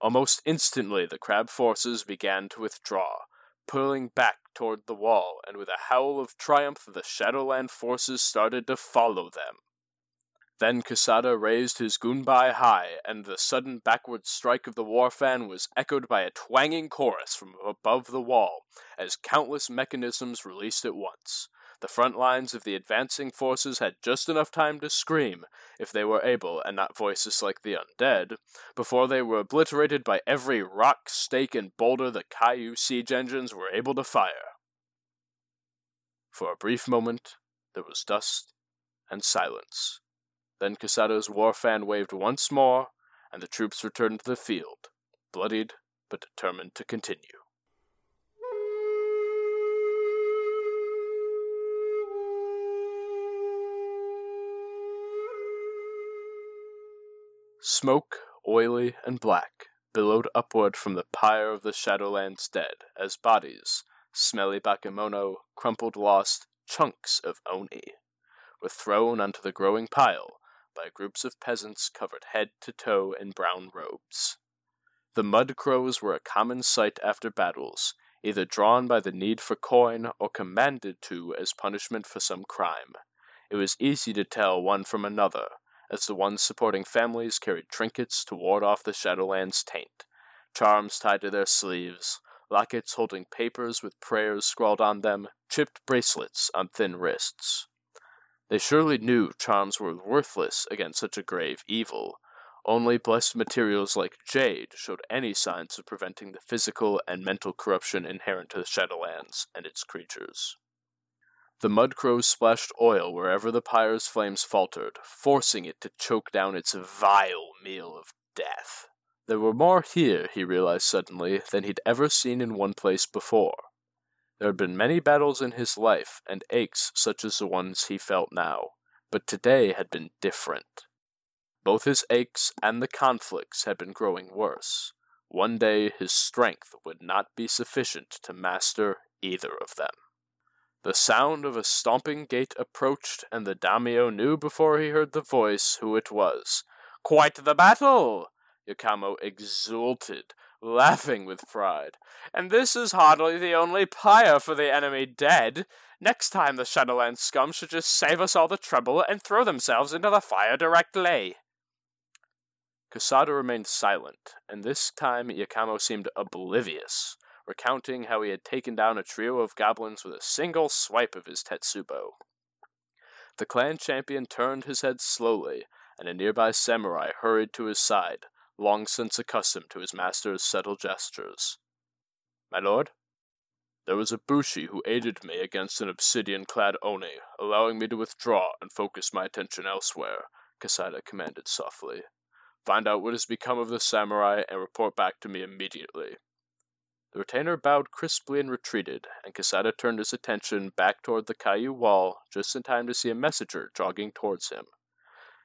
Almost instantly the crab forces began to withdraw, pulling back toward the wall, and with a howl of triumph the Shadowland forces started to follow them. Then Kisada raised his gunbai high, and the sudden backward strike of the war fan was echoed by a twanging chorus from above the wall, as countless mechanisms released at once. The front lines of the advancing forces had just enough time to scream, if they were able and not voices like the undead, before they were obliterated by every rock, stake, and boulder the Kaiu siege engines were able to fire. For a brief moment, there was dust and silence. Then Kisada's war fan waved once more, and the troops returned to the field, bloodied but determined to continue. Smoke, oily and black, billowed upward from the pyre of the Shadowlands dead, as bodies, smelly bakemono, crumpled lost chunks of oni, were thrown onto the growing pile by groups of peasants covered head to toe in brown robes. The mud crows were a common sight after battles, either drawn by the need for coin or commanded to as punishment for some crime. It was easy to tell one from another, as the ones supporting families carried trinkets to ward off the Shadowland's taint, charms tied to their sleeves, lockets holding papers with prayers scrawled on them, chipped bracelets on thin wrists. They surely knew charms were worthless against such a grave evil. Only blessed materials like jade showed any signs of preventing the physical and mental corruption inherent to the Shadowlands and its creatures. The mud crows splashed oil wherever the pyre's flames faltered, forcing it to choke down its vile meal of death. There were more here, he realized suddenly, than he'd ever seen in one place before. There had been many battles in his life, and aches such as the ones he felt now, but today had been different. Both his aches and the conflicts had been growing worse. One day his strength would not be sufficient to master either of them. The sound of a stomping gait approached, and the daimyo knew before he heard the voice who it was. Quite the battle! Yakamo exulted, laughing with pride. And this is hardly the only pyre for the enemy dead. Next time the Shadowland scum should just save us all the trouble and throw themselves into the fire directly. Kisada remained silent, and this time Yakamo seemed oblivious, recounting how he had taken down a trio of goblins with a single swipe of his Tetsubo. The clan champion turned his head slowly, and a nearby samurai hurried to his side, long since accustomed to his master's subtle gestures. My lord? There was a Bushi who aided me against an obsidian clad Oni, allowing me to withdraw and focus my attention elsewhere, Kisada commanded softly. Find out what has become of the samurai and report back to me immediately. The retainer bowed crisply and retreated, and Kisada turned his attention back toward the Kaiu wall just in time to see a messenger jogging towards him.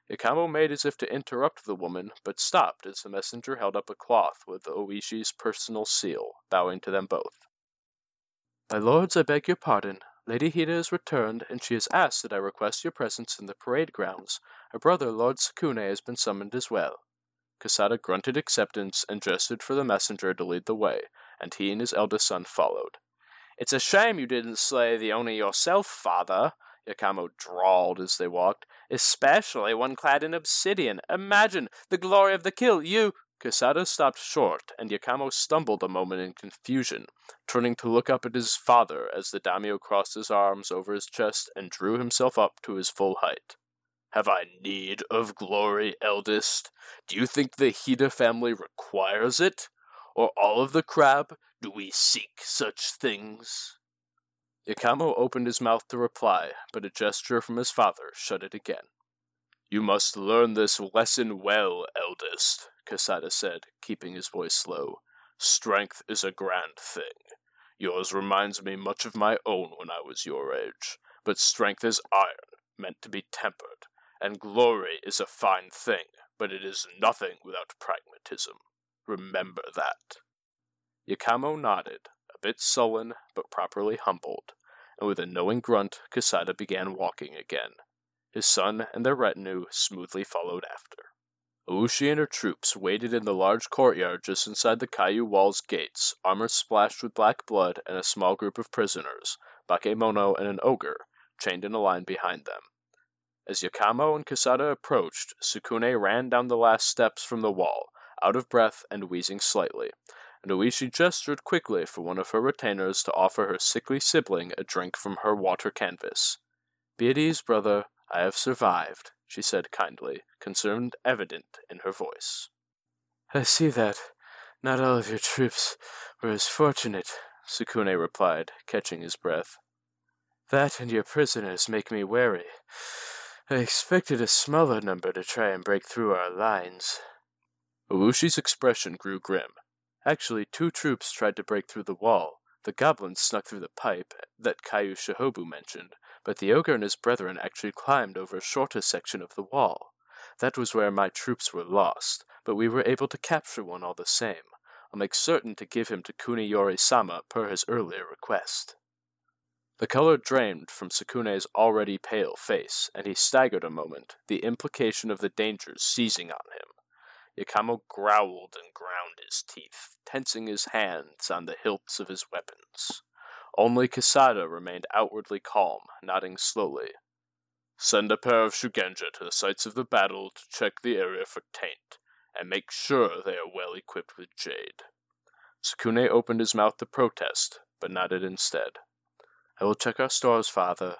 Yakamo made as if to interrupt the woman, but stopped as the messenger held up a cloth with O-Ushi's personal seal, bowing to them both. My lords, I beg your pardon. Lady Hida has returned, and she has asked that I request your presence in the parade grounds. Her brother, Lord Sukune, has been summoned as well. Kisada grunted acceptance and gestured for the messenger to lead the way, and he and his eldest son followed. It's a shame you didn't slay the Oni yourself, father, Yakamo drawled as they walked. Especially one clad in obsidian. Imagine the glory of the kill. You. Kisada stopped short, and Yakamo stumbled a moment in confusion, turning to look up at his father as the daimyo crossed his arms over his chest and drew himself up to his full height. Have I need of glory, eldest? Do you think the Hida family requires it? Or all of the crab? Do we seek such things? Yakamo opened his mouth to reply, but a gesture from his father shut it again. You must learn this lesson well, eldest, Kisada said, keeping his voice low. Strength is a grand thing. Yours reminds me much of my own when I was your age, but strength is iron, meant to be tempered, and glory is a fine thing, but it is nothing without pragmatism. Remember that. Yakamo nodded, a bit sullen but properly humbled, and with a knowing grunt, Kisada began walking again. His son and their retinue smoothly followed after. O-Ushi and her troops waited in the large courtyard just inside the Kaiu wall's gates, armor splashed with black blood, and a small group of prisoners, Bakemono and an ogre, chained in a line behind them. As Yakamo and Kisada approached, Sukune ran down the last steps from the wall, out of breath and wheezing slightly, and O-Ushi gestured quickly for one of her retainers to offer her sickly sibling a drink from her water canvas. Be at ease, brother. I have survived, she said kindly, concern evident in her voice. I see that. Not all of your troops were as fortunate, Sukune replied, catching his breath. That and your prisoners make me wary. I expected a smaller number to try and break through our lines. O-Ushi's expression grew grim, Actually, two troops tried to break through the wall. The goblins snuck through the pipe that Kaiu Shihobu mentioned, but the ogre and his brethren actually climbed over a shorter section of the wall. That was where my troops were lost, but we were able to capture one all the same. I'll make certain to give him to Kuni Yori sama per his earlier request. The color drained from Sukune's already pale face, and he staggered a moment, the implication of the dangers seizing on him. Yakamo growled and ground his teeth, tensing his hands on the hilts of his weapons. Only Kisada remained outwardly calm, nodding slowly. Send a pair of Shugenja to the sites of the battle to check the area for taint, and make sure they are well equipped with jade. Sukune opened his mouth to protest, but nodded instead. I will check our stores, father.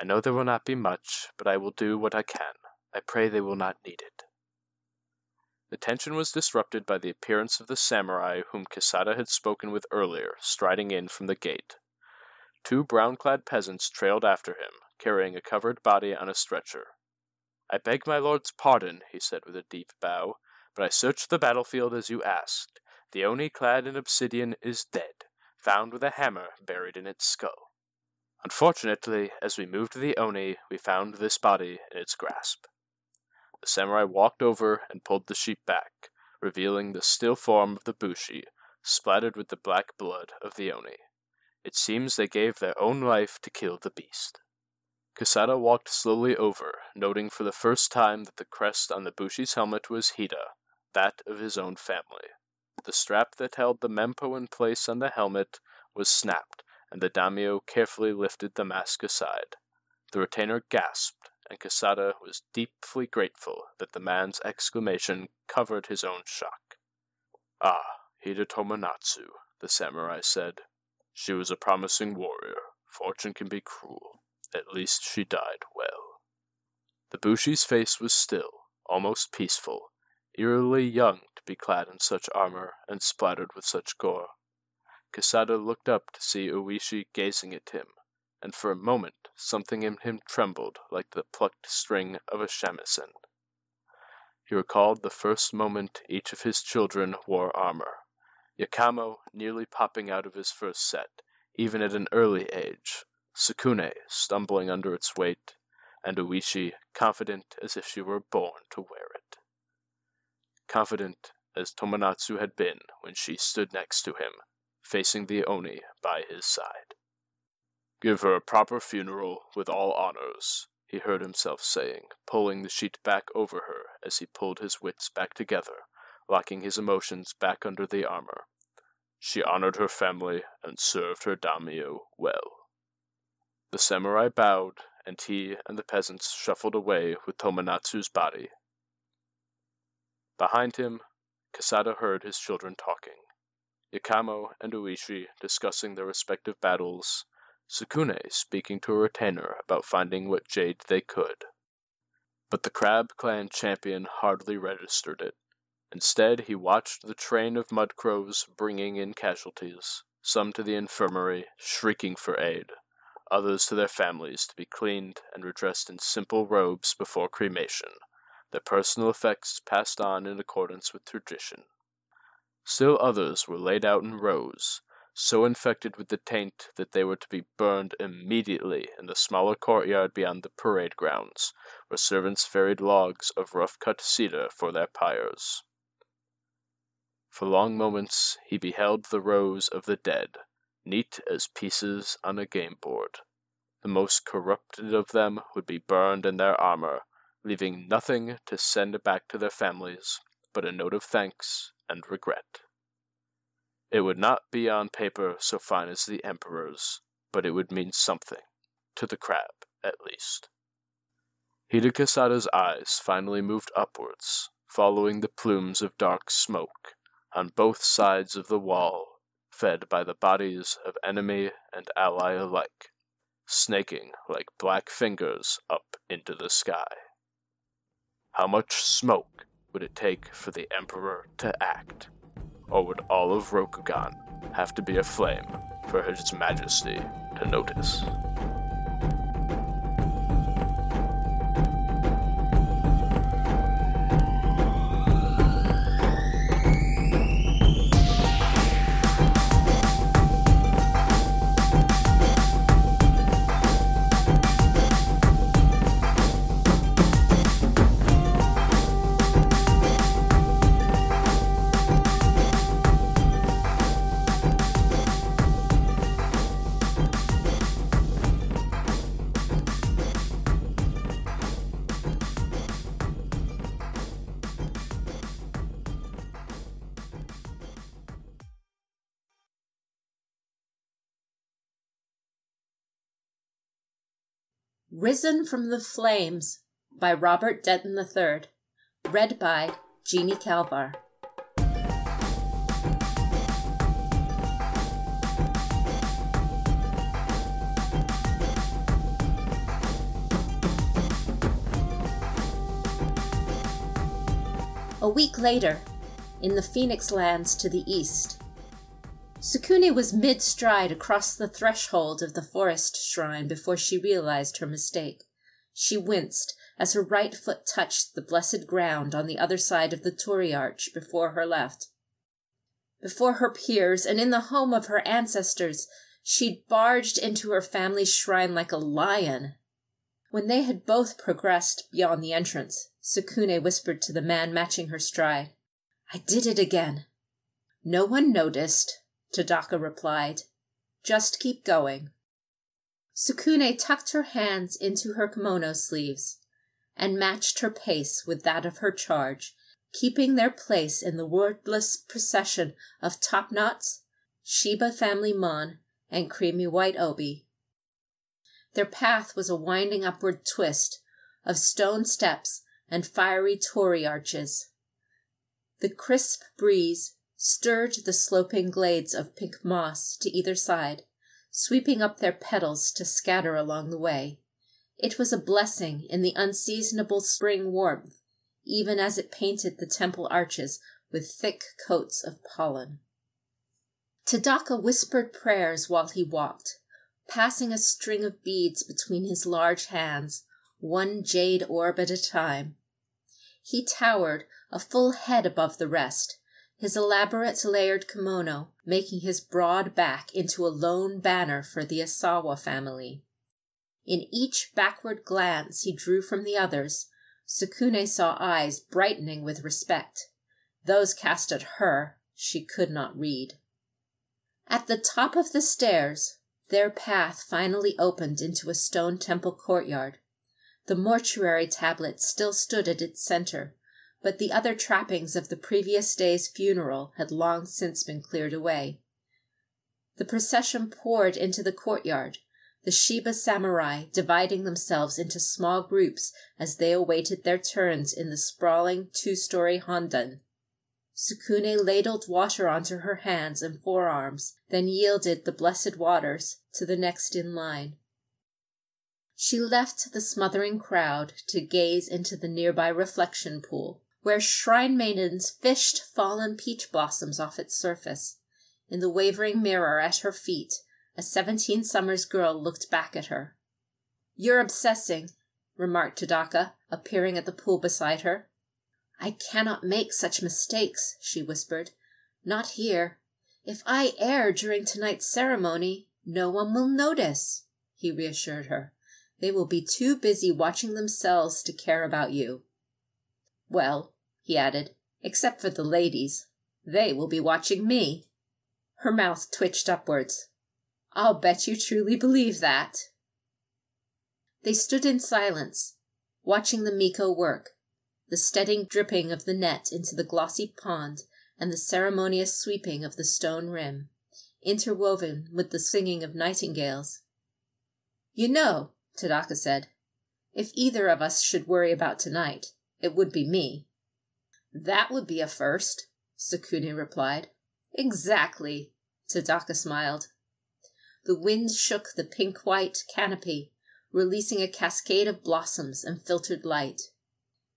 I know there will not be much, but I will do what I can. I pray they will not need it. The tension was disrupted by the appearance of the samurai whom Kisada had spoken with earlier, striding in from the gate. Two brown clad peasants trailed after him, carrying a covered body on a stretcher. I beg my lord's pardon, he said with a deep bow, but I searched the battlefield as you asked. The Oni clad in obsidian is dead, found with a hammer buried in its skull. Unfortunately, as we moved the Oni, we found this body in its grasp. The samurai walked over and pulled the sheet back, revealing the still form of the bushi, splattered with the black blood of the Oni. It seems they gave their own life to kill the beast. Kisada walked slowly over, noting for the first time that the crest on the bushi's helmet was Hida, that of his own family. The strap that held the mempo in place on the helmet was snapped, and the daimyo carefully lifted the mask aside. The retainer gasped, and Kisada was deeply grateful that the man's exclamation covered his own shock. Ah, Hida Tomonatsu, the samurai said. She was a promising warrior. Fortune can be cruel. At least she died well. The Bushi's face was still, almost peaceful, eerily young to be clad in such armor and splattered with such gore. Kisada looked up to see O-Ushi gazing at him, and for a moment something in him trembled like the plucked string of a shamisen. He recalled the first moment each of his children wore armor. Yakamo nearly popping out of his first set, even at an early age, Sukune stumbling under its weight, and O-Ushi confident as if she were born to wear it. Confident as Tomonatsu had been when she stood next to him, facing the Oni by his side. Give her a proper funeral with all honors, he heard himself saying, pulling the sheet back over her as he pulled his wits back together, locking his emotions back under the armor. She honored her family and served her daimyo well. The samurai bowed, and he and the peasants shuffled away with Tomonatsu's body. Behind him, Kisada heard his children talking. Yakamo and O-Ushi discussing their respective battles Sukune speaking to a retainer about finding what jade they could. But the Crab Clan champion hardly registered it. Instead, he watched the train of mud crows bringing in casualties, some to the infirmary, shrieking for aid, others to their families to be cleaned and redressed in simple robes before cremation, their personal effects passed on in accordance with tradition. Still others were laid out in rows, so infected with the taint that they were to be burned immediately in the smaller courtyard beyond the parade grounds, where servants ferried logs of rough cut cedar for their pyres. For long moments he beheld the rows of the dead, neat as pieces on a game board. The most corrupted of them would be burned in their armor, leaving nothing to send back to their families but a note of thanks and regret. It would not be on paper so fine as the Emperor's, but it would mean something, to the crab, at least. Hida Kisada's eyes finally moved upwards, following the plumes of dark smoke on both sides of the wall, fed by the bodies of enemy and ally alike, snaking like black fingers up into the sky. How much smoke would it take for the Emperor to act? Or would all of Rokugan have to be aflame for His Majesty to notice? Risen from the Flames by Robert Denton III. Read by Jeannie Calvar. A week later, in the Phoenix lands to the east, Sukune was mid stride across the threshold of the forest shrine before she realized her mistake. She winced as her right foot touched the blessed ground on the other side of the torii arch before her left. Before her peers and in the home of her ancestors, she'd barged into her family's shrine like a lion. When they had both progressed beyond the entrance, Sukune whispered to the man matching her stride, I did it again. No one noticed, Tadaka replied. Just keep going. Sukune tucked her hands into her kimono sleeves and matched her pace with that of her charge, keeping their place in the wordless procession of top knots, Shiba family mon, and creamy white obi. Their path was a winding upward twist of stone steps and fiery torii arches. The crisp breeze stirred the sloping glades of pink moss to either side, sweeping up their petals to scatter along the way. It was a blessing in the unseasonable spring warmth, even as it painted the temple arches with thick coats of pollen. Tadaka whispered prayers while he walked, passing a string of beads between his large hands, one jade orb at a time. He towered a full head above the rest, his elaborate layered kimono making his broad back into a lone banner for the Isawa family. In each backward glance he drew from the others, Sukune saw eyes brightening with respect. Those cast at her she could not read. At the top of the stairs, their path finally opened into a stone temple courtyard. The mortuary tablet still stood at its center, but the other trappings of the previous day's funeral had long since been cleared away. The procession poured into the courtyard, the Shiba samurai dividing themselves into small groups as they awaited their turns in the sprawling two story hondan. Sukune ladled water onto her hands and forearms, then yielded the blessed waters to the next in line. She left the smothering crowd to gaze into the nearby reflection pool where shrine maidens fished fallen peach blossoms off its surface. In the wavering hmm. mirror at her feet, a seventeen summers girl looked back at her. You're obsessing, remarked Tadaka, appearing at the pool beside her. I cannot make such mistakes, she whispered. Not here. If I err during tonight's ceremony, no one will notice, he reassured her. They will be too busy watching themselves to care about you. Well, he added, except for the ladies. They will be watching me. Her mouth twitched upwards. I'll bet you truly believe that. They stood in silence, watching the Miko work, the steady dripping of the net into the glossy pond and the ceremonious sweeping of the stone rim, interwoven with the singing of nightingales. You know, Tadaka said, if either of us should worry about tonight, it would be me. That would be a first, Sukune replied. Exactly, Tadaka smiled. The wind shook the pink white canopy, releasing a cascade of blossoms and filtered light.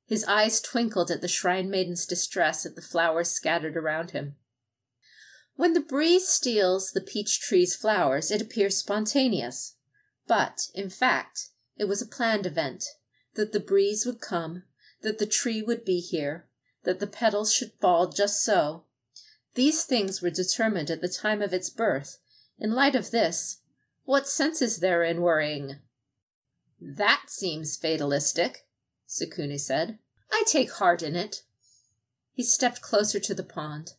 His eyes twinkled at the shrine maiden's distress at the flowers scattered around him. When the breeze steals the peach tree's flowers, it appears spontaneous. But, in fact, it was a planned event that the breeze would come, that the tree would be here, that the petals should fall just so. These things were determined at the time of its birth. In light of this, what sense is there in worrying? That seems fatalistic, Sukune said. I take heart in it. He stepped closer to the pond.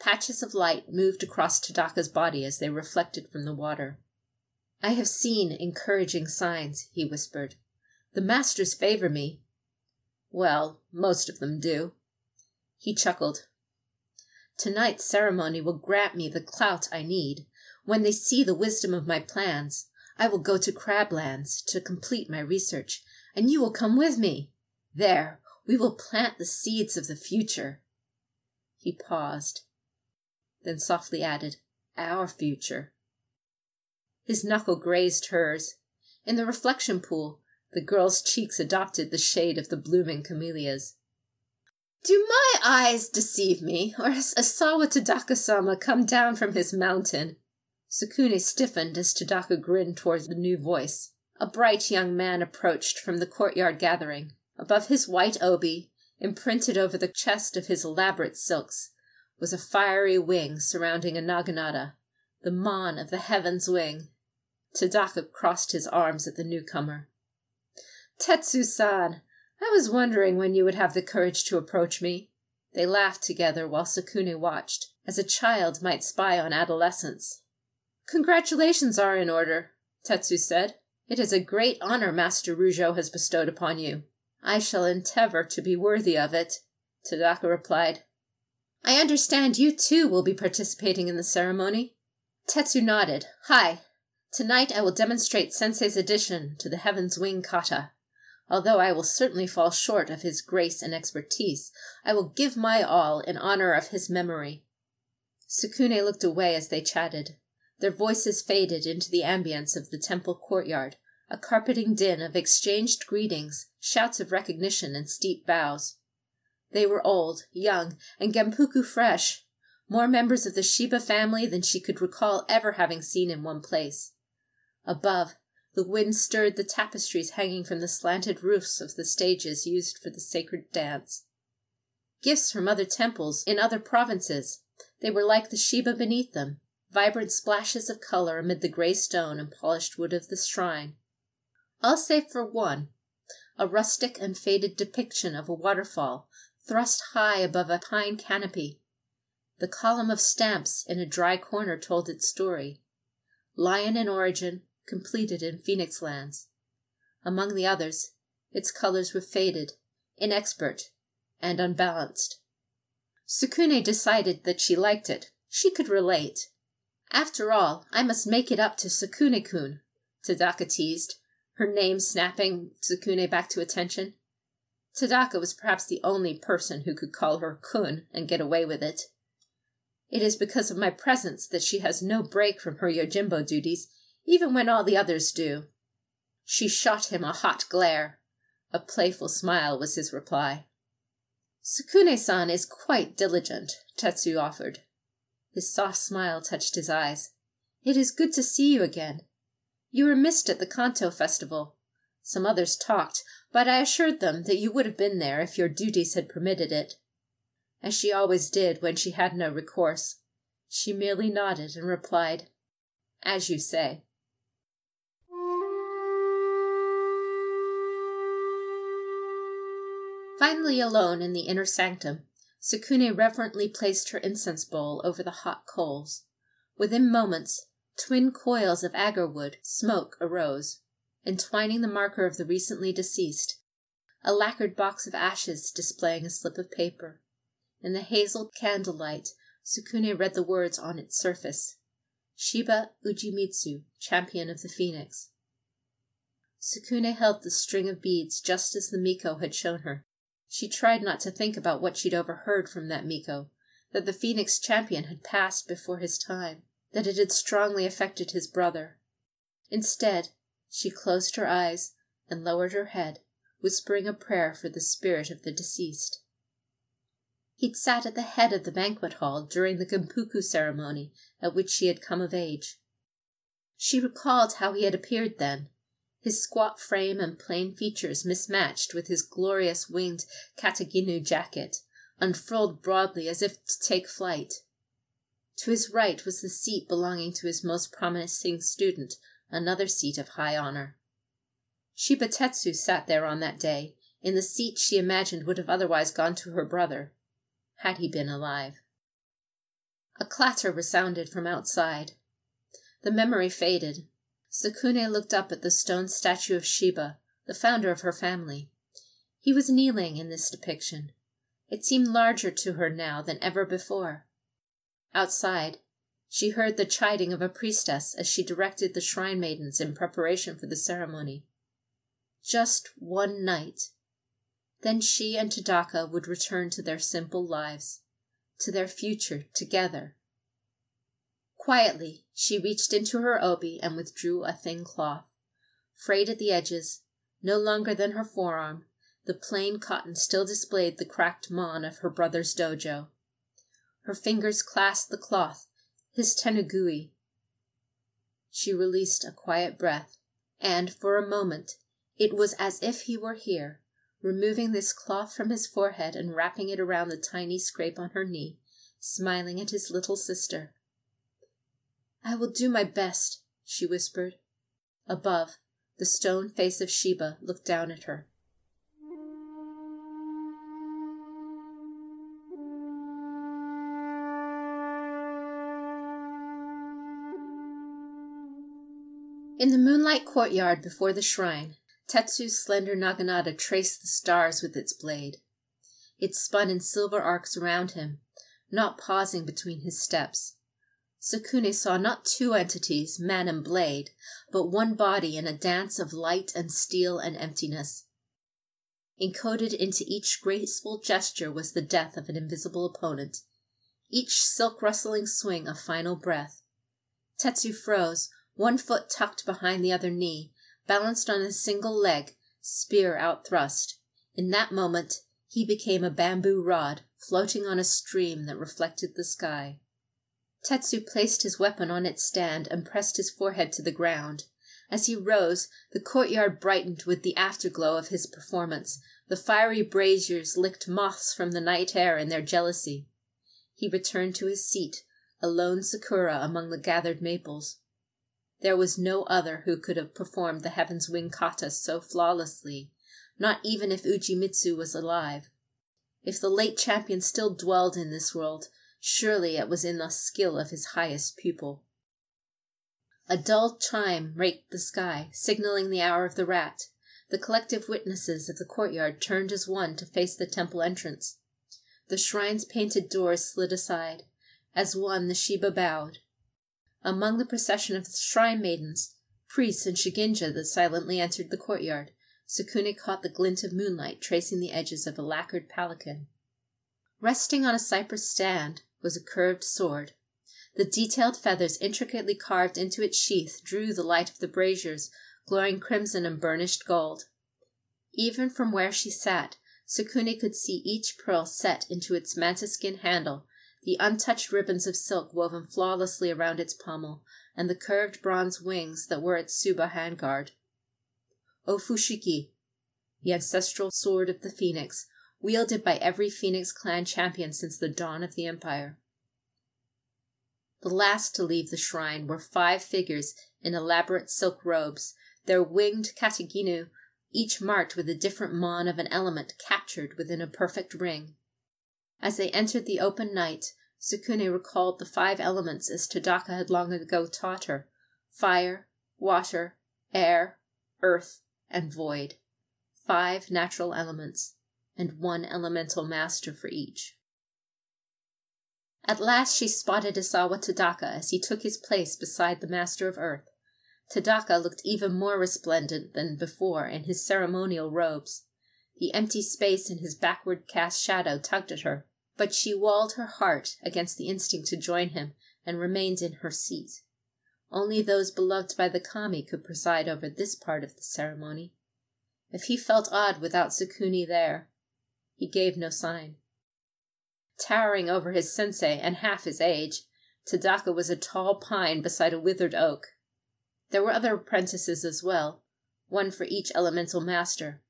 Patches of light moved across Tadaka's body as they reflected from the water. I have seen encouraging signs, he whispered. The masters favor me, well, most of them do. He chuckled. Tonight's ceremony will grant me the clout I need. When they see the wisdom of my plans, I will go to Crablands to complete my research, and you will come with me. There, we will plant the seeds of the future. He paused, then softly added, Our future. His knuckle grazed hers. In the reflection pool, the girl's cheeks adopted the shade of the blooming camellias. Do my eyes deceive me, or has Isawa Tadaka sama come down from his mountain? Sukune stiffened as Tadaka grinned towards the new voice. A bright young man approached from the courtyard gathering. Above his white obi, imprinted over the chest of his elaborate silks, was a fiery wing surrounding a naginata, the mon of the heaven's wing. Tadaka crossed his arms at the newcomer. Tetsu-san, I was wondering when you would have the courage to approach me. They laughed together while Sukune watched, as a child might spy on adolescence. Congratulations are in order, Tetsu said. It is a great honor Master Rujo has bestowed upon you. I shall endeavor to be worthy of it, Tadaka replied. I understand you too will be participating in the ceremony. Tetsu nodded. Hi. Tonight I will demonstrate Sensei's addition to the Heaven's Wing kata. Although I will certainly fall short of his grace and expertise, I will give my all in honor of his memory. Sukune looked away as they chatted. Their voices faded into the ambience of the temple courtyard, a carpeting din of exchanged greetings, shouts of recognition, and steep bows. They were old, young, and Genpuku fresh, more members of the Shiba family than she could recall ever having seen in one place. Above, the wind stirred the tapestries hanging from the slanted roofs of the stages used for the sacred dance. Gifts from other temples in other provinces, they were like the Shiba beneath them, vibrant splashes of color amid the gray stone and polished wood of the shrine all save for one, a rustic and faded depiction of a waterfall thrust high above a pine canopy. The column of stamps in a dry corner told its story. Lion in origin, completed in Phoenix lands. Among the others, its colors were faded, inexpert, and unbalanced. Sukune decided that she liked it. She could relate. After all, I must make it up to Sukune kun, Tadaka teased, her name snapping Sukune back to attention. Tadaka was perhaps the only person who could call her kun and get away with it. It is because of my presence that she has no break from her Yojimbo duties, even when all the others do. She shot him a hot glare. A playful smile was his reply. Sukune-san is quite diligent, Tetsu offered. His soft smile touched his eyes. It is good to see you again. You were missed at the Kanto festival. Some others talked, but I assured them that you would have been there if your duties had permitted it. As she always did when she had no recourse, she merely nodded and replied, As you say. Finally alone in the inner sanctum, Sukune reverently placed her incense bowl over the hot coals. Within moments Twin coils of agar wood smoke arose, entwining the marker of the recently deceased, a lacquered box of ashes displaying a slip of paper. In the hazel candlelight Sukune read the words on its surface Shiba Ujimitsu, champion of the phoenix. Sukune held the string of beads just as the Miko had shown her. She tried not to think about what she'd overheard from that Miko, that the phoenix champion had passed before his time that it had strongly affected his brother. Instead, she closed her eyes and lowered her head, whispering a prayer for the spirit of the deceased. He'd sat at the head of the banquet hall during the Genpuku ceremony at which she had come of age. She recalled how he had appeared then, his squat frame and plain features mismatched with his glorious winged kataginu jacket, unfurled broadly as if to take flight. To his right was the seat belonging to his most promising student, another seat of high honor. Shiba Tetsu sat there on that day, in the seat she imagined would have otherwise gone to her brother, had he been alive. A clatter resounded from outside. The memory faded. Sukune looked up at the stone statue of Shiba, the founder of her family. He was kneeling in this depiction. It seemed larger to her now than ever before. Outside, She heard the chiding of a priestess as she directed the shrine maidens in preparation for the ceremony. Just one night. Then she and Tadaka would return to their simple lives, to their future together. Quietly, she reached into her obi and withdrew a thin cloth. Frayed at the edges, no longer than her forearm, the plain cotton still displayed the cracked mon of her brother's dojo. Her fingers clasped the cloth, his tenugui. She released a quiet breath, and for a moment it was as if he were here, removing this cloth from his forehead and wrapping it around the tiny scrape on her knee, smiling at his little sister. I will do my best, she whispered. Above, the stone face of Shiba looked down at her. In the moonlight courtyard before the shrine, Tetsu's slender naginata traced the stars with its blade. It spun in silver arcs around him, not pausing between his steps. Sukune saw not two entities, man and blade, but one body in a dance of light and steel and emptiness. Encoded into each graceful gesture was the death of an invisible opponent, each silk rustling swing a final breath. Tetsu froze, one foot tucked behind the other knee, balanced on a single leg, spear outthrust. In that moment he became a bamboo rod floating on a stream that reflected the sky. Tetsu placed his weapon on its stand and pressed his forehead to the ground. As he rose, the courtyard brightened with the afterglow of his performance. The fiery braziers licked moths from the night air in their jealousy. He returned to his seat, a lone Sakura among the gathered maples. There was no other who could have performed the Heaven's Wing kata so flawlessly, not even if Ujimitsu was alive. If the late champion still dwelled in this world, Surely it was in the skill of his highest pupil. A dull chime raked the sky, signaling the hour of the rat. The collective witnesses of the courtyard turned as one to face the temple entrance. The shrine's painted doors slid aside. As one the Shiba bowed. Among the procession of the shrine maidens, priests and shugenja that silently entered the courtyard, Sukune caught the glint of moonlight tracing the edges of a lacquered palanquin. Resting on a cypress stand was a curved sword. The detailed feathers intricately carved into its sheath drew the light of the braziers, glowing crimson and burnished gold. Even from where she sat, Sukune could see each pearl set into its mantis skin handle, the untouched ribbons of silk woven flawlessly around its pommel, and the curved bronze wings that were its tsuba handguard. Ofushikai, the ancestral sword of the phoenix, wielded by every Phoenix clan champion since the dawn of the empire. The last to leave the shrine were five figures in elaborate silk robes, their winged kataginu each marked with a different mon of an element captured within a perfect ring. As they entered the open night, Sukune recalled the five elements as Tadaka had long ago taught her fire, water, air, earth, and void. Five natural elements and one elemental master for each. At last she spotted Isawa Tadaka as he took his place beside the Master of Earth. Tadaka looked even more resplendent than before in his ceremonial robes. The empty space in his backward cast shadow tugged at her, but she walled her heart against the instinct to join him and remained in her seat. Only those beloved by the kami could preside over this part of the ceremony. If he felt odd without Sukune there, he gave no sign. Towering over his sensei and half his age, Tadaka was a tall pine beside a withered oak. There were other apprentices as well, one for each elemental master.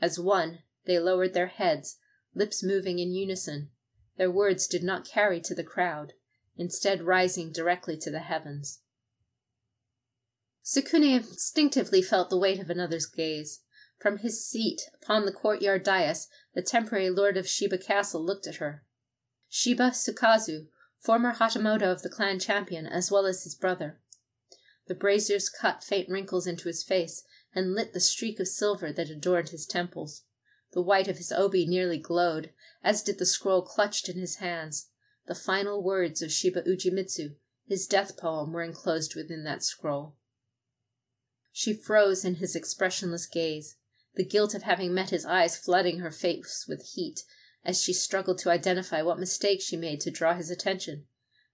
As one, they lowered their heads, lips moving in unison. Their words did not carry to the crowd, instead rising directly to the heavens. Sukune instinctively felt the weight of another's gaze. From his seat upon the courtyard dais, the temporary lord of Shiba Castle looked at her. Shiba Tsukazu, former Hatamoto of the clan champion, as well as his brother. The braziers cut faint wrinkles into his face and lit the streak of silver that adorned his temples. The white of his obi nearly glowed, as did the scroll clutched in his hands, the final words of Shiba Ujimitsu, His death poem were enclosed within that scroll. She froze in his expressionless gaze, the guilt of having met his eyes flooding her face with heat as she struggled to identify what mistake she made to draw his attention.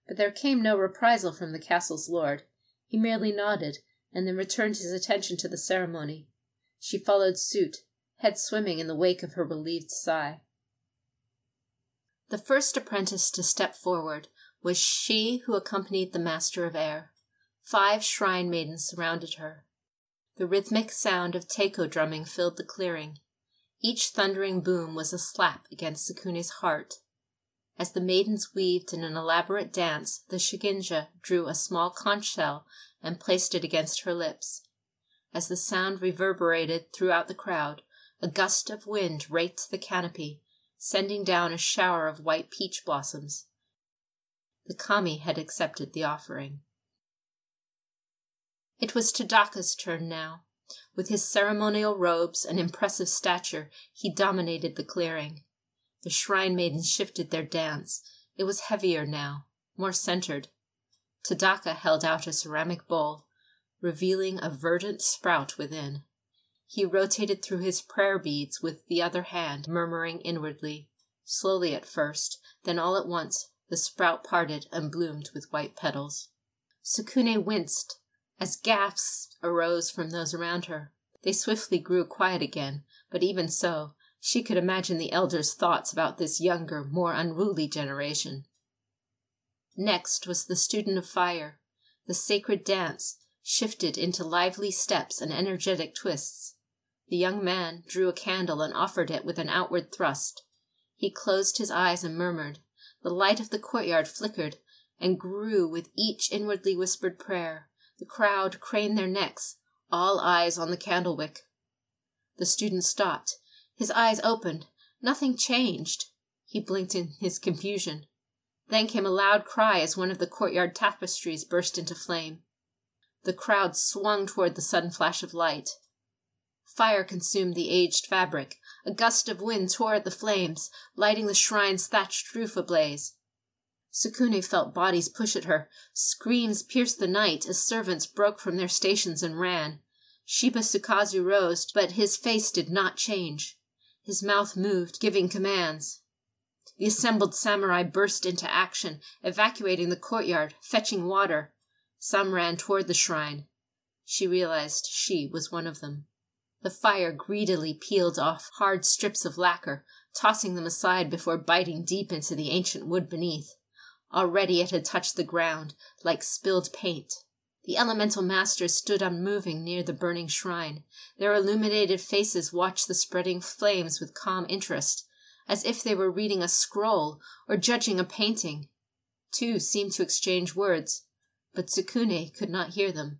But there came no reprisal from the castle's lord. He merely nodded, and then returned his attention to the ceremony. She followed suit, head swimming in the wake of her relieved sigh. The first apprentice to step forward was she who accompanied the Master of Air. Five shrine maidens surrounded her. The rhythmic sound of taiko drumming filled the clearing. Each thundering boom was a slap against Sukune's heart. As the maidens weaved in an elaborate dance, the shugenja drew a small conch shell and placed it against her lips. As the sound reverberated throughout the crowd, a gust of wind raked the canopy, sending down a shower of white peach blossoms. The kami had accepted the offering. It was Tadaka's turn now. With his ceremonial robes and impressive stature, he dominated the clearing. The shrine maidens shifted their dance. It was heavier now, more centered. Tadaka held out a ceramic bowl, revealing a verdant sprout within. He rotated through his prayer beads with the other hand, murmuring inwardly. Slowly at first, then all at once the sprout parted and bloomed with white petals. Sukune winced as gasps arose from those around her. They swiftly grew quiet again, but even so, she could imagine the elders' thoughts about this younger, more unruly generation. Next was the student of fire. The sacred dance shifted into lively steps and energetic twists. The young man drew a candle and offered it with an outward thrust. He closed his eyes and murmured. The light of the courtyard flickered and grew with each inwardly whispered prayer. The crowd craned their necks, all eyes on the candle wick. The student stopped. His eyes opened. Nothing changed. He blinked in his confusion. Then came a loud cry as one of the courtyard tapestries burst into flame. The crowd swung toward the sudden flash of light. Fire consumed the aged fabric. A gust of wind tore at the flames, lighting the shrine's thatched roof ablaze. Sukune felt bodies push at her. Screams pierced the night as servants broke from their stations and ran. Shiba Sukazu rose, but his face did not change. His mouth moved, giving commands. The assembled samurai burst into action, evacuating the courtyard, fetching water. Some ran toward the shrine. She realized she was one of them. The fire greedily peeled off hard strips of lacquer, tossing them aside before biting deep into the ancient wood beneath. Already it had touched the ground, like spilled paint. The elemental masters stood unmoving near the burning shrine. Their illuminated faces watched the spreading flames with calm interest, as if they were reading a scroll or judging a painting. Two seemed to exchange words, but Tsukune could not hear them.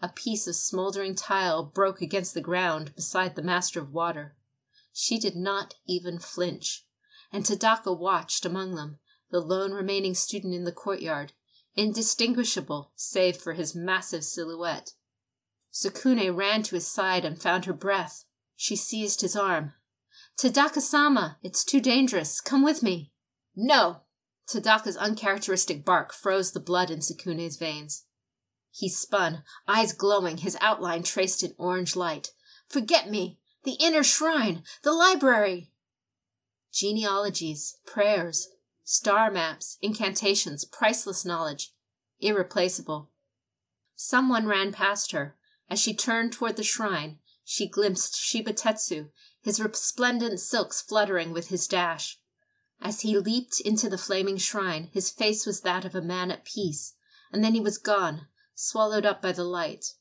A piece of smoldering tile broke against the ground beside the Master of Water. She did not even flinch, and Tadaka watched among them, the lone remaining student in the courtyard, indistinguishable save for his massive silhouette. Sukune ran to his side and found her breath. She seized his arm. Tadaka-sama, it's too dangerous. Come with me. No! Tadaka's uncharacteristic bark froze the blood in Sukune's veins. He spun, eyes glowing, his outline traced in orange light. Forget me! The inner shrine! The library! Genealogies, prayers, Star maps, incantations, priceless knowledge, irreplaceable. Someone ran past her. As she turned toward the shrine, she glimpsed Shiba Tetsu, his resplendent silks fluttering with his dash. As he leaped into the flaming shrine, his face was that of a man at peace, and then he was gone, swallowed up by the light.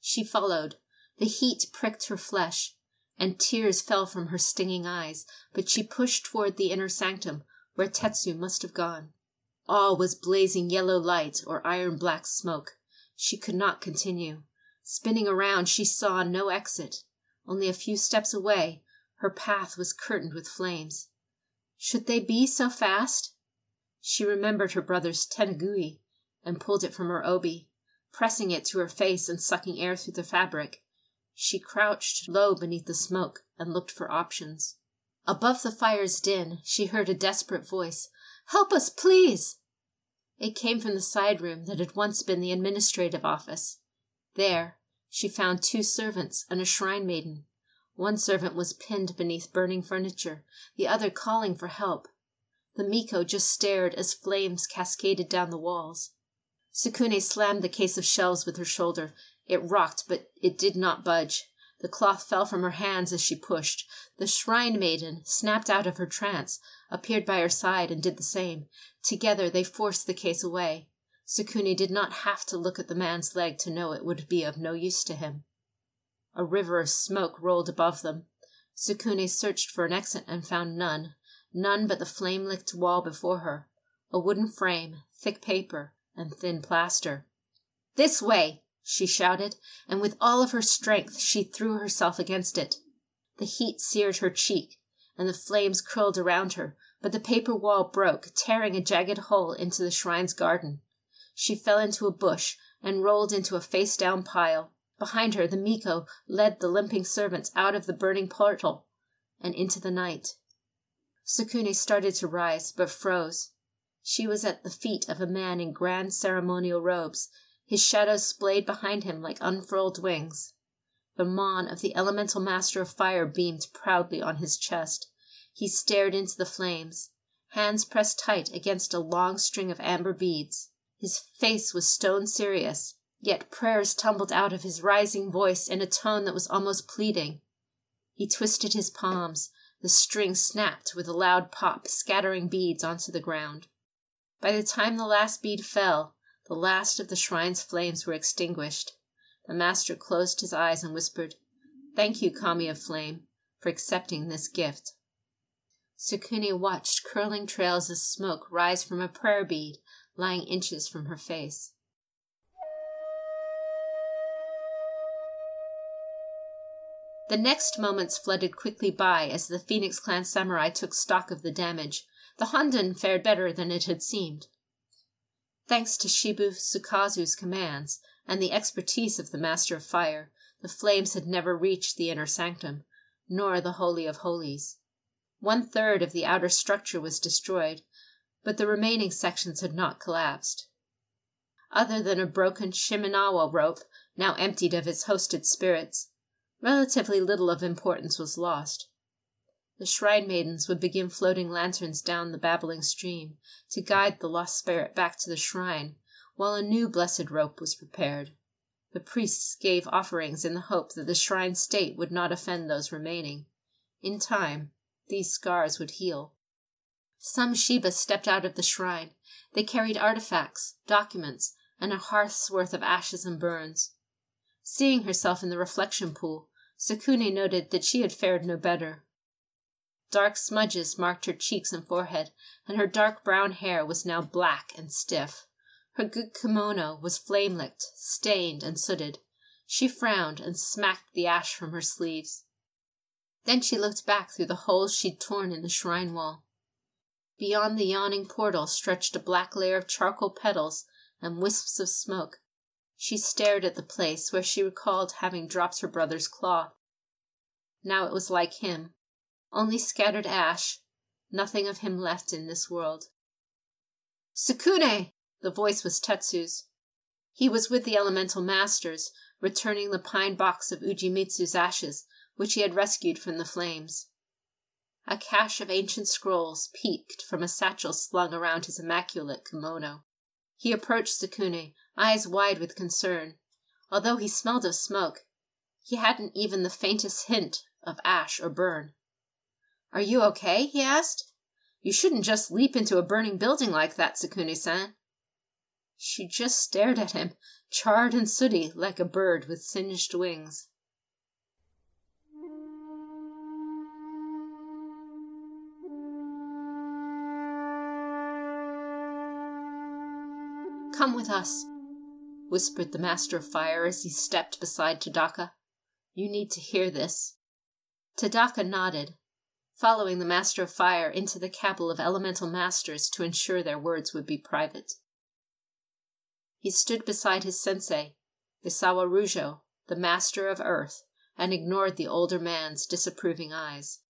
She followed. The heat pricked her flesh, and tears fell from her stinging eyes, but she pushed toward the inner sanctum, where Tetsu must have gone. All was blazing yellow light or iron black smoke. She could not continue. Spinning around, she saw no exit. Only a few steps away, her path was curtained with flames. Should they be so fast? She remembered her brother's tenugui and pulled it from her obi, pressing it to her face and sucking air through the fabric. She crouched low beneath the smoke and looked for options. Above the fire's din, she heard a desperate voice. Help us, please! It came from the side room that had once been the administrative office. There, she found two servants and a shrine maiden. One servant was pinned beneath burning furniture, the other calling for help. The Miko just stared as flames cascaded down the walls. Sukune slammed the case of shelves with her shoulder. It rocked, but it did not budge. The cloth fell from her hands as she pushed. The shrine maiden snapped out of her trance, appeared by her side, and did the same. Together they forced the case away. Sukuni did not have to look at the man's leg to know it would be of no use to him. A river of smoke rolled above them. Sukuni searched for an exit and found none, none but the flame licked wall before her, a wooden frame, thick paper, and thin plaster. This way! She shouted, and with all of her strength she threw herself against it. The heat seared her cheek, and the flames curled around her, but the paper wall broke, tearing a jagged hole into the shrine's garden. She fell into a bush and rolled into a face down pile. Behind her, the Miko led the limping servants out of the burning portal and into the night. Sukune started to rise, but froze. She was at the feet of a man in grand ceremonial robes, his shadows splayed behind him like unfurled wings. The mon of the elemental master of fire beamed proudly on his chest. He stared into the flames, hands pressed tight against a long string of amber beads. His face was stone serious, yet prayers tumbled out of his rising voice in a tone that was almost pleading. He twisted his palms, the string snapped with a loud pop, scattering beads onto the ground. By the time the last bead fell, the last of the shrine's flames were extinguished. The master closed his eyes and whispered, Thank you, Kami of Flame, for accepting this gift. Sukune watched curling trails of smoke rise from a prayer bead lying inches from her face. The next moments flooded quickly by as the Phoenix Clan samurai took stock of the damage. The Honden fared better than it had seemed. Thanks to Shiba Sukazu's commands and the expertise of the Master of Fire, the flames had never reached the inner sanctum, nor the Holy of Holies. One third of the outer structure was destroyed, but the remaining sections had not collapsed. Other than a broken Shimenawa rope, now emptied of its hosted spirits, relatively little of importance was lost. The shrine maidens would begin floating lanterns down the babbling stream to guide the lost spirit back to the shrine, while a new blessed rope was prepared. The priests gave offerings in the hope that the shrine state would not offend those remaining. In time, these scars would heal. Some Shiba stepped out of the shrine. They carried artifacts, documents, and a hearth's worth of ashes and burns. Seeing herself in the reflection pool, Sukune noted that she had fared no better. Dark smudges marked her cheeks and forehead, and her dark brown hair was now black and stiff. Her good kimono was flame licked, stained, and sooted. She frowned and smacked the ash from her sleeves. Then she looked back through the holes she'd torn in the shrine wall. Beyond the yawning portal stretched a black layer of charcoal petals and wisps of smoke. She stared at the place where she recalled having dropped her brother's cloth. Now it was like him, only scattered ash, nothing of him left in this world. Sukune! The voice was Tetsu's. He was with the elemental masters, returning the pine box of Ujimitsu's ashes, which he had rescued from the flames. A cache of ancient scrolls peeked from a satchel slung around his immaculate kimono. He approached Sukune, eyes wide with concern. Although he smelled of smoke, he hadn't even the faintest hint of ash or burn. Are you okay? he asked. You shouldn't just leap into a burning building like that, Sukune san. She just stared at him, charred and sooty like a bird with singed wings. Come with us, whispered the Master of Fire as he stepped beside Tadaka. You need to hear this. Tadaka nodded, following the Master of Fire into the cabal of elemental masters to ensure their words would be private. He stood beside his sensei, Isawa Rujo, the Master of Earth, and ignored the older man's disapproving eyes.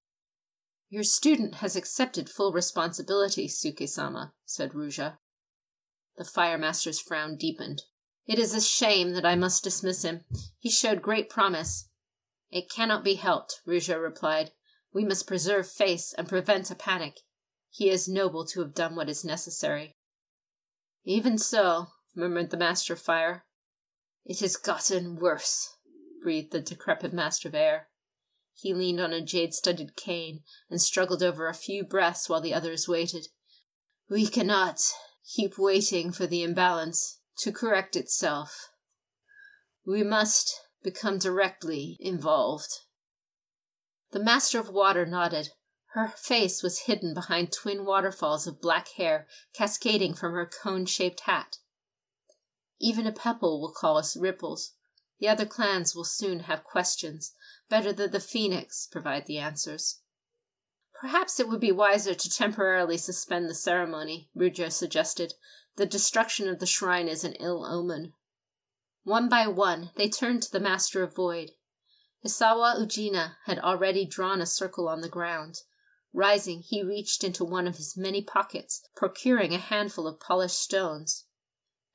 Your student has accepted full responsibility, Suke-sama, said Ruja. The fire master's frown deepened. It is a shame that I must dismiss him. He showed great promise. It cannot be helped, Rouget replied. We must preserve face and prevent a panic. He is noble to have done what is necessary. Even so, murmured the master of fire. It has gotten worse, breathed the decrepit master of air. He leaned on a jade studded cane and struggled over a few breaths while the others waited. We cannot keep waiting for the imbalance to correct itself. We must become directly involved. The Master of Water nodded. Her face was hidden behind twin waterfalls of black hair cascading from her cone shaped hat. Even a pebble will call us ripples. The other clans will soon have questions. Better that the phoenix provide the answers. Perhaps it would be wiser to temporarily suspend the ceremony, Rouget suggested. The destruction of the shrine is an ill omen. One by one, they turned to the Master of Void. Isawa Ujina had already drawn a circle on the ground. Rising, he reached into one of his many pockets, procuring a handful of polished stones.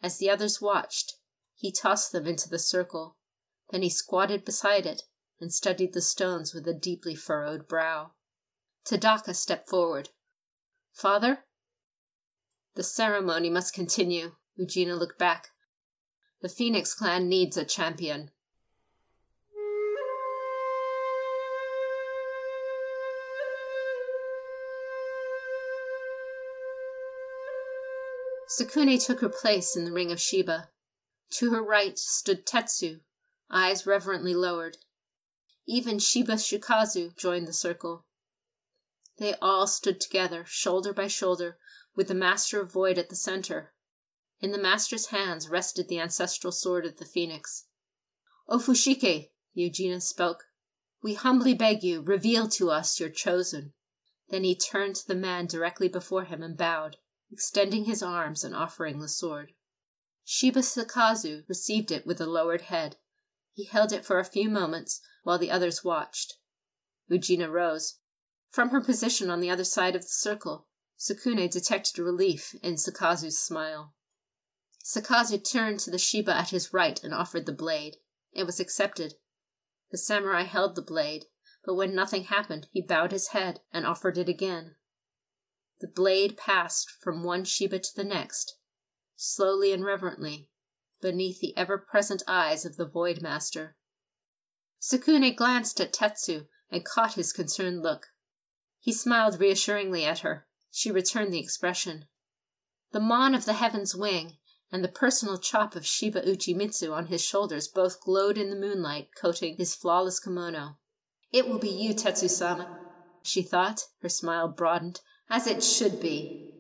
As the others watched, he tossed them into the circle. Then he squatted beside it and studied the stones with a deeply furrowed brow. Tadaka stepped forward. Father? The ceremony must continue. Ujina looked back. The Phoenix clan needs a champion. Sukune took her place in the ring of Shiba. To her right stood Tetsu, eyes reverently lowered. Even Shiba Shukazu joined the circle. They all stood together, shoulder by shoulder, with the Master of Void at the center. In the Master's hands rested the ancestral sword of the Phoenix. Ofushikai, Ujina spoke, we humbly beg you, reveal to us your chosen. Then he turned to the man directly before him and bowed extending his arms and offering the sword. Shiba Sakazu received it with a lowered head. He held it for a few moments while the others watched. Ujina rose. From her position on the other side of the circle, Sukune detected relief in Sakazu's smile. Sakazu turned to the Shiba at his right and offered the blade. It was accepted. The samurai held the blade, but when nothing happened, he bowed his head and offered it again. The blade passed from one Shiba to the next, slowly and reverently, beneath the ever present eyes of the Void Master. Sukune glanced at Tetsu and caught his concerned look. He smiled reassuringly at her. She returned the expression. The Mon of the Heaven's Wing and the personal chop of Shiba Ujimitsu on his shoulders both glowed in the moonlight coating his flawless kimono. It will be you, Tetsu sama, she thought. Her smile broadened as it should be.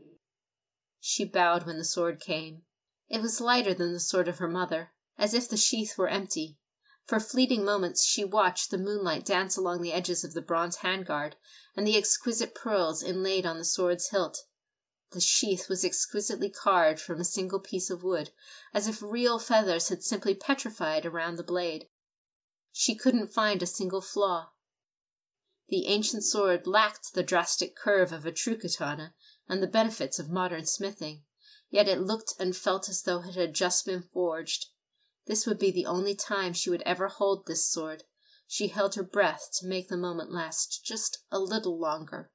She bowed when the sword came. It was lighter than the sword of her mother, as if the sheath were empty. For fleeting moments she watched the moonlight dance along the edges of the bronze handguard and the exquisite pearls inlaid on the sword's hilt. The sheath was exquisitely carved from a single piece of wood, as if real feathers had simply petrified around the blade. She couldn't find a single flaw. The ancient sword lacked the drastic curve of a true katana and the benefits of modern smithing, yet it looked and felt as though it had just been forged. This would be the only time she would ever hold this sword. She held her breath to make the moment last just a little longer.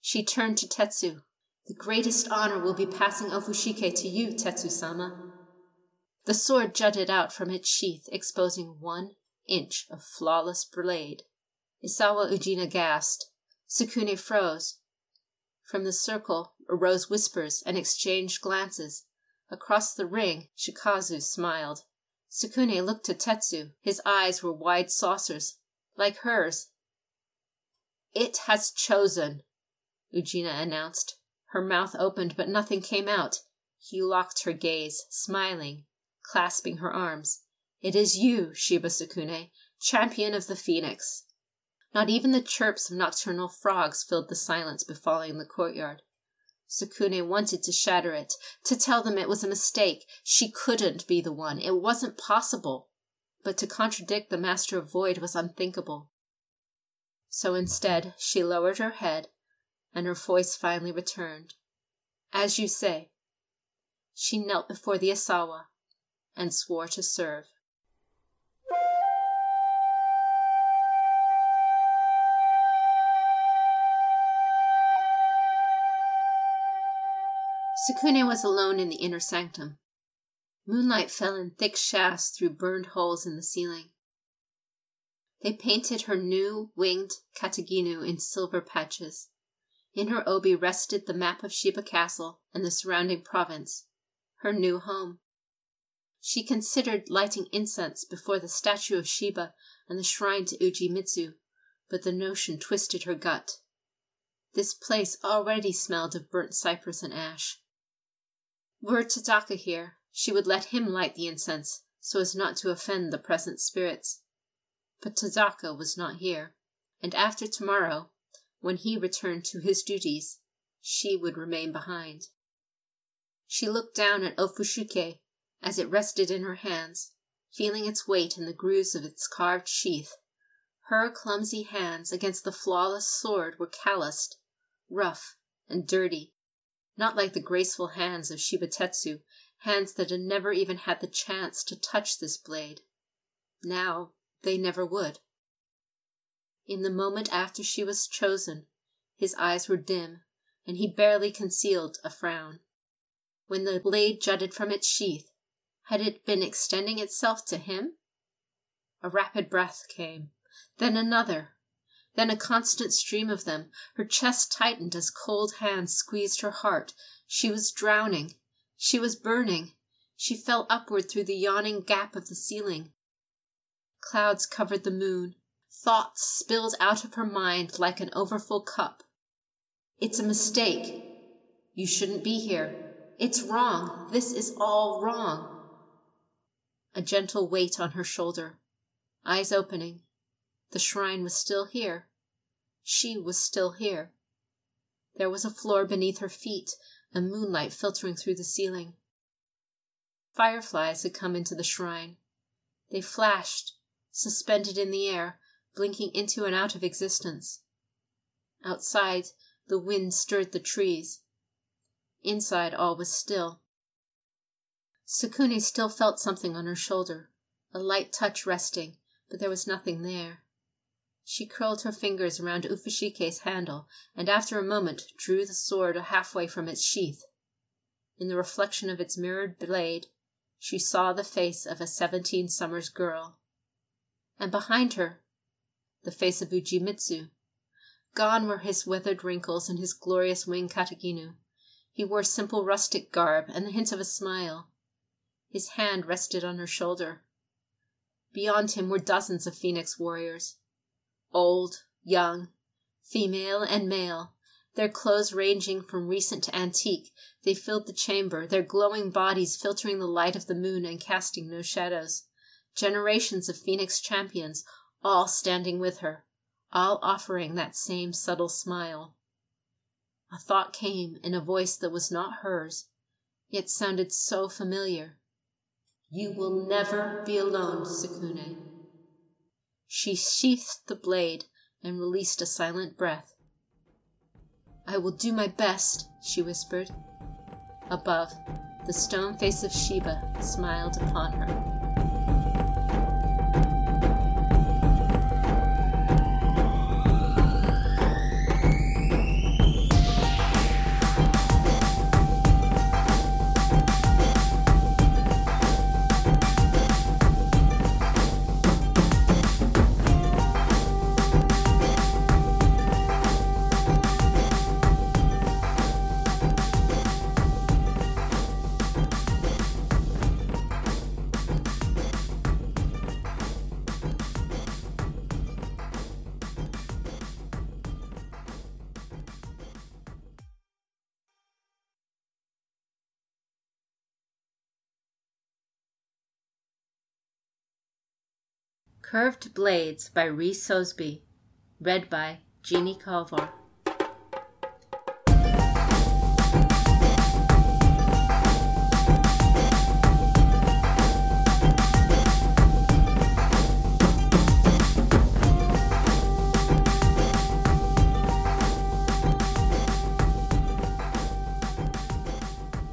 She turned to Tetsu. The greatest honor will be passing Ofushikai to you, Tetsu-sama. The sword jutted out from its sheath, exposing one inch of flawless blade. Isawa Ujina gasped. Sukune froze. From the circle arose whispers and exchanged glances. Across the ring, Shikazu smiled. Sukune looked to Tetsu. His eyes were wide saucers, like hers. It has chosen, Ujina announced. Her mouth opened, but nothing came out. He locked her gaze, smiling, clasping her arms. It is you, Shiba Sukune, champion of the phoenix. Not even the chirps of nocturnal frogs filled the silence befalling the courtyard. Sukune wanted to shatter it, to tell them it was a mistake. She couldn't be the one. It wasn't possible. But to contradict the Master of Void was unthinkable. So instead, she lowered her head, and her voice finally returned. As you say. she knelt before the Isawa and swore to serve. Sukune was alone in the inner sanctum. Moonlight fell in thick shafts through burned holes in the ceiling. They painted her new winged kataginu in silver patches. In her obi rested the map of Shiba Castle and the surrounding province, her new home. She considered lighting incense before the statue of Shiba and the shrine to Ujimitsu, but the notion twisted her gut. This place already smelled of burnt cypress and ash. Were Tadaka here, she would let him light the incense so as not to offend the present spirits. But Tadaka was not here, and after tomorrow, when he returned to his duties, she would remain behind. She looked down at Ofushikai as it rested in her hands, feeling its weight in the grooves of its carved sheath. Her clumsy hands against the flawless sword were calloused, rough, and dirty, not like the graceful hands of Shiba Tetsu, hands that had never even had the chance to touch this blade. Now they never would. In the moment after she was chosen, his eyes were dim, and he barely concealed a frown. When the blade jutted from its sheath, had it been extending itself to him? A rapid breath came, then another, then a constant stream of them. Her chest tightened as cold hands squeezed her heart. She was drowning. She was burning. She fell upward through the yawning gap of the ceiling. Clouds covered the moon. Thoughts spilled out of her mind like an overfull cup. It's a mistake. You shouldn't be here. It's wrong. This is all wrong. A gentle weight on her shoulder. Eyes opening. The shrine was still here. She was still here. There was a floor beneath her feet, and moonlight filtering through the ceiling. Fireflies had come into the shrine. They flashed, suspended in the air, blinking into and out of existence. Outside, the wind stirred the trees. Inside, all was still. Sukune still felt something on her shoulder, a light touch resting, but there was nothing there. She curled her fingers around Ofushikai's handle, and after a moment drew the sword halfway from its sheath. In the reflection of its mirrored blade, she saw the face of a seventeen summers girl. And behind her, the face of Ujimitsu. Gone were his weathered wrinkles and his glorious wing kataginu. He wore simple rustic garb and the hint of a smile. His hand rested on her shoulder. Beyond him were dozens of phoenix warriors old, young, female, and male, their clothes ranging from recent to antique, they filled the chamber, their glowing bodies filtering the light of the moon and casting no shadows. Generations of phoenix champions, all standing with her, all offering that same subtle smile. A thought came in a voice that was not hers, yet sounded so familiar. You will never be alone, Sukune. She sheathed the blade and released a silent breath. I will do my best, she whispered. Above, the stone face of Shiba smiled upon her. Curved Blades by Rhys Sosby. Read by Jeannie Calvar.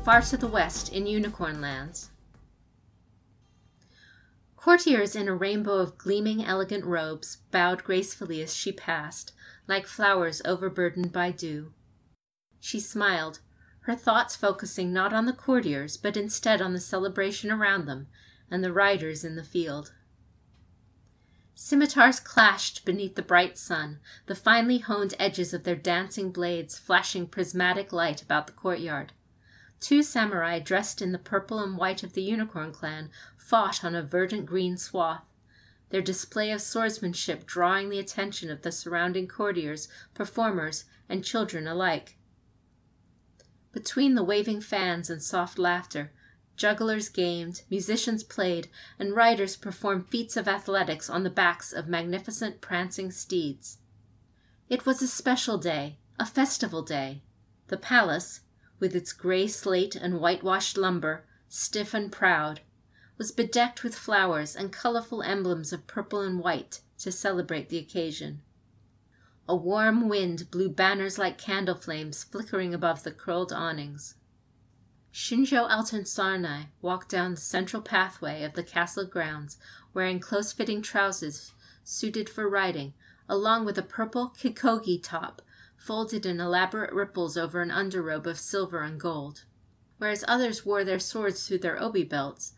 far to the west in Unicorn Lands. Courtiers in a rainbow of gleaming, elegant robes bowed gracefully as she passed, like flowers overburdened by dew. She smiled, her thoughts focusing not on the courtiers, but instead on the celebration around them and the riders in the field. Scimitars clashed beneath the bright sun, the finely honed edges of their dancing blades flashing prismatic light about the courtyard. Two samurai dressed in the purple and white of the Unicorn clan fought on a verdant green swath, their display of swordsmanship drawing the attention of the surrounding courtiers, performers, and children alike. Between the waving fans and soft laughter, jugglers gamed, musicians played, and riders performed feats of athletics on the backs of magnificent prancing steeds. It was a special day, a festival day. The palace, with its gray slate and whitewashed lumber, stiff and proud, was bedecked with flowers and colorful emblems of purple and white to celebrate the occasion. A warm wind blew banners like candle flames flickering above the curled awnings. Shinjo Altansarnai walked down the central pathway of the castle grounds wearing close fitting trousers suited for riding, along with a purple kikogi top folded in elaborate ripples over an underrobe of silver and gold. Whereas others wore their swords through their obi belts,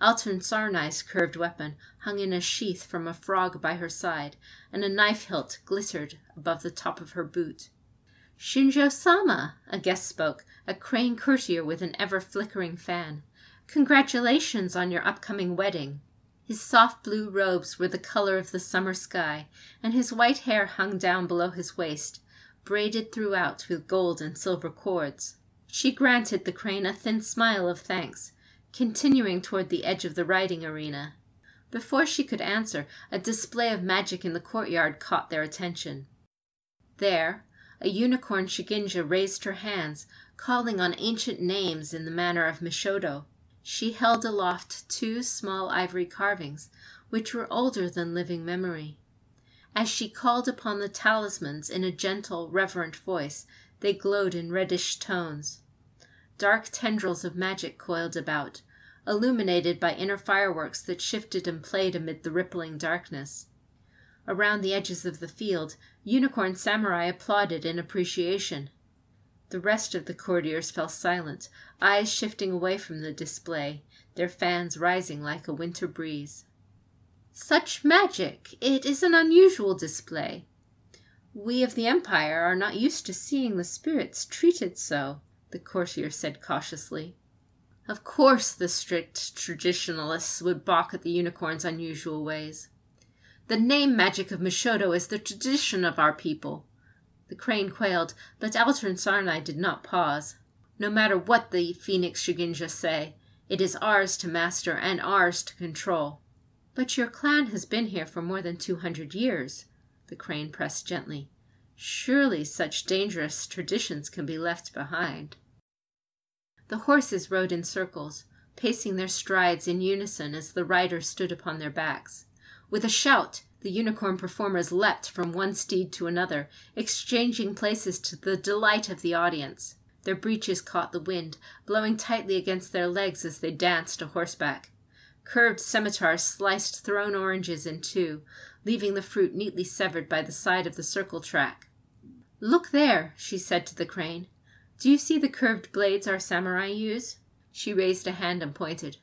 Altansarnai's curved weapon hung in a sheath from a frog by her side, and a knife hilt glittered above the top of her boot. Shinjo Sama, a guest spoke, a crane courtier with an ever flickering fan. Congratulations on your upcoming wedding. His soft blue robes were the color of the summer sky, and his white hair hung down below his waist, braided throughout with gold and silver cords. She granted the crane a thin smile of thanks continuing toward the edge of the riding arena. Before she could answer, a display of magic in the courtyard caught their attention. There, a unicorn Shugenja raised her hands, calling on ancient names in the manner of Meishodo. She held aloft two small ivory carvings, which were older than living memory. As she called upon the talismans in a gentle, reverent voice, they glowed in reddish tones. Dark tendrils of magic coiled about, illuminated by inner fireworks that shifted and played amid the rippling darkness. Around the edges of the field, unicorn samurai applauded in appreciation. The rest of the courtiers fell silent, eyes shifting away from the display, their fans rising like a winter breeze. Such magic! It is an unusual display. We of the Empire are not used to seeing the spirits treated so the courtier said cautiously. Of course the strict traditionalists would balk at the unicorn's unusual ways. The name magic of Meishodo is the tradition of our people. The crane quailed, but Altansarnai did not pause. No matter what the Phoenix Shugenja say, it is ours to master and ours to control. But your clan has been here for more than two hundred years, the crane pressed gently. Surely such dangerous traditions can be left behind. The horses rode in circles, pacing their strides in unison as the riders stood upon their backs. With a shout, the unicorn performers leapt from one steed to another, exchanging places to the delight of the audience. Their breeches caught the wind, blowing tightly against their legs as they danced a horseback. Curved scimitars sliced thrown oranges in two, leaving the fruit neatly severed by the side of the circle track. "Look there," she said to the crane. "Do you see the curved blades our samurai use?" She raised a hand and pointed.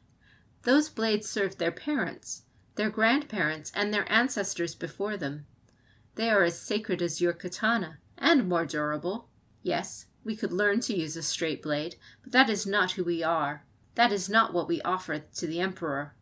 "Those blades served their parents, their grandparents, and their ancestors before them. They are as sacred as your katana, and more durable. Yes, we could learn to use a straight blade, but that is not who we are. That is not what we offer to the Emperor.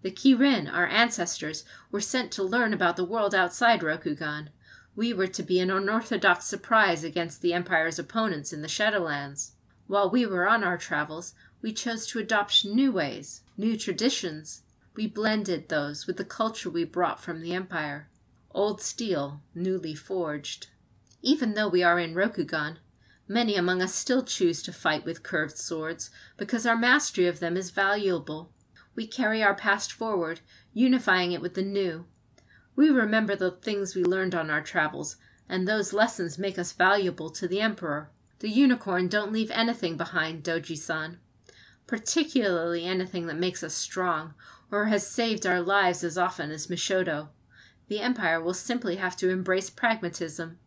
The Kirin, our ancestors, were sent to learn about the world outside Rokugan. We were to be an unorthodox surprise against the Empire's opponents in the Shadowlands. While we were on our travels, we chose to adopt new ways, new traditions. We blended those with the culture we brought from the Empire. Old steel, newly forged. Even though we are in Rokugan, many among us still choose to fight with curved swords because our mastery of them is valuable. We carry our past forward, unifying it with the new. We remember the things we learned on our travels, and those lessons make us valuable to the Emperor. The unicorn don't leave anything behind, Doji san, particularly anything that makes us strong or has saved our lives as often as Meishodo. The Empire will simply have to embrace pragmatism.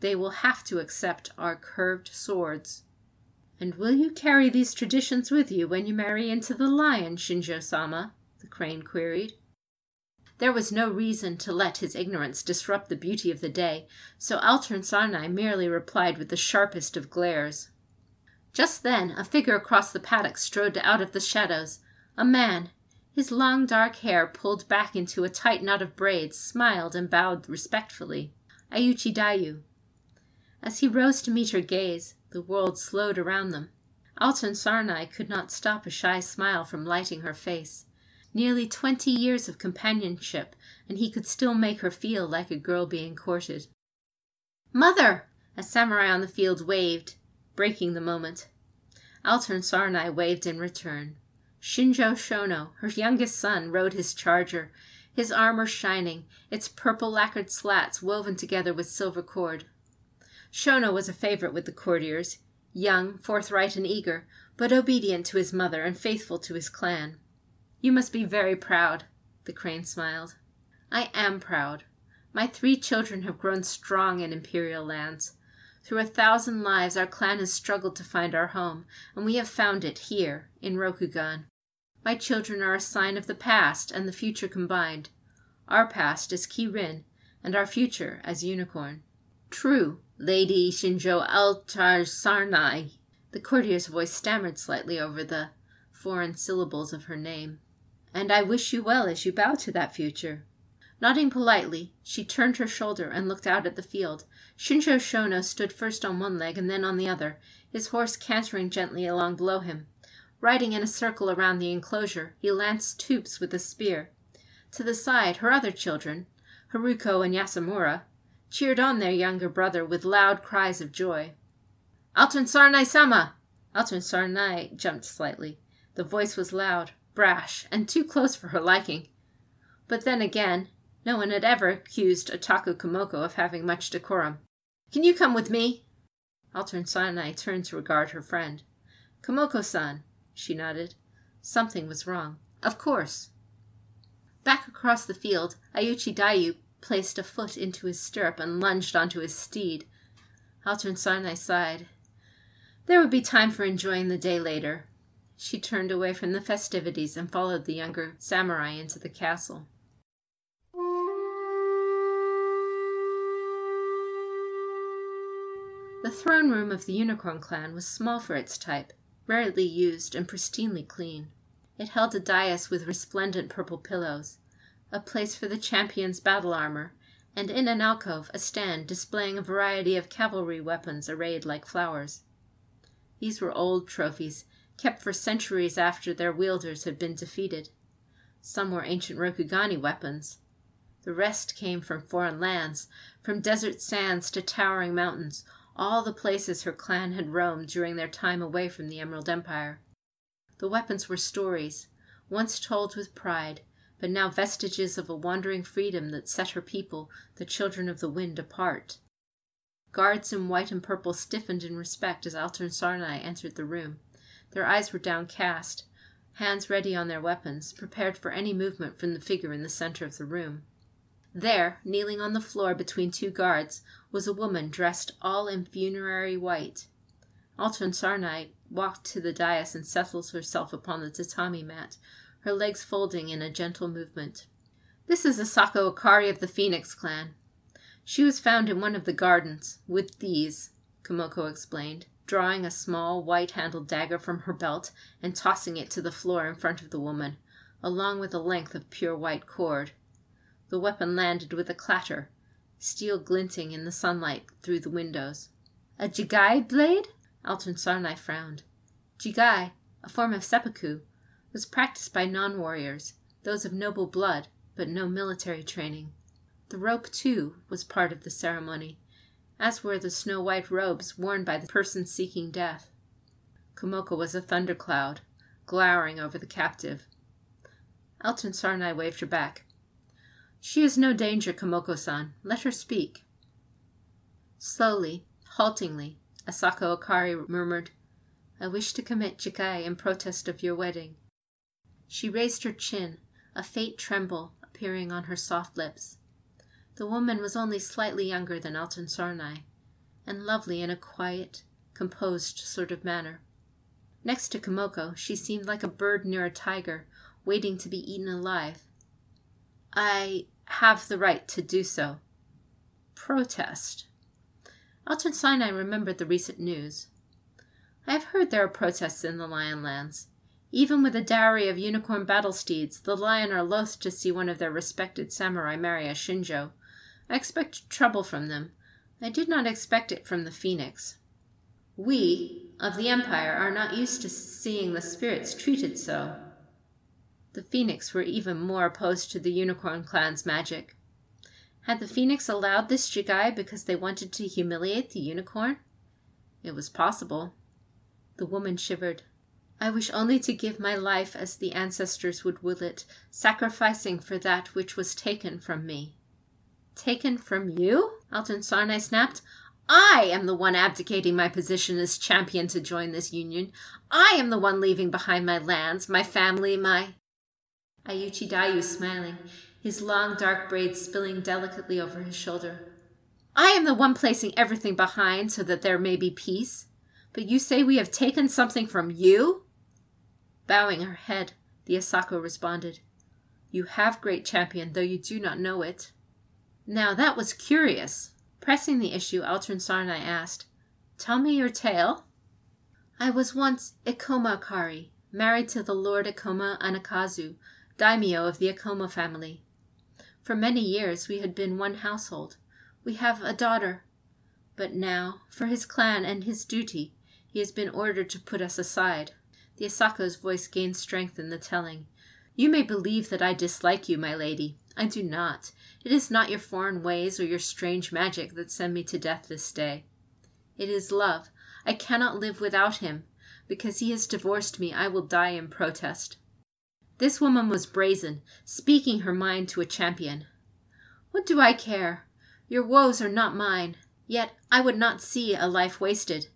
They will have to accept our curved swords. And will you carry these traditions with you when you marry into the lion, Shinjo sama? the crane queried. There was no reason to let his ignorance disrupt the beauty of the day, so Altansarnai merely replied with the sharpest of glares. Just then a figure across the paddock strode out of the shadows. A man, his long dark hair pulled back into a tight knot of braids, smiled and bowed respectfully. Ayuchi Dayu. As he rose to meet her gaze, the world slowed around them. Altansarnai could not stop a shy smile from lighting her face. Nearly twenty years of companionship, and he could still make her feel like a girl being courted. Mother! A samurai on the field waved, breaking the moment. Altansarnai waved in return. Shinjo Shono, her youngest son, rode his charger, his armor shining, its purple lacquered slats woven together with silver cord. Shono was a favorite with the courtiers, young, forthright, and eager, but obedient to his mother and faithful to his clan. You must be very proud, the crane smiled. I am proud. My three children have grown strong in imperial lands. Through a thousand lives our clan has struggled to find our home, and we have found it here in Rokugan. My children are a sign of the past and the future combined. Our past as Kirin, and our future as Unicorn. True, Lady Shinjo Altansarnai. The courtier's voice stammered slightly over the foreign syllables of her name and I wish you well as you bow to that future." Nodding politely, she turned her shoulder and looked out at the field. Shinjo Shono stood first on one leg and then on the other, his horse cantering gently along below him. Riding in a circle around the enclosure, he lanced tubes with a spear. To the side, her other children, Haruko and Yasamura, cheered on their younger brother with loud cries of joy. Altansarnai sama! Altansarnai jumped slightly. The voice was loud, brash, and too close for her liking. But then again, no one had ever accused Utaku Komoko of having much decorum. Can you come with me? Altansarnai turned to regard her friend. Komoko-san, she nodded. Something was wrong. Of course. Back across the field, Ayuchi Dayu placed a foot into his stirrup and lunged onto his steed. Altansarnai sighed. There would be time for enjoying the day later. She turned away from the festivities and followed the younger samurai into the castle. The throne room of the Unicorn clan was small for its type, rarely used and pristinely clean. It held a dais with resplendent purple pillows, a place for the champion's battle armor, and in an alcove a stand displaying a variety of cavalry weapons arrayed like flowers. These were old trophies kept for centuries after their wielders had been defeated. Some were ancient Rokugani weapons. The rest came from foreign lands, from desert sands to towering mountains, all the places her clan had roamed during their time away from the Emerald Empire. The weapons were stories, once told with pride, but now vestiges of a wandering freedom that set her people, the children of the wind, apart. Guards in white and purple stiffened in respect as Altansarnai entered the room. Their eyes were downcast, hands ready on their weapons, prepared for any movement from the figure in the center of the room. There, kneeling on the floor between two guards, was a woman dressed all in funerary white. Altansarnai walked to the dais and settled herself upon the tatami mat, her legs folding in a gentle movement. This is Asako Akari of the Phoenix clan. She was found in one of the gardens, with these, Komoko explained drawing a small white handled dagger from her belt and tossing it to the floor in front of the woman, along with a length of pure white cord. The weapon landed with a clatter, steel glinting in the sunlight through the windows. A jigai blade? Altansarnai frowned. Jigai, a form of seppuku, was practiced by non warriors, those of noble blood, but no military training. The rope, too, was part of the ceremony, as were the snow white robes worn by the person seeking death. Komoko was a thundercloud, glowering over the captive. Altansarnai waved her back. She is no danger, Komoko san. Let her speak. Slowly, haltingly, Asako Akari murmured, I wish to commit jigai in protest of your wedding. She raised her chin, a faint tremble appearing on her soft lips. The woman was only slightly younger than Altansarnai, and lovely in a quiet, composed sort of manner. Next to Komoko, she seemed like a bird near a tiger, waiting to be eaten alive. I have the right to do so. Protest. Altansarnai remembered the recent news. I have heard there are protests in the Lion Lands. Even with a dowry of unicorn battle steeds, the Lion are loath to see one of their respected samurai marry a Shinjo. I expect trouble from them. I did not expect it from the Phoenix. We of the Empire are not used to seeing the spirits treated so. The Phoenix were even more opposed to the Unicorn clan's magic. Had the Phoenix allowed this Jigai because they wanted to humiliate the Unicorn? It was possible. The woman shivered. I wish only to give my life as the ancestors would will it, sacrificing for that which was taken from me. Taken from you? Altansarnai snapped. I am the one abdicating my position as champion to join this union. I am the one leaving behind my lands, my family, my. Iuchi Dayu smiling, his long dark braids spilling delicately over his shoulder. I am the one placing everything behind so that there may be peace. But you say we have taken something from you? Bowing her head, the Asako responded, You have, great champion, though you do not know it. Now that was curious. Pressing the issue, Sarnai asked, Tell me your tale. I was once Ikoma Akari, married to the Lord Ikoma Anakazu, daimyo of the Ikoma family. For many years we had been one household. We have a daughter. But now, for his clan and his duty, he has been ordered to put us aside. The Asako's voice gained strength in the telling. You may believe that I dislike you, my lady. I do not. It is not your foreign ways or your strange magic that send me to death this day. It is love. I cannot live without him. Because he has divorced me, I will die in protest. This woman was brazen, speaking her mind to a champion. What do I care? Your woes are not mine. Yet I would not see a life wasted.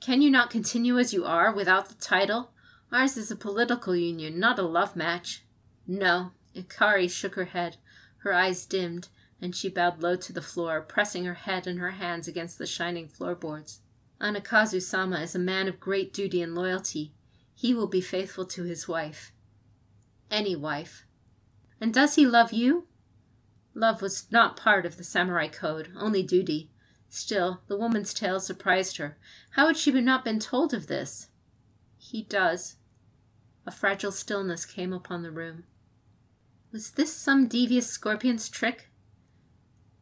Can you not continue as you are, without the title? Ours is a political union, not a love match. No. Ikari shook her head. Her eyes dimmed, and she bowed low to the floor, pressing her head and her hands against the shining floorboards. Anakazu sama is a man of great duty and loyalty. He will be faithful to his wife any wife. And does he love you? Love was not part of the samurai code, only duty. Still, the woman's tale surprised her. How had she not been told of this? He does. A fragile stillness came upon the room. Was this some devious scorpion's trick?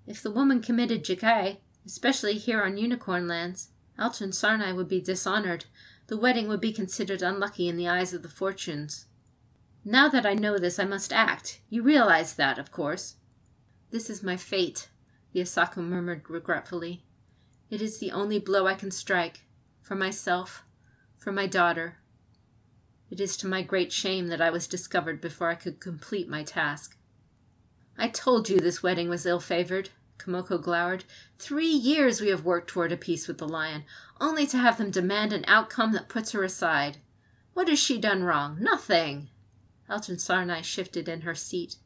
If the woman committed jigai, especially here on Unicorn lands, Altansarnai would be dishonored. The wedding would be considered unlucky in the eyes of the fortunes. Now that I know this, I must act. You realize that, of course. This is my fate, the Asako murmured regretfully. It is the only blow I can strike for myself, for my daughter. It is to my great shame that I was discovered before I could complete my task. I told you this wedding was ill favored, Kamoko glowered. Three years we have worked toward a peace with the lion, only to have them demand an outcome that puts her aside. What has she done wrong? Nothing. Altansarnai shifted in her seat.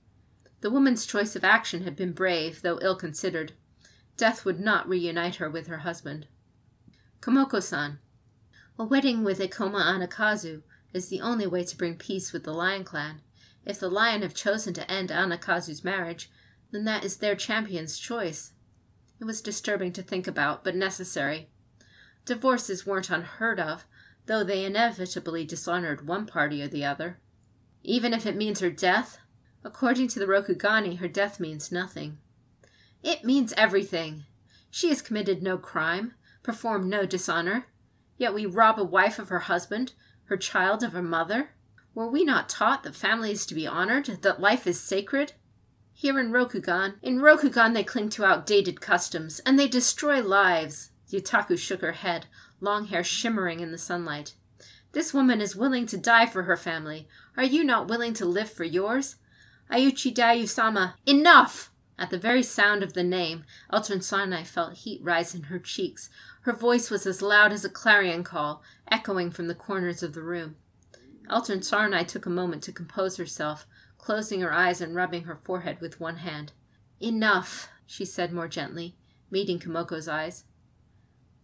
The woman's choice of action had been brave, though ill considered. Death would not reunite her with her husband. Kamoko-san, a wedding with Ikoma Anakazu is the only way to bring peace with the Lion Clan. If the Lion have chosen to end Anakazu's marriage, then that is their champion's choice. It was disturbing to think about, but necessary. Divorces weren't unheard of, though they inevitably dishonored one party or the other. Even if it means her death? According to the Rokugani, her death means nothing. It means everything. She has committed no crime, performed no dishonor. Yet we rob a wife of her husband, her child of her mother. Were we not taught that family is to be honored, that life is sacred? Here in Rokugan, in Rokugan they cling to outdated customs, and they destroy lives. Utaku shook her head, long hair shimmering in the sunlight. This woman is willing to die for her family. Are you not willing to live for yours? Iuchi Dayu Sama, enough! At the very sound of the name, Altansarnai felt heat rise in her cheeks. Her voice was as loud as a clarion call, echoing from the corners of the room. Altansarnai took a moment to compose herself, closing her eyes and rubbing her forehead with one hand. Enough, she said more gently, meeting Kamoko's eyes.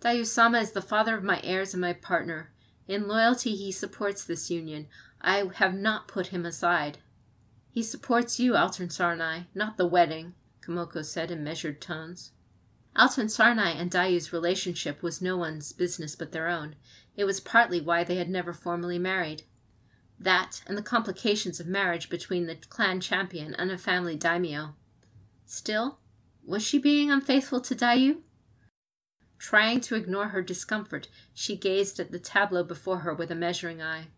Dayusama is the father of my heirs and my partner. In loyalty he supports this union. I have not put him aside. He supports you, Altansarnai, not the wedding. Kamoko said in measured tones. Altansarnai and Dayu's relationship was no one's business but their own. It was partly why they had never formally married. That, and the complications of marriage between the clan champion and a family daimyo. Still, was she being unfaithful to Dayu? Trying to ignore her discomfort, she gazed at the tableau before her with a measuring eye.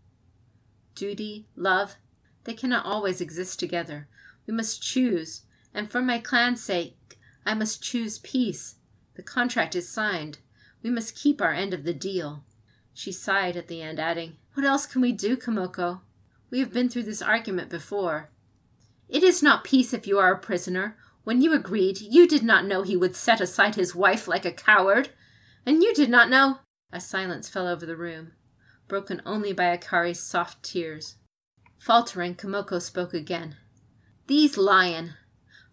Duty, love, they cannot always exist together. We must choose, and for my clan's sake, I must choose peace. The contract is signed. We must keep our end of the deal. She sighed at the end, adding, What else can we do, Kamoko? We have been through this argument before. It is not peace if you are a prisoner. When you agreed, you did not know he would set aside his wife like a coward. And you did not know. A silence fell over the room, broken only by Akari's soft tears. Faltering, Kamoko spoke again. These lion,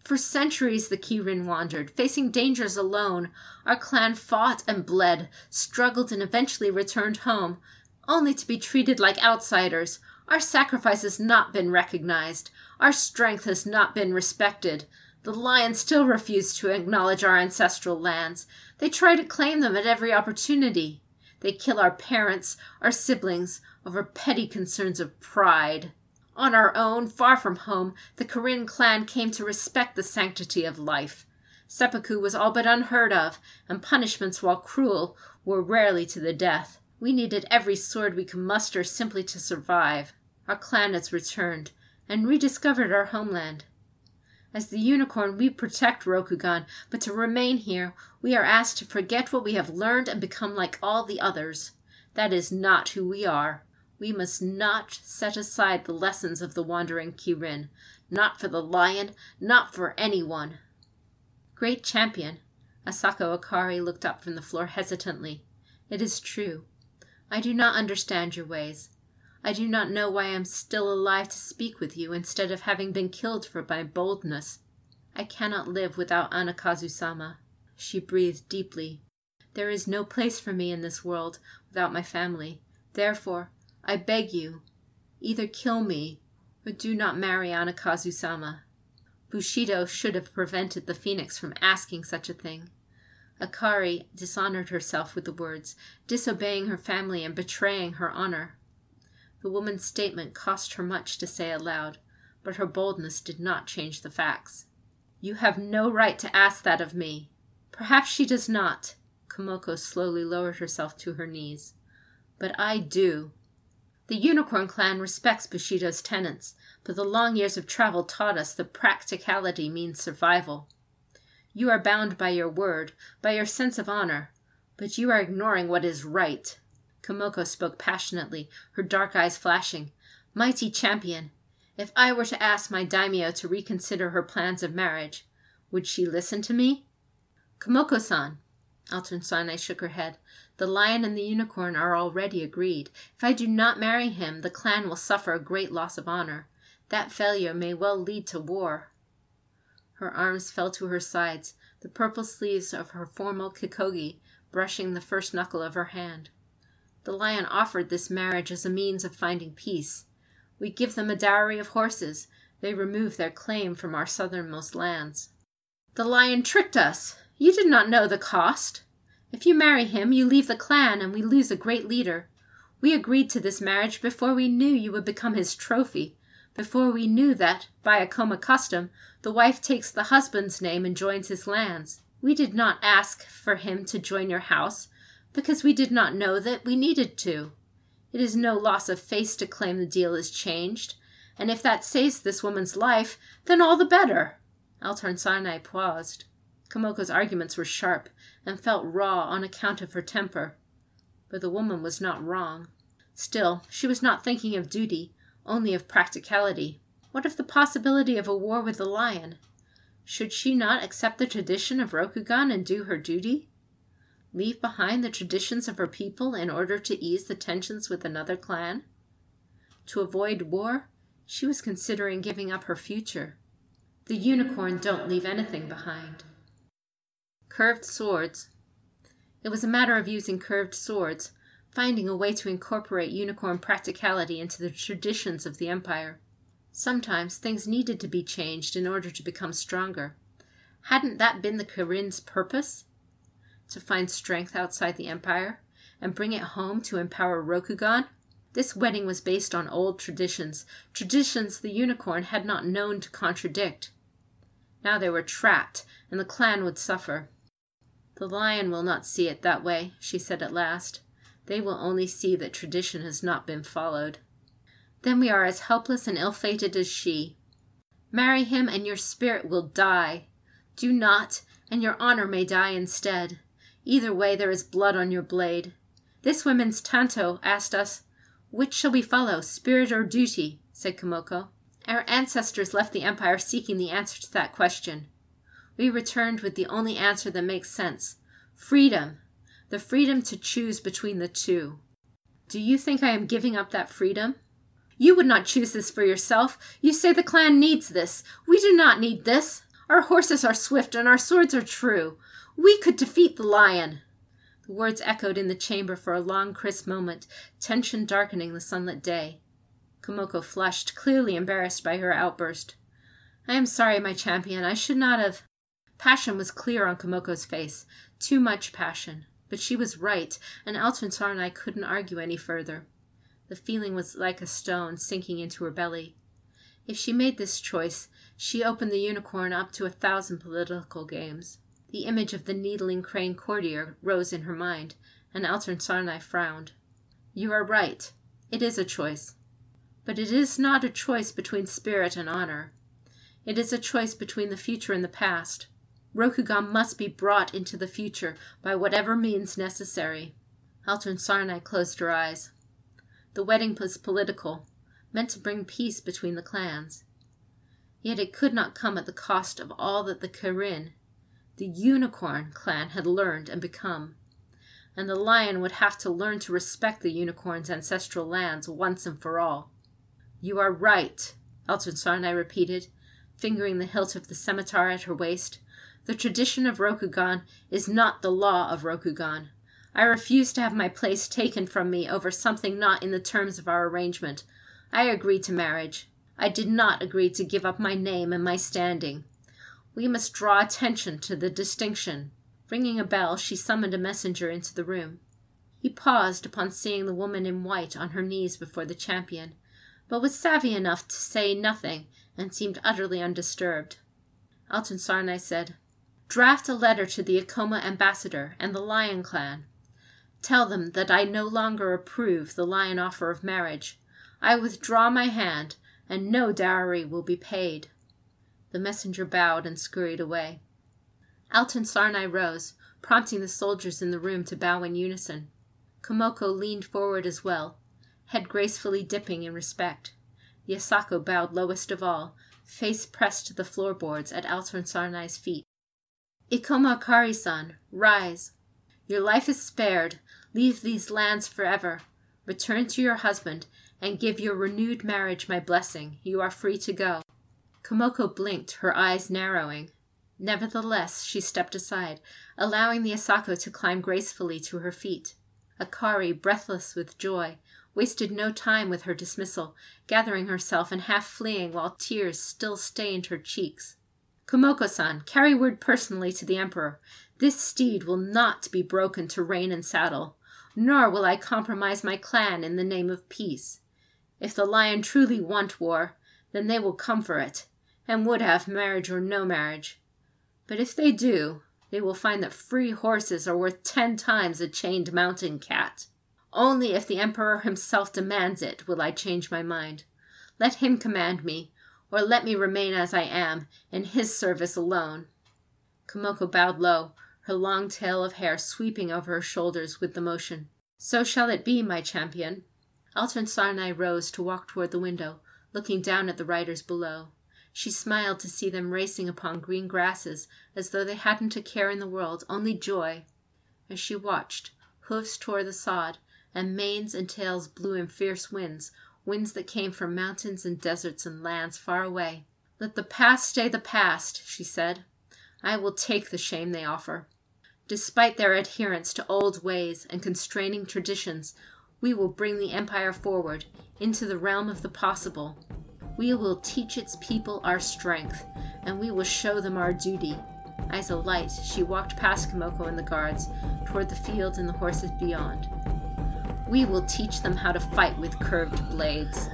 for centuries the Kirin wandered, facing dangers alone. Our clan fought and bled, struggled and eventually returned home, only to be treated like outsiders. Our sacrifice has not been recognized. Our strength has not been respected. The lions still refuse to acknowledge our ancestral lands. They try to claim them at every opportunity. They kill our parents, our siblings, over petty concerns of pride. On our own, far from home, the Kirin clan came to respect the sanctity of life. Seppuku was all but unheard of, and punishments, while cruel, were rarely to the death. We needed every sword we could muster simply to survive. Our clan has returned, and rediscovered our homeland. As the unicorn, we protect Rokugan, but to remain here, we are asked to forget what we have learned and become like all the others. That is not who we are. We must not set aside the lessons of the wandering Kirin, not for the lion, not for anyone. Great champion, Asako Akari looked up from the floor hesitantly. It is true. I do not understand your ways. I do not know why I am still alive to speak with you instead of having been killed for my boldness. I cannot live without Anakazu sama. She breathed deeply. There is no place for me in this world without my family. Therefore, I beg you, either kill me or do not marry Anakazu sama. Bushido should have prevented the phoenix from asking such a thing. Akari dishonored herself with the words, disobeying her family and betraying her honor. The woman's statement cost her much to say aloud, but her boldness did not change the facts. You have no right to ask that of me. Perhaps she does not. Kamoko slowly lowered herself to her knees. But I do. The Unicorn Clan respects Bushido's tenets, but the long years of travel taught us that practicality means survival. You are bound by your word, by your sense of honor, but you are ignoring what is right. Kamoko spoke passionately, her dark eyes flashing. Mighty champion, if I were to ask my daimyo to reconsider her plans of marriage, would she listen to me? Kamoko-san, Altansarnai shook her head. The lion and the unicorn are already agreed. If I do not marry him, the clan will suffer a great loss of honor. That failure may well lead to war. Her arms fell to her sides, the purple sleeves of her formal kikogi brushing the first knuckle of her hand. The lion offered this marriage as a means of finding peace. We give them a dowry of horses. They remove their claim from our southernmost lands. The lion tricked us. You did not know the cost. If you marry him, you leave the clan, and we lose a great leader. We agreed to this marriage before we knew you would become his trophy, before we knew that, by Ikoma custom, the wife takes the husband's name and joins his lands. We did not ask for him to join your house, because we did not know that we needed to. It is no loss of face to claim the deal is changed, and if that saves this woman's life, then all the better. Altansarnai paused. Kamoko's arguments were sharp, and felt raw on account of her temper. But the woman was not wrong. Still, she was not thinking of duty, only of practicality. What of the possibility of a war with the lion? Should she not accept the tradition of Rokugan and do her duty? Leave behind the traditions of her people in order to ease the tensions with another clan? To avoid war, she was considering giving up her future. The unicorn don't leave anything behind. Curved swords. It was a matter of using curved swords, finding a way to incorporate unicorn practicality into the traditions of the Empire. Sometimes things needed to be changed in order to become stronger. Hadn't that been the Kirin's purpose? To find strength outside the Empire and bring it home to empower Rokugan? This wedding was based on old traditions, traditions the unicorn had not known to contradict. Now they were trapped, and the clan would suffer. The lion will not see it that way, she said at last. They will only see that tradition has not been followed. Then we are as helpless and ill fated as she. Marry him, and your spirit will die. Do not, and your honor may die instead. Either way, there is blood on your blade. This woman's Tanto asked us, Which shall we follow, spirit or duty? said Kamoko. Our ancestors left the Empire seeking the answer to that question. We returned with the only answer that makes sense freedom, the freedom to choose between the two. Do you think I am giving up that freedom? You would not choose this for yourself. You say the clan needs this. We do not need this. Our horses are swift and our swords are true. We could defeat the lion. The words echoed in the chamber for a long, crisp moment, tension darkening the sunlit day. Kamoko flushed, clearly embarrassed by her outburst. I am sorry, my champion. I should not have. Passion was clear on Kamoko's face. Too much passion. But she was right, and Altansarnai couldn't argue any further. The feeling was like a stone sinking into her belly. If she made this choice, she opened the unicorn up to a thousand political games. The image of the needling crane courtier rose in her mind, and Altansarnai frowned. You are right. It is a choice. But it is not a choice between spirit and honor. It is a choice between the future and the past. Rokugan must be brought into the future by whatever means necessary. Altansarnai closed her eyes. The wedding was political, meant to bring peace between the clans. Yet it could not come at the cost of all that the Kirin, the Unicorn clan had learned and become. And the lion would have to learn to respect the unicorn's ancestral lands once and for all. You are right, Altansarnai repeated, fingering the hilt of the scimitar at her waist. The tradition of Rokugan is not the law of Rokugan. I refuse to have my place taken from me over something not in the terms of our arrangement. I agreed to marriage. I did not agree to give up my name and my standing. We must draw attention to the distinction. Ringing a bell, she summoned a messenger into the room. He paused upon seeing the woman in white on her knees before the champion, but was savvy enough to say nothing and seemed utterly undisturbed. Sarnai said, Draft a letter to the Ikoma ambassador and the Lion clan. Tell them that I no longer approve the lion offer of marriage. I withdraw my hand, and no dowry will be paid." The messenger bowed and scurried away. Altansarnai rose, prompting the soldiers in the room to bow in unison. Kamoko leaned forward as well, head gracefully dipping in respect. The Asako bowed lowest of all, face pressed to the floorboards at Altansarnai's feet. Ikoma Akari-san, rise. Your life is spared. Leave these lands forever. Return to your husband, and give your renewed marriage my blessing. You are free to go." Kamoko blinked, her eyes narrowing. Nevertheless, she stepped aside, allowing the Asako to climb gracefully to her feet. Akari, breathless with joy, wasted no time with her dismissal, gathering herself and half fleeing while tears still stained her cheeks. Kamoko-san, carry word personally to the Emperor. This steed will not be broken to rein and saddle nor will I compromise my clan in the name of peace. If the lion truly want war, then they will come for it, and would have marriage or no marriage. But if they do, they will find that free horses are worth ten times a chained mountain cat. Only if the Emperor himself demands it will I change my mind. Let him command me, or let me remain as I am, in his service alone." Kamoko bowed low, her long tail of hair sweeping over her shoulders with the motion. "So shall it be, my champion." Altansarnai rose to walk toward the window, looking down at the riders below. She smiled to see them racing upon green grasses as though they hadn't a care in the world, only joy. As she watched, hoofs tore the sod, and manes and tails blew in fierce winds, winds that came from mountains and deserts and lands far away. "Let the past stay the past," she said. "I will take the shame they offer. Despite their adherence to old ways and constraining traditions, we will bring the empire forward, into the realm of the possible. We will teach its people our strength, and we will show them our duty." Eyes alight, she walked past Kamoko and the guards, toward the fields and the horses beyond. We will teach them how to fight with curved blades.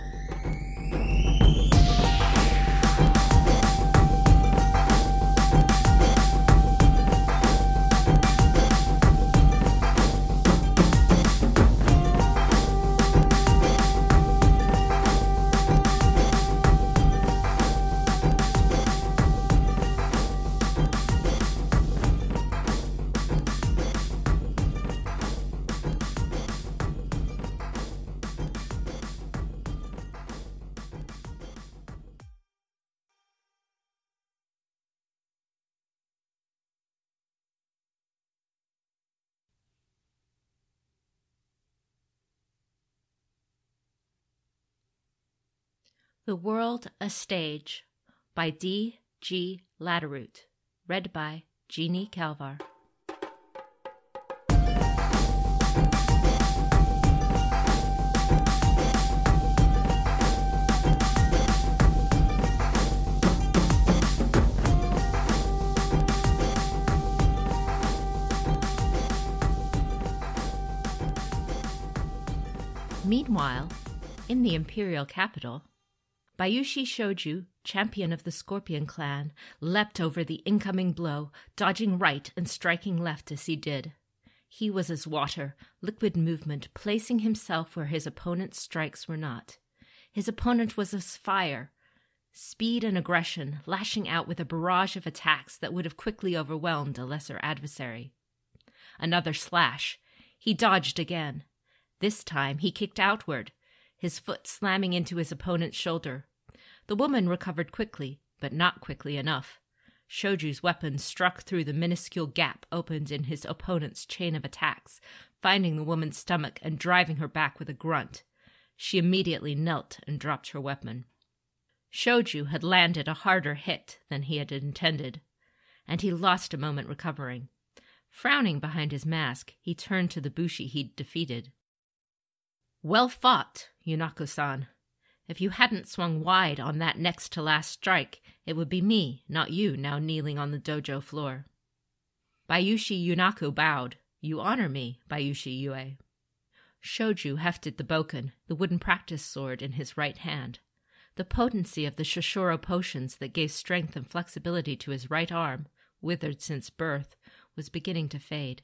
The World a Stage by D. G. Laderoute. Read by Jeannie Calvar. Meanwhile, in the imperial capital, Bayushi Shoju, champion of the Scorpion clan, leapt over the incoming blow, dodging right and striking left as he did. He was as water, liquid movement, placing himself where his opponent's strikes were not. His opponent was as fire, speed and aggression, lashing out with a barrage of attacks that would have quickly overwhelmed a lesser adversary. Another slash. He dodged again. This time he kicked outward, his foot slamming into his opponent's shoulder. The woman recovered quickly, but not quickly enough. Shoju's weapon struck through the minuscule gap opened in his opponent's chain of attacks, finding the woman's stomach and driving her back with a grunt. She immediately knelt and dropped her weapon. Shoju had landed a harder hit than he had intended, and he lost a moment recovering. Frowning behind his mask, he turned to the Bushi he'd defeated. Well fought, Yunako san. If you hadn't swung wide on that next to last strike, it would be me, not you, now kneeling on the dojo floor. Bayushi Yunako bowed. You honor me, Bayushi Ue. Shoju hefted the bokken, the wooden practice sword, in his right hand. The potency of the Shosuro potions that gave strength and flexibility to his right arm, withered since birth, was beginning to fade.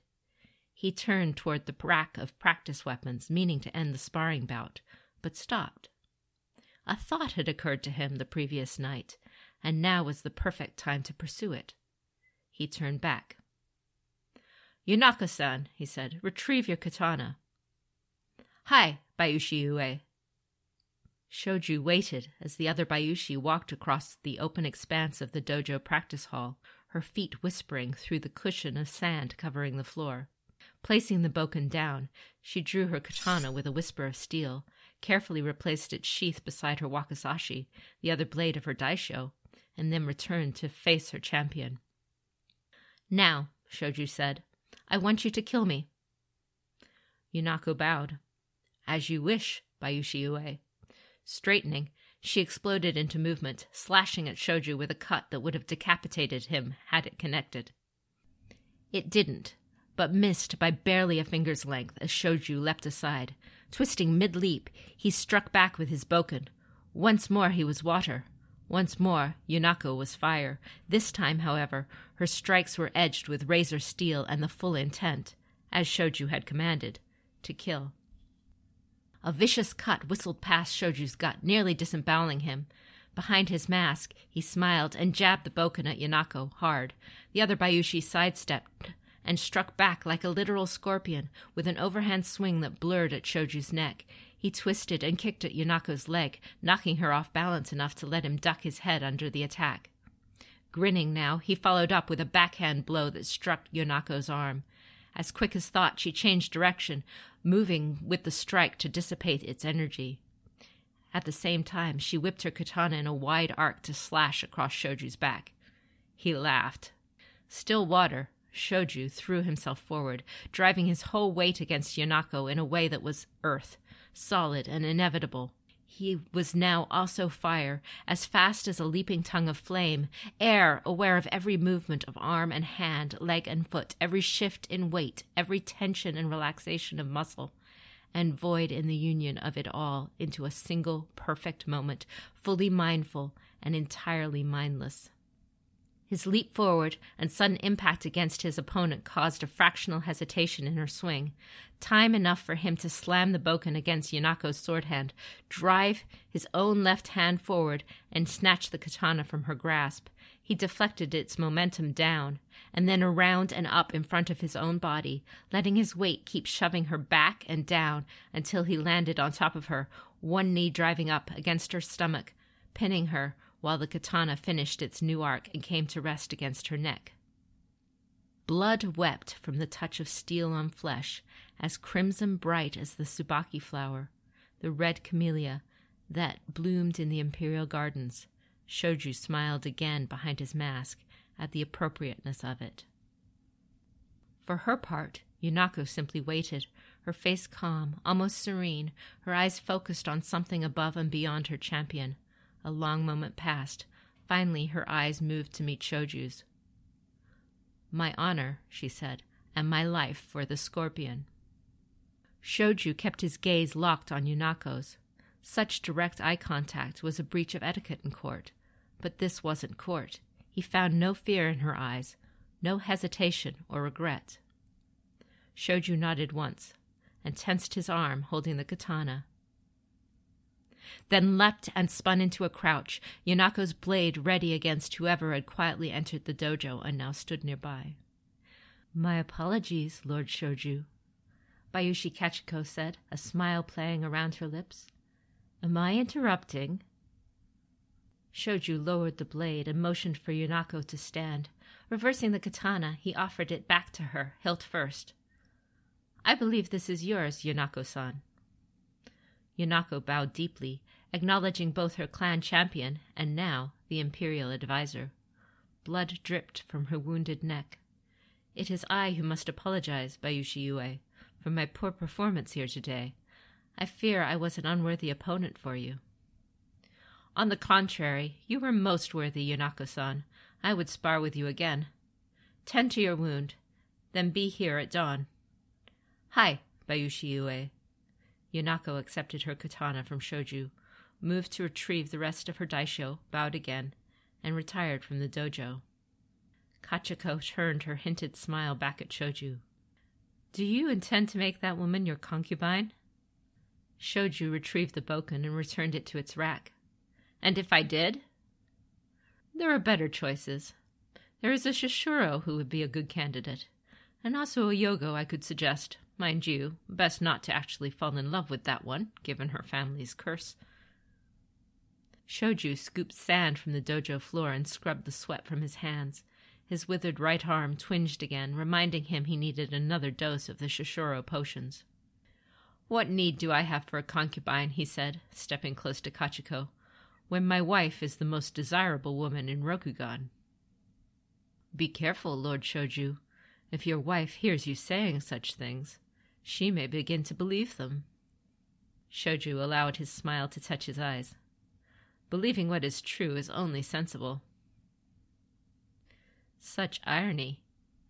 He turned toward the rack of practice weapons, meaning to end the sparring bout, but stopped. A thought had occurred to him the previous night, and now was the perfect time to pursue it. He turned back. Yunako san, he said, retrieve your katana. Hi, Bayushi Ue. Shoju waited as the other Bayushi walked across the open expanse of the dojo practice hall, her feet whispering through the cushion of sand covering the floor. Placing the bokken down, she drew her katana with a whisper of steel, carefully replaced its sheath beside her wakizashi, the other blade of her daisho, and then returned to face her champion. Now, Shoju said, I want you to kill me. Yunako bowed. As you wish, Bayushi Ue. Straightening, she exploded into movement, slashing at Shoju with a cut that would have decapitated him had it connected. It didn't, but missed by barely a finger's length as Shoju leapt aside. Twisting mid leap, he struck back with his bokken. Once more he was water. Once more Yunako was fire. This time, however, her strikes were edged with razor steel and the full intent, as Shoju had commanded, to kill. A vicious cut whistled past Shoju's gut, nearly disemboweling him. Behind his mask, he smiled and jabbed the bokken at Yunako hard. The other Bayushi sidestepped, and struck back like a literal scorpion with an overhand swing that blurred at Shoju's neck. He twisted and kicked at Yonako's leg, knocking her off balance enough to let him duck his head under the attack. Grinning now, he followed up with a backhand blow that struck Yonako's arm. As quick as thought, she changed direction, moving with the strike to dissipate its energy. At the same time, she whipped her katana in a wide arc to slash across Shoju's back. He laughed. Still water, Shoju threw himself forward, driving his whole weight against Yonako in a way that was earth, solid and inevitable. He was now also fire, as fast as a leaping tongue of flame, air, aware of every movement of arm and hand, leg and foot, every shift in weight, every tension and relaxation of muscle, and void in the union of it all into a single perfect moment, fully mindful and entirely mindless. His leap forward and sudden impact against his opponent caused a fractional hesitation in her swing, time enough for him to slam the bokken against Yonako's sword hand, drive his own left hand forward, and snatch the katana from her grasp. He deflected its momentum down, and then around and up in front of his own body, letting his weight keep shoving her back and down until he landed on top of her, one knee driving up against her stomach, pinning her while the katana finished its new arc and came to rest against her neck. Blood wept from the touch of steel on flesh, as crimson bright as the tsubaki flower, the red camellia that bloomed in the imperial gardens. Shoju smiled again behind his mask at the appropriateness of it. For her part, Yonako simply waited, her face calm, almost serene, her eyes focused on something above and beyond her champion. A long moment passed. Finally, her eyes moved to meet Shoju's. My honor, she said, and my life for the scorpion. Shoju kept his gaze locked on Yonako's. Such direct eye contact was a breach of etiquette in court, but this wasn't court. He found no fear in her eyes, no hesitation or regret. Shoju nodded once and tensed his arm, holding the katana then leapt and spun into a crouch, Yonako's blade ready against whoever had quietly entered the dojo and now stood nearby. My apologies, Lord Shoju, Bayushi Kachiko said, a smile playing around her lips. Am I interrupting? Shoju lowered the blade and motioned for Yonako to stand. Reversing the katana, he offered it back to her, hilt first. I believe this is yours, Yonako san. Yonako bowed deeply, acknowledging both her clan champion and now the imperial adviser. Blood dripped from her wounded neck. It is I who must apologize, Bayushi Ue, for my poor performance here today. I fear I was an unworthy opponent for you. On the contrary, you were most worthy, Yonako san. I would spar with you again. Tend to your wound, then be here at dawn. Hi, Bayushi Ue. Yonako accepted her katana from Shoju, moved to retrieve the rest of her daisho, bowed again, and retired from the dojo. Kachiko turned her hinted smile back at Shoju. Do you intend to make that woman your concubine? Shoju retrieved the bokken and returned it to its rack. And if I did? There are better choices. There is a Shosuro who would be a good candidate, and also a Yogo I could suggest. Mind you, best not to actually fall in love with that one, given her family's curse. Shoju scooped sand from the dojo floor and scrubbed the sweat from his hands. His withered right arm twinged again, reminding him he needed another dose of the Shosuro potions. What need do I have for a concubine, he said, stepping close to Kachiko, when my wife is the most desirable woman in Rokugan? Be careful, Lord Shoju. If your wife hears you saying such things, she may begin to believe them. Shoju allowed his smile to touch his eyes. Believing what is true is only sensible. Such irony,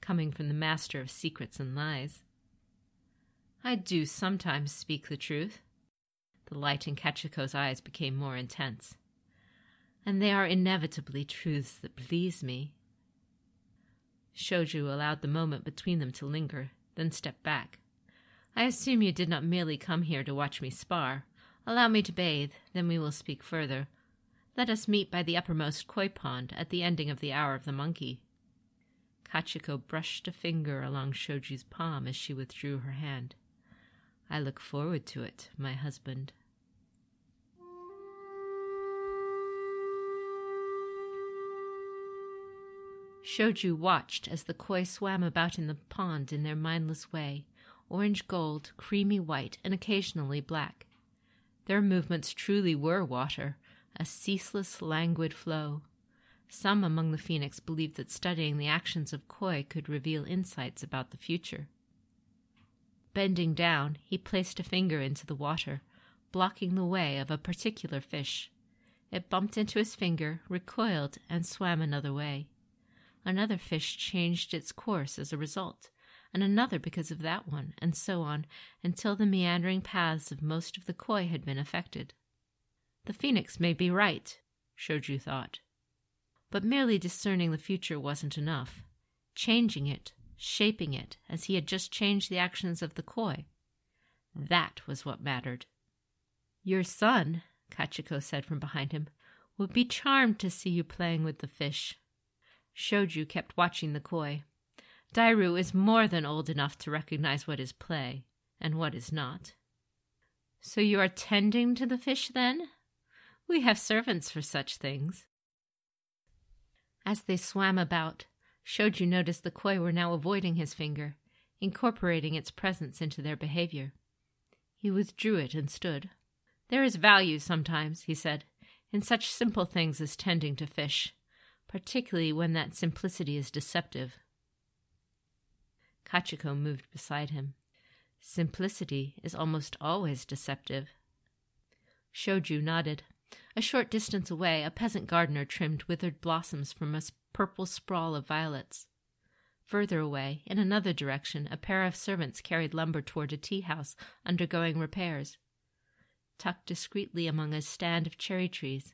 coming from the master of secrets and lies. I do sometimes speak the truth. The light in Kachiko's eyes became more intense. And they are inevitably truths that please me. Shoju allowed the moment between them to linger, then stepped back. I assume you did not merely come here to watch me spar. Allow me to bathe, then we will speak further. Let us meet by the uppermost koi pond at the ending of the hour of the monkey. Kachiko brushed a finger along Shoju's palm as she withdrew her hand. I look forward to it, my husband. Shoju watched as the koi swam about in the pond in their mindless way, orange gold, creamy white, and occasionally black. Their movements truly were water, a ceaseless, languid flow. Some among the phoenix believed that studying the actions of koi could reveal insights about the future. Bending down, he placed a finger into the water, blocking the way of a particular fish. It bumped into his finger, recoiled, and swam another way. Another fish changed its course as a result, and another because of that one, and so on, until the meandering paths of most of the koi had been affected. The phoenix may be right, Shoju thought. But merely discerning the future wasn't enough. Changing it, shaping it, as he had just changed the actions of the koi, that was what mattered. Your son, Kachiko said from behind him, would be charmed to see you playing with the fish. Shoju kept watching the koi. Dairu is more than old enough to recognize what is play and what is not. So you are tending to the fish, then? We have servants for such things. As they swam about, Shoju noticed the koi were now avoiding his finger, incorporating its presence into their behavior. He withdrew it and stood. There is value sometimes, he said, in such simple things as tending to fish particularly when that simplicity is deceptive. Kachiko moved beside him. Simplicity is almost always deceptive. Shoju nodded. A short distance away, a peasant gardener trimmed withered blossoms from a purple sprawl of violets. Further away, in another direction, a pair of servants carried lumber toward a tea house undergoing repairs. Tucked discreetly among a stand of cherry trees,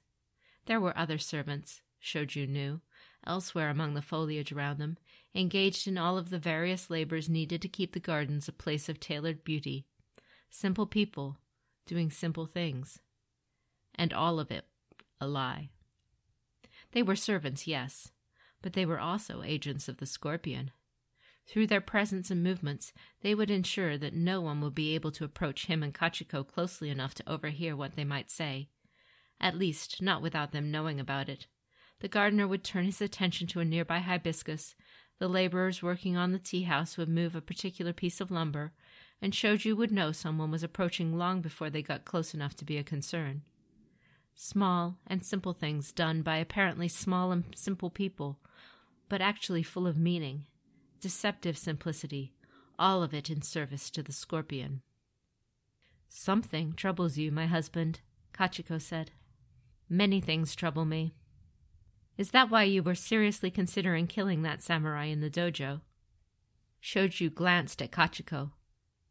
there were other servants, Shoju knew, elsewhere among the foliage around them, engaged in all of the various labors needed to keep the gardens a place of tailored beauty. Simple people doing simple things. And all of it a lie. They were servants, yes, but they were also agents of the scorpion. Through their presence and movements, they would ensure that no one would be able to approach him and Kachiko closely enough to overhear what they might say, at least not without them knowing about it the gardener would turn his attention to a nearby hibiscus, the laborers working on the tea house would move a particular piece of lumber, and Shoju would know someone was approaching long before they got close enough to be a concern. Small and simple things done by apparently small and simple people, but actually full of meaning, deceptive simplicity, all of it in service to the scorpion. Something troubles you, my husband, Kachiko said. Many things trouble me. Is that why you were seriously considering killing that samurai in the dojo? Shoju glanced at Kachiko,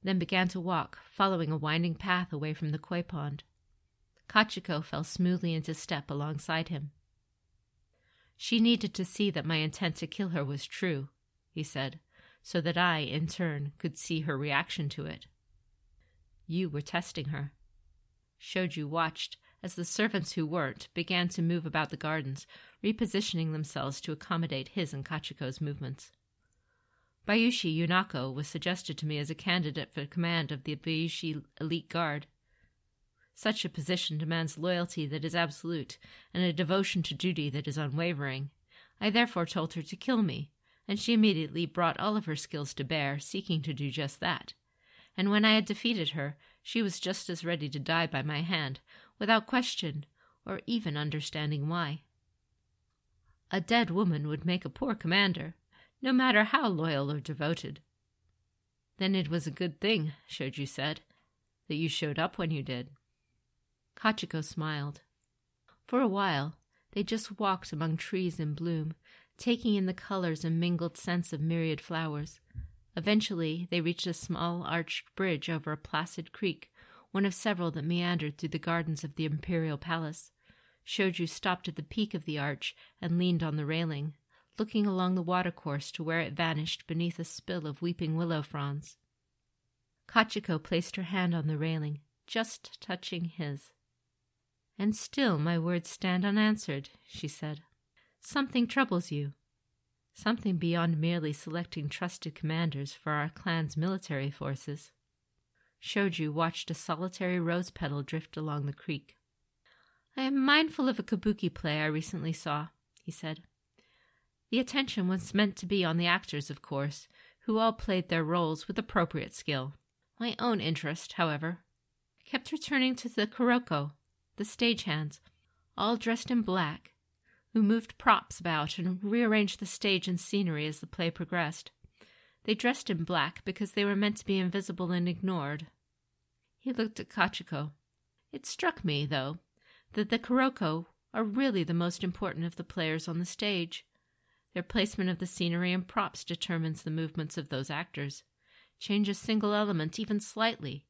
then began to walk, following a winding path away from the koi pond. Kachiko fell smoothly into step alongside him. She needed to see that my intent to kill her was true, he said, so that I, in turn, could see her reaction to it. You were testing her. Shoju watched as the servants who weren't began to move about the gardens, repositioning themselves to accommodate his and Kachiko's movements. Bayushi Yunako was suggested to me as a candidate for command of the Bayushi Elite Guard. Such a position demands loyalty that is absolute and a devotion to duty that is unwavering. I therefore told her to kill me, and she immediately brought all of her skills to bear, seeking to do just that. And when I had defeated her, she was just as ready to die by my hand, without question or even understanding why. A dead woman would make a poor commander, no matter how loyal or devoted. Then it was a good thing, Shoju said, that you showed up when you did. Kachiko smiled. For a while, they just walked among trees in bloom, taking in the colors and mingled scents of myriad flowers. Eventually, they reached a small arched bridge over a placid creek one of several that meandered through the gardens of the imperial palace. Shoju stopped at the peak of the arch and leaned on the railing, looking along the watercourse to where it vanished beneath a spill of weeping willow fronds. Kachiko placed her hand on the railing, just touching his. And still my words stand unanswered, she said. Something troubles you. Something beyond merely selecting trusted commanders for our clan's military forces. Shoju watched a solitary rose petal drift along the creek. I am mindful of a kabuki play I recently saw, he said. The attention was meant to be on the actors, of course, who all played their roles with appropriate skill. My own interest, however, kept returning to the Kuroko, the stagehands, all dressed in black, who moved props about and rearranged the stage and scenery as the play progressed. They dressed in black because they were meant to be invisible and ignored. He looked at Kachiko. It struck me, though, that the Kuroko are really the most important of the players on the stage. Their placement of the scenery and props determines the movements of those actors. Change a single element even slightly,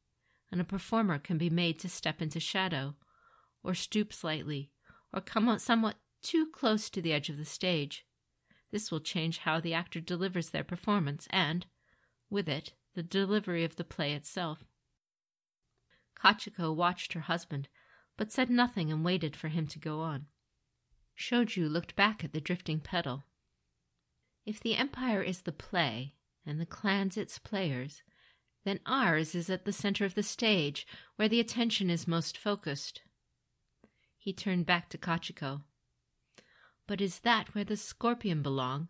and a performer can be made to step into shadow, or stoop slightly, or come somewhat too close to the edge of the stage. This will change how the actor delivers their performance and, with it, the delivery of the play itself. Kachiko watched her husband, but said nothing and waited for him to go on. Shoju looked back at the drifting petal. If the Empire is the play, and the clans its players, then ours is at the center of the stage, where the attention is most focused. He turned back to Kachiko. But is that where the scorpion belong?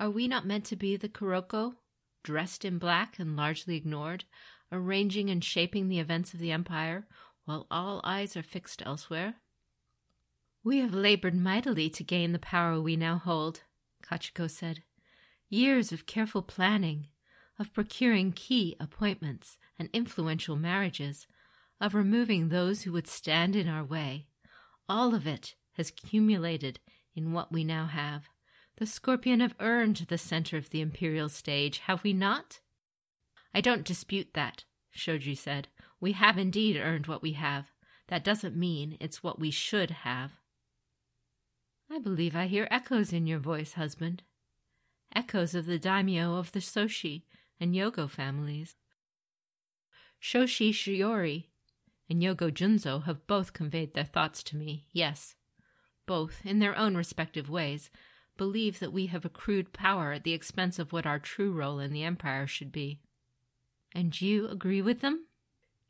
Are we not meant to be the Kuroko, dressed in black and largely ignored, arranging and shaping the events of the Empire, while all eyes are fixed elsewhere? We have labored mightily to gain the power we now hold, Kachiko said. Years of careful planning, of procuring key appointments and influential marriages, of removing those who would stand in our way. All of it has accumulated in what we now have. The Scorpion have earned the center of the imperial stage, have we not? I don't dispute that, Shoju said. We have indeed earned what we have. That doesn't mean it's what we should have. I believe I hear echoes in your voice, husband. Echoes of the daimyo of the Soshi and Yogo families. Soshi Shiori and Yogo Junzo have both conveyed their thoughts to me, yes. Both, in their own respective ways, believe that we have accrued power at the expense of what our true role in the Empire should be. And you agree with them?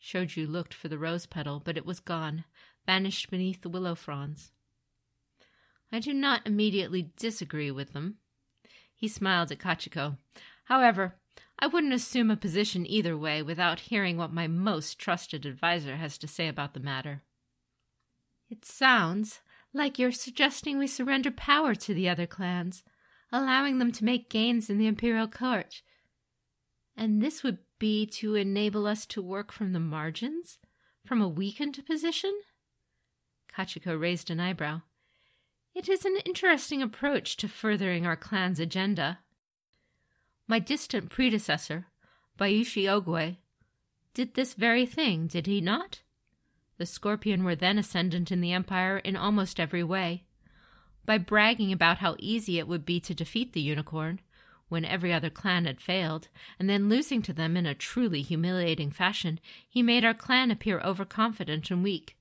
Shoju looked for the rose petal, but it was gone, vanished beneath the willow fronds. I do not immediately disagree with them. He smiled at Kachiko. However, I wouldn't assume a position either way without hearing what my most trusted adviser has to say about the matter. It sounds like you're suggesting we surrender power to the other clans, allowing them to make gains in the imperial court. And this would be to enable us to work from the margins? From a weakened position? Kachiko raised an eyebrow. It is an interesting approach to furthering our clan's agenda. My distant predecessor, Bayushi Ogwe, did this very thing, did he not? The Scorpion were then ascendant in the Empire in almost every way. By bragging about how easy it would be to defeat the Unicorn, when every other clan had failed, and then losing to them in a truly humiliating fashion, he made our clan appear overconfident and weak.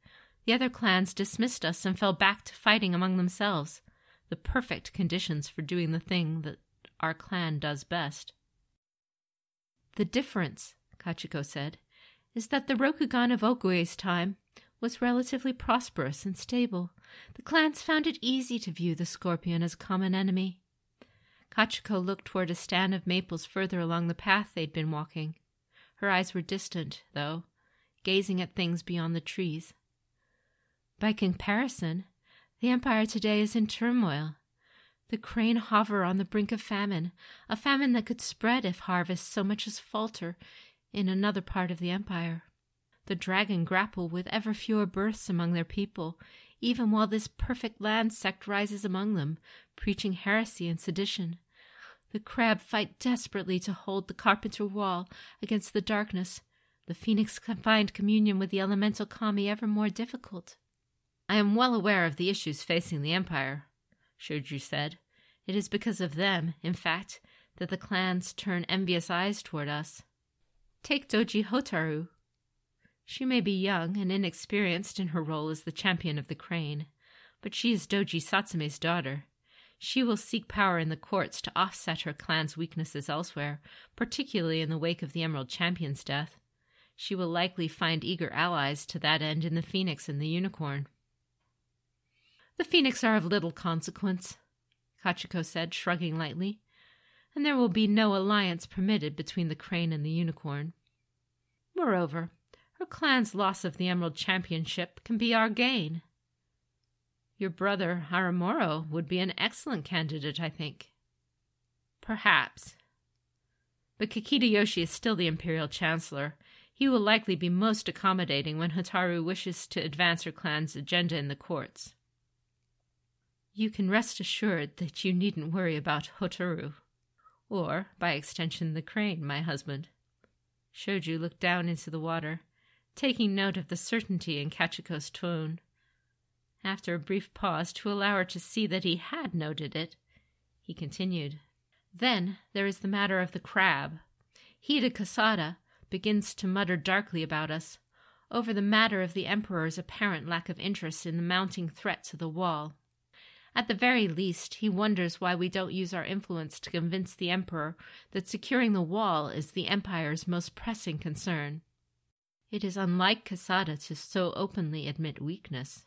The other clans dismissed us and fell back to fighting among themselves, the perfect conditions for doing the thing that our clan does best. The difference, Kachiko said, is that the Rokugan of Ogwe's time was relatively prosperous and stable. The clans found it easy to view the scorpion as a common enemy. Kachiko looked toward a stand of maples further along the path they'd been walking. Her eyes were distant, though, gazing at things beyond the trees. By comparison, the empire today is in turmoil. The crane hover on the brink of famine, a famine that could spread if harvests so much as falter in another part of the empire. The dragon grapple with ever fewer births among their people, even while this perfect land sect rises among them, preaching heresy and sedition. The crab fight desperately to hold the carpenter wall against the darkness. The phoenix find communion with the elemental kami ever more difficult. I am well aware of the issues facing the empire, Shoju said. It is because of them, in fact, that the clans turn envious eyes toward us. Take Doji Hotaru, she may be young and inexperienced in her role as the champion of the crane, but she is Doji Satsume's daughter. She will seek power in the courts to offset her clan's weaknesses elsewhere, particularly in the wake of the Emerald Champion's death. she will likely find eager allies to that end in the phoenix and the unicorn. The phoenix are of little consequence, Kachiko said, shrugging lightly, and there will be no alliance permitted between the crane and the unicorn. Moreover, her clan's loss of the Emerald Championship can be our gain. Your brother Aramoro would be an excellent candidate, I think. Perhaps. But Kakita Yoshi is still the Imperial Chancellor. He will likely be most accommodating when Hotaru wishes to advance her clan's agenda in the courts. You can rest assured that you needn't worry about Hotaru, or, by extension, the crane, my husband. Shoju looked down into the water, taking note of the certainty in Kachiko's tone. After a brief pause to allow her to see that he had noted it, he continued. Then there is the matter of the crab. Hida Kisada begins to mutter darkly about us, over the matter of the Emperor's apparent lack of interest in the mounting threat to the wall. At the very least, he wonders why we don't use our influence to convince the Emperor that securing the wall is the Empire's most pressing concern. It is unlike Kisada to so openly admit weakness.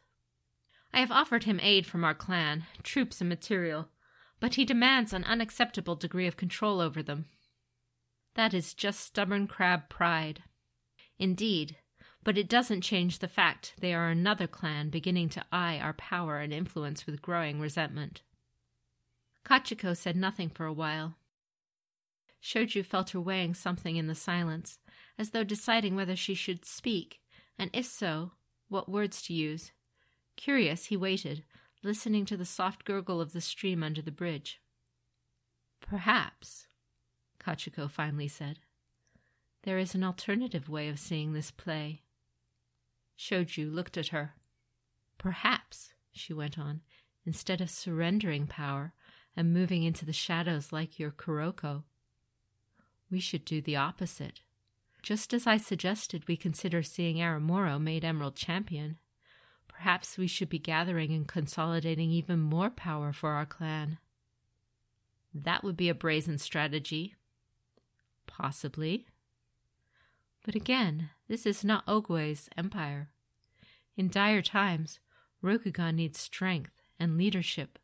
I have offered him aid from our clan, troops and material, but he demands an unacceptable degree of control over them. That is just stubborn crab pride. Indeed, but it doesn't change the fact they are another clan beginning to eye our power and influence with growing resentment. Kachiko said nothing for a while. Shoju felt her weighing something in the silence, as though deciding whether she should speak, and if so, what words to use. Curious, he waited, listening to the soft gurgle of the stream under the bridge. Perhaps, Kachiko finally said, there is an alternative way of seeing this play. Shoju looked at her. Perhaps, she went on, instead of surrendering power and moving into the shadows like your Kuroko, we should do the opposite. Just as I suggested we consider seeing Aramoro made Emerald Champion, perhaps we should be gathering and consolidating even more power for our clan. That would be a brazen strategy. Possibly. But again, this is not Ogue's empire. In dire times, Rokugan needs strength and leadership.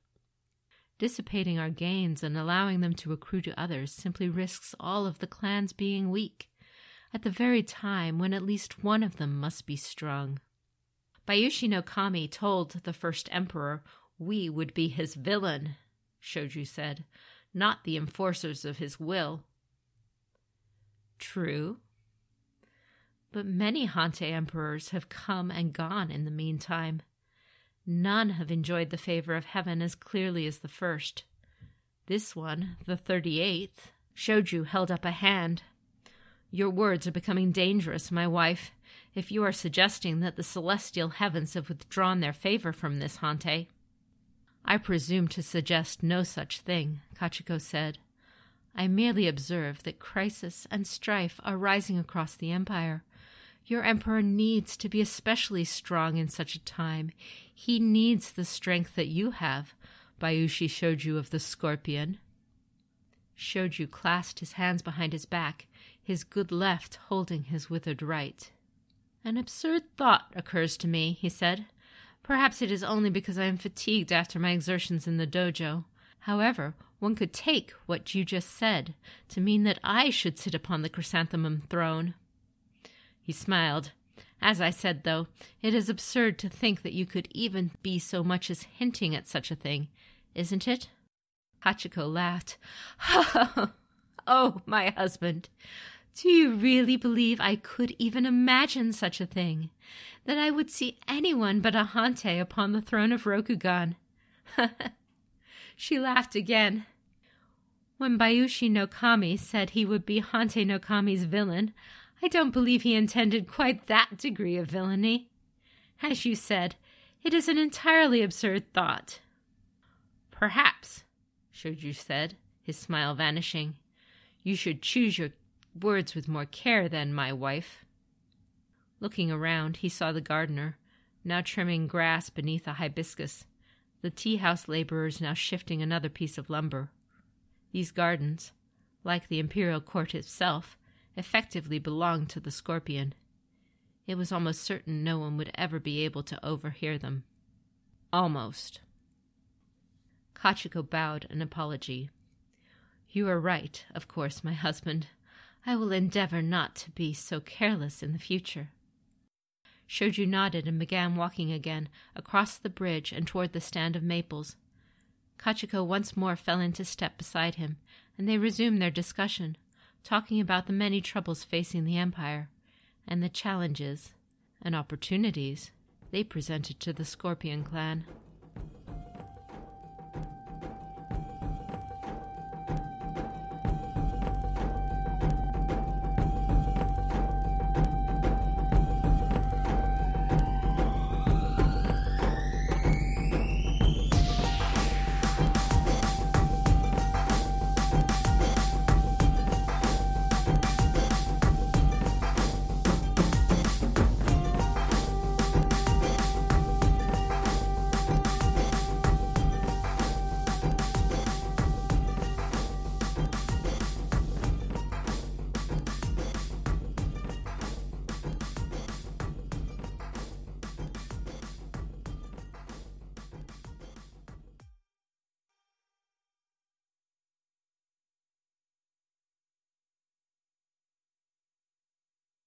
Dissipating our gains and allowing them to accrue to others simply risks all of the clans being weak, at the very time when at least one of them must be strong. Bayushi no Kami told the first emperor we would be his villain, Shoju said, not the enforcers of his will. True, but many Hantei emperors have come and gone in the meantime. None have enjoyed the favor of heaven as clearly as the first. This one, the thirty eighth, Shoju held up a hand. Your words are becoming dangerous, my wife, if you are suggesting that the celestial heavens have withdrawn their favor from this Hantei. I presume to suggest no such thing, Kachiko said. I merely observe that crisis and strife are rising across the empire. Your emperor needs to be especially strong in such a time. He needs the strength that you have, Bayushi Shoju of the Scorpion. Shoju clasped his hands behind his back, his good left holding his withered right. An absurd thought occurs to me, he said. Perhaps it is only because I am fatigued after my exertions in the dojo. However, one could take what you just said to mean that I should sit upon the chrysanthemum throne. He smiled. As I said, though, it is absurd to think that you could even be so much as hinting at such a thing, isn't it? Kachiko laughed. oh, my husband, do you really believe I could even imagine such a thing? That I would see anyone but a Hantei upon the throne of Rokugan? she laughed again. When Bayushi no Kami said he would be Hantei no Kami's villain, I don't believe he intended quite that degree of villainy. As you said, it is an entirely absurd thought. Perhaps, Shoju said, his smile vanishing. You should choose your words with more care, than my wife. Looking around, he saw the gardener, now trimming grass beneath a hibiscus, the tea house laborers now shifting another piece of lumber. These gardens, like the imperial court itself, effectively belonged to the scorpion. It was almost certain no one would ever be able to overhear them. Almost. Kachiko bowed an apology. You are right, of course, my husband. I will endeavor not to be so careless in the future. Shoju nodded and began walking again, across the bridge and toward the stand of maples. Kachiko once more fell into step beside him, and they resumed their discussion, talking about the many troubles facing the Empire, and the challenges and opportunities they presented to the Scorpion clan.